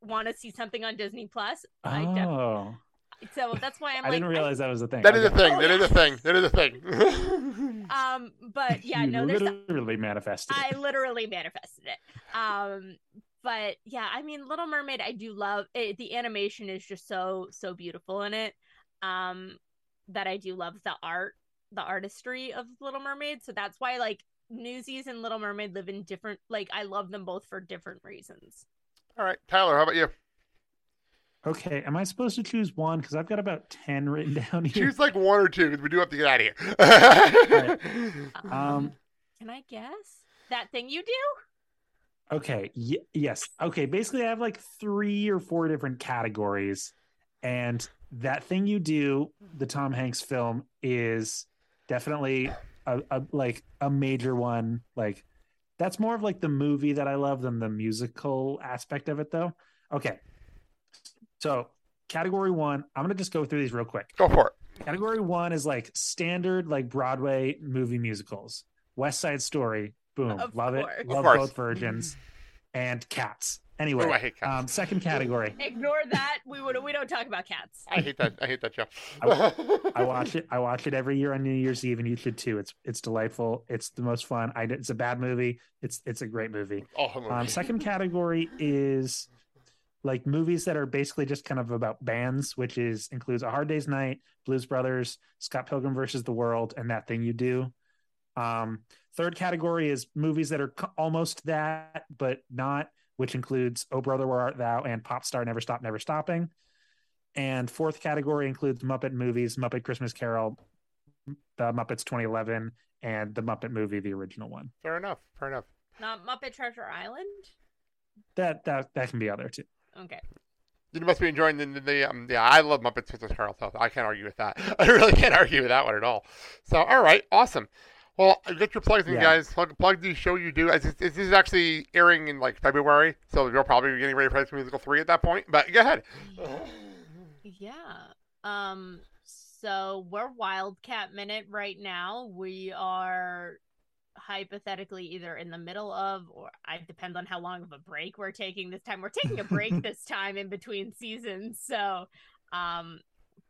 [SPEAKER 4] want to see something on Disney Plus. I def-
[SPEAKER 5] Oh,
[SPEAKER 4] so that's why I'm
[SPEAKER 5] I
[SPEAKER 4] like
[SPEAKER 5] didn't realize that was a thing.
[SPEAKER 1] That is a thing.
[SPEAKER 4] Oh,
[SPEAKER 1] That is
[SPEAKER 4] yeah.
[SPEAKER 1] a thing. That is a thing.
[SPEAKER 4] um, but yeah,
[SPEAKER 5] you
[SPEAKER 4] no, there's
[SPEAKER 5] literally manifested.
[SPEAKER 4] I literally manifested it. Um, but yeah, I mean, Little Mermaid, I do love it. The animation is just so so beautiful in it. Um, that I do love the art, the artistry of Little Mermaid. So that's why like Newsies and Little Mermaid live in different. Like I love them both for different reasons.
[SPEAKER 1] All right, Tyler, how about you?
[SPEAKER 5] Okay, am I supposed to choose one? Because I've got about ten written down here.
[SPEAKER 1] Choose like one or two because we do have to get out of here.
[SPEAKER 5] Um,
[SPEAKER 4] can I guess that thing you do?
[SPEAKER 5] Okay. Y- yes. Okay. Basically, I have like three or four different categories, and that thing you do, the Tom Hanks film, is definitely a, a like a major one. Like that's more of like the movie that I love than the musical aspect of it, though. Okay. So category one, I'm gonna just go through these real quick.
[SPEAKER 1] Go for it.
[SPEAKER 5] Category one is like standard like Broadway movie musicals. West Side Story, boom,
[SPEAKER 4] Of
[SPEAKER 5] love
[SPEAKER 4] course.
[SPEAKER 5] it,
[SPEAKER 4] Of
[SPEAKER 5] love both virgins, and Cats. Anyway,
[SPEAKER 1] Ooh, I hate cats.
[SPEAKER 5] Um, second category,
[SPEAKER 4] Ignore that. We would we don't talk about cats.
[SPEAKER 1] I hate that. I hate that show.
[SPEAKER 5] I watch it. I watch it every year on New Year's Eve, and you should too. It's it's delightful. It's the most fun. I it's a bad movie. It's it's a great movie.
[SPEAKER 1] Oh,
[SPEAKER 5] Um, second category is like movies that are basically just kind of about bands, which is includes A Hard Day's Night, Blues Brothers, Scott Pilgrim versus the World, and That Thing You Do. Um, third category is movies that are almost that, but not, which includes Oh Brother Where Art Thou and Pop Star Never Stop Never Stopping. And fourth category includes Muppet movies, Muppet Christmas Carol, The Muppets 2011, and The Muppet Movie, the original one.
[SPEAKER 1] Fair enough. Fair enough.
[SPEAKER 4] Not Muppet Treasure Island.
[SPEAKER 5] That that that can be out there too.
[SPEAKER 4] Okay.
[SPEAKER 1] You must be enjoying the, the, the um, yeah, I love Muppets Christmas Carol, so I can't argue with that. I really can't argue with that one at all. So, all right, awesome. Well, get your plugs in,
[SPEAKER 5] Yeah.
[SPEAKER 1] guys. Plug, plug the show you do. Is this, is actually airing in like February? So you're probably getting ready for High School Musical 3 at that point. But go ahead.
[SPEAKER 4] Yeah. Um so we're Wildcat Minute right now. We are hypothetically either in the middle of or I depends on how long of a break we're taking this time. We're taking a break this time in between seasons. So um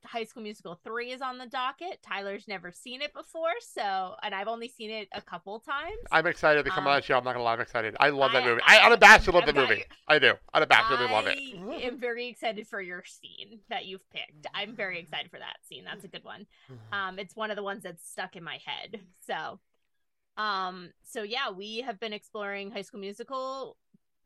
[SPEAKER 4] High School Musical 3 is on the docket. Tyler's never seen it before, so and I've only seen it a couple times.
[SPEAKER 1] I'm excited to come on the show. I'm not going to lie. I'm excited. I love that movie.
[SPEAKER 4] I-
[SPEAKER 1] I, unabashedly love
[SPEAKER 4] I've
[SPEAKER 1] the movie.
[SPEAKER 4] you.
[SPEAKER 1] I do. Unabashedly love it.
[SPEAKER 4] I am very excited for your scene that you've picked. I'm very excited for that scene. That's a good one. Um, it's one of the ones that's stuck in my head. So, um, so yeah, we have been exploring High School Musical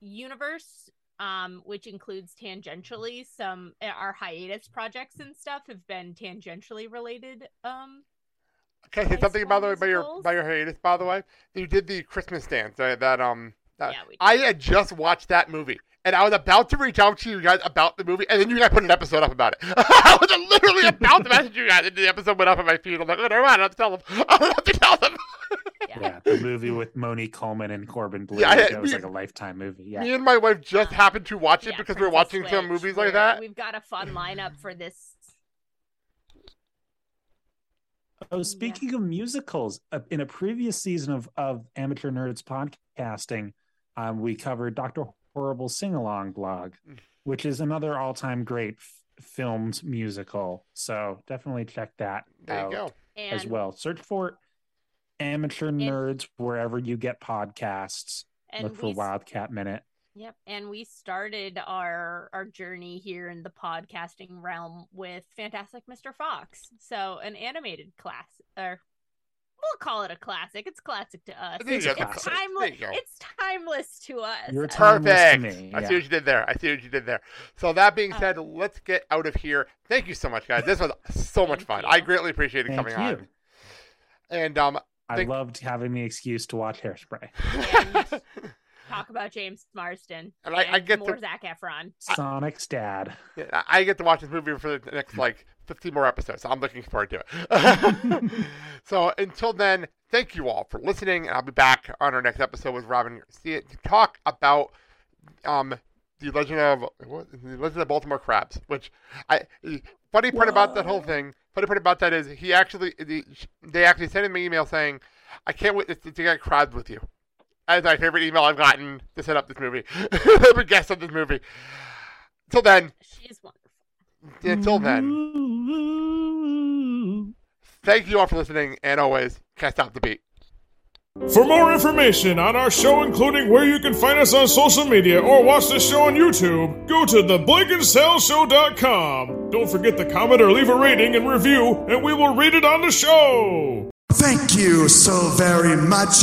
[SPEAKER 4] universe, um, which includes tangentially some our hiatus projects and stuff have been tangentially related. Um,
[SPEAKER 1] Can I say something by the way by your by your hiatus? By the way, you did the Christmas dance. That, that um. That,
[SPEAKER 4] Yeah.
[SPEAKER 1] I had just watched that movie, and I was about to reach out to you guys about the movie, and then you guys put an episode up about it. I was literally about to message you guys, and the episode went up on my feed. I'm like, oh, never mind. I don't have to tell them. I don't have to tell them.
[SPEAKER 4] yeah.
[SPEAKER 5] Yeah, the movie with Monique Coleman and Corbin Bleu.
[SPEAKER 1] Yeah, I-
[SPEAKER 5] that was
[SPEAKER 1] me-
[SPEAKER 5] like a lifetime movie. Yeah.
[SPEAKER 1] Me and my wife just
[SPEAKER 4] Um,
[SPEAKER 1] happened to watch it
[SPEAKER 4] Yeah,
[SPEAKER 1] because we are
[SPEAKER 4] Princess
[SPEAKER 1] watching some
[SPEAKER 4] Switch,
[SPEAKER 1] movies
[SPEAKER 4] where
[SPEAKER 1] like that.
[SPEAKER 4] We've got a fun lineup for this.
[SPEAKER 5] Oh, speaking of musicals, uh, in a previous season of, of Amateur Nerds podcasting, um, we covered Dr. Horrible Sing Along blog,
[SPEAKER 1] Mm.
[SPEAKER 5] which is another all time great f- filmed musical. So definitely check that
[SPEAKER 1] There you
[SPEAKER 5] out
[SPEAKER 1] go.
[SPEAKER 4] And
[SPEAKER 5] as well. Search for Amateur Nerds wherever you get podcasts.
[SPEAKER 4] and
[SPEAKER 5] Look for
[SPEAKER 4] we
[SPEAKER 5] Wildcat Minute.
[SPEAKER 4] Yep, and we started our our journey here in the podcasting realm with Fantastic Mr. Fox. So an animated class, or we'll call it a classic. It's classic to us.
[SPEAKER 1] There
[SPEAKER 4] It's, it's timeless.
[SPEAKER 1] There you go.
[SPEAKER 4] It's timeless to us.
[SPEAKER 5] You're timeless to
[SPEAKER 1] Perfect.
[SPEAKER 5] me.
[SPEAKER 1] I see what you did there. I see what you did there. So that being
[SPEAKER 4] Uh,
[SPEAKER 1] said, let's get out of here. Thank you so much, guys. This was so much fun.
[SPEAKER 4] you.
[SPEAKER 1] I greatly appreciated
[SPEAKER 5] Thank
[SPEAKER 1] coming
[SPEAKER 5] you.
[SPEAKER 1] on. And um,
[SPEAKER 5] I
[SPEAKER 1] Thank-
[SPEAKER 5] loved having the excuse to watch Hairspray.
[SPEAKER 4] And talk about James Marsden
[SPEAKER 1] And I- I get
[SPEAKER 4] more
[SPEAKER 1] to-
[SPEAKER 4] Zac Efron.
[SPEAKER 5] Sonic's dad.
[SPEAKER 1] Yeah, I get to watch this movie for the next like 15 more episodes. So I'm looking forward to it. so until then, thank you all for listening. And I'll be back on our next episode with Robin Garcia to talk about um the legend of what, the legend of Baltimore crabs. Which I funny part about that whole thing. Funny part about that is he actually the, they actually sent him an email saying, "I can't wait to, to get crabs with you." That's my favorite email I've gotten to set up this movie. Every guest on this movie. Till then,
[SPEAKER 4] She's wonderful.
[SPEAKER 1] until then, thank you all for listening, and always can't stop the beat.
[SPEAKER 6] For more information on our show, including where you can find us on social media or watch the show on YouTube, go to theblakeandsaleshow.com. Don't forget to comment or leave a rating and review, and we will read it on the show.
[SPEAKER 7] Thank you so very much.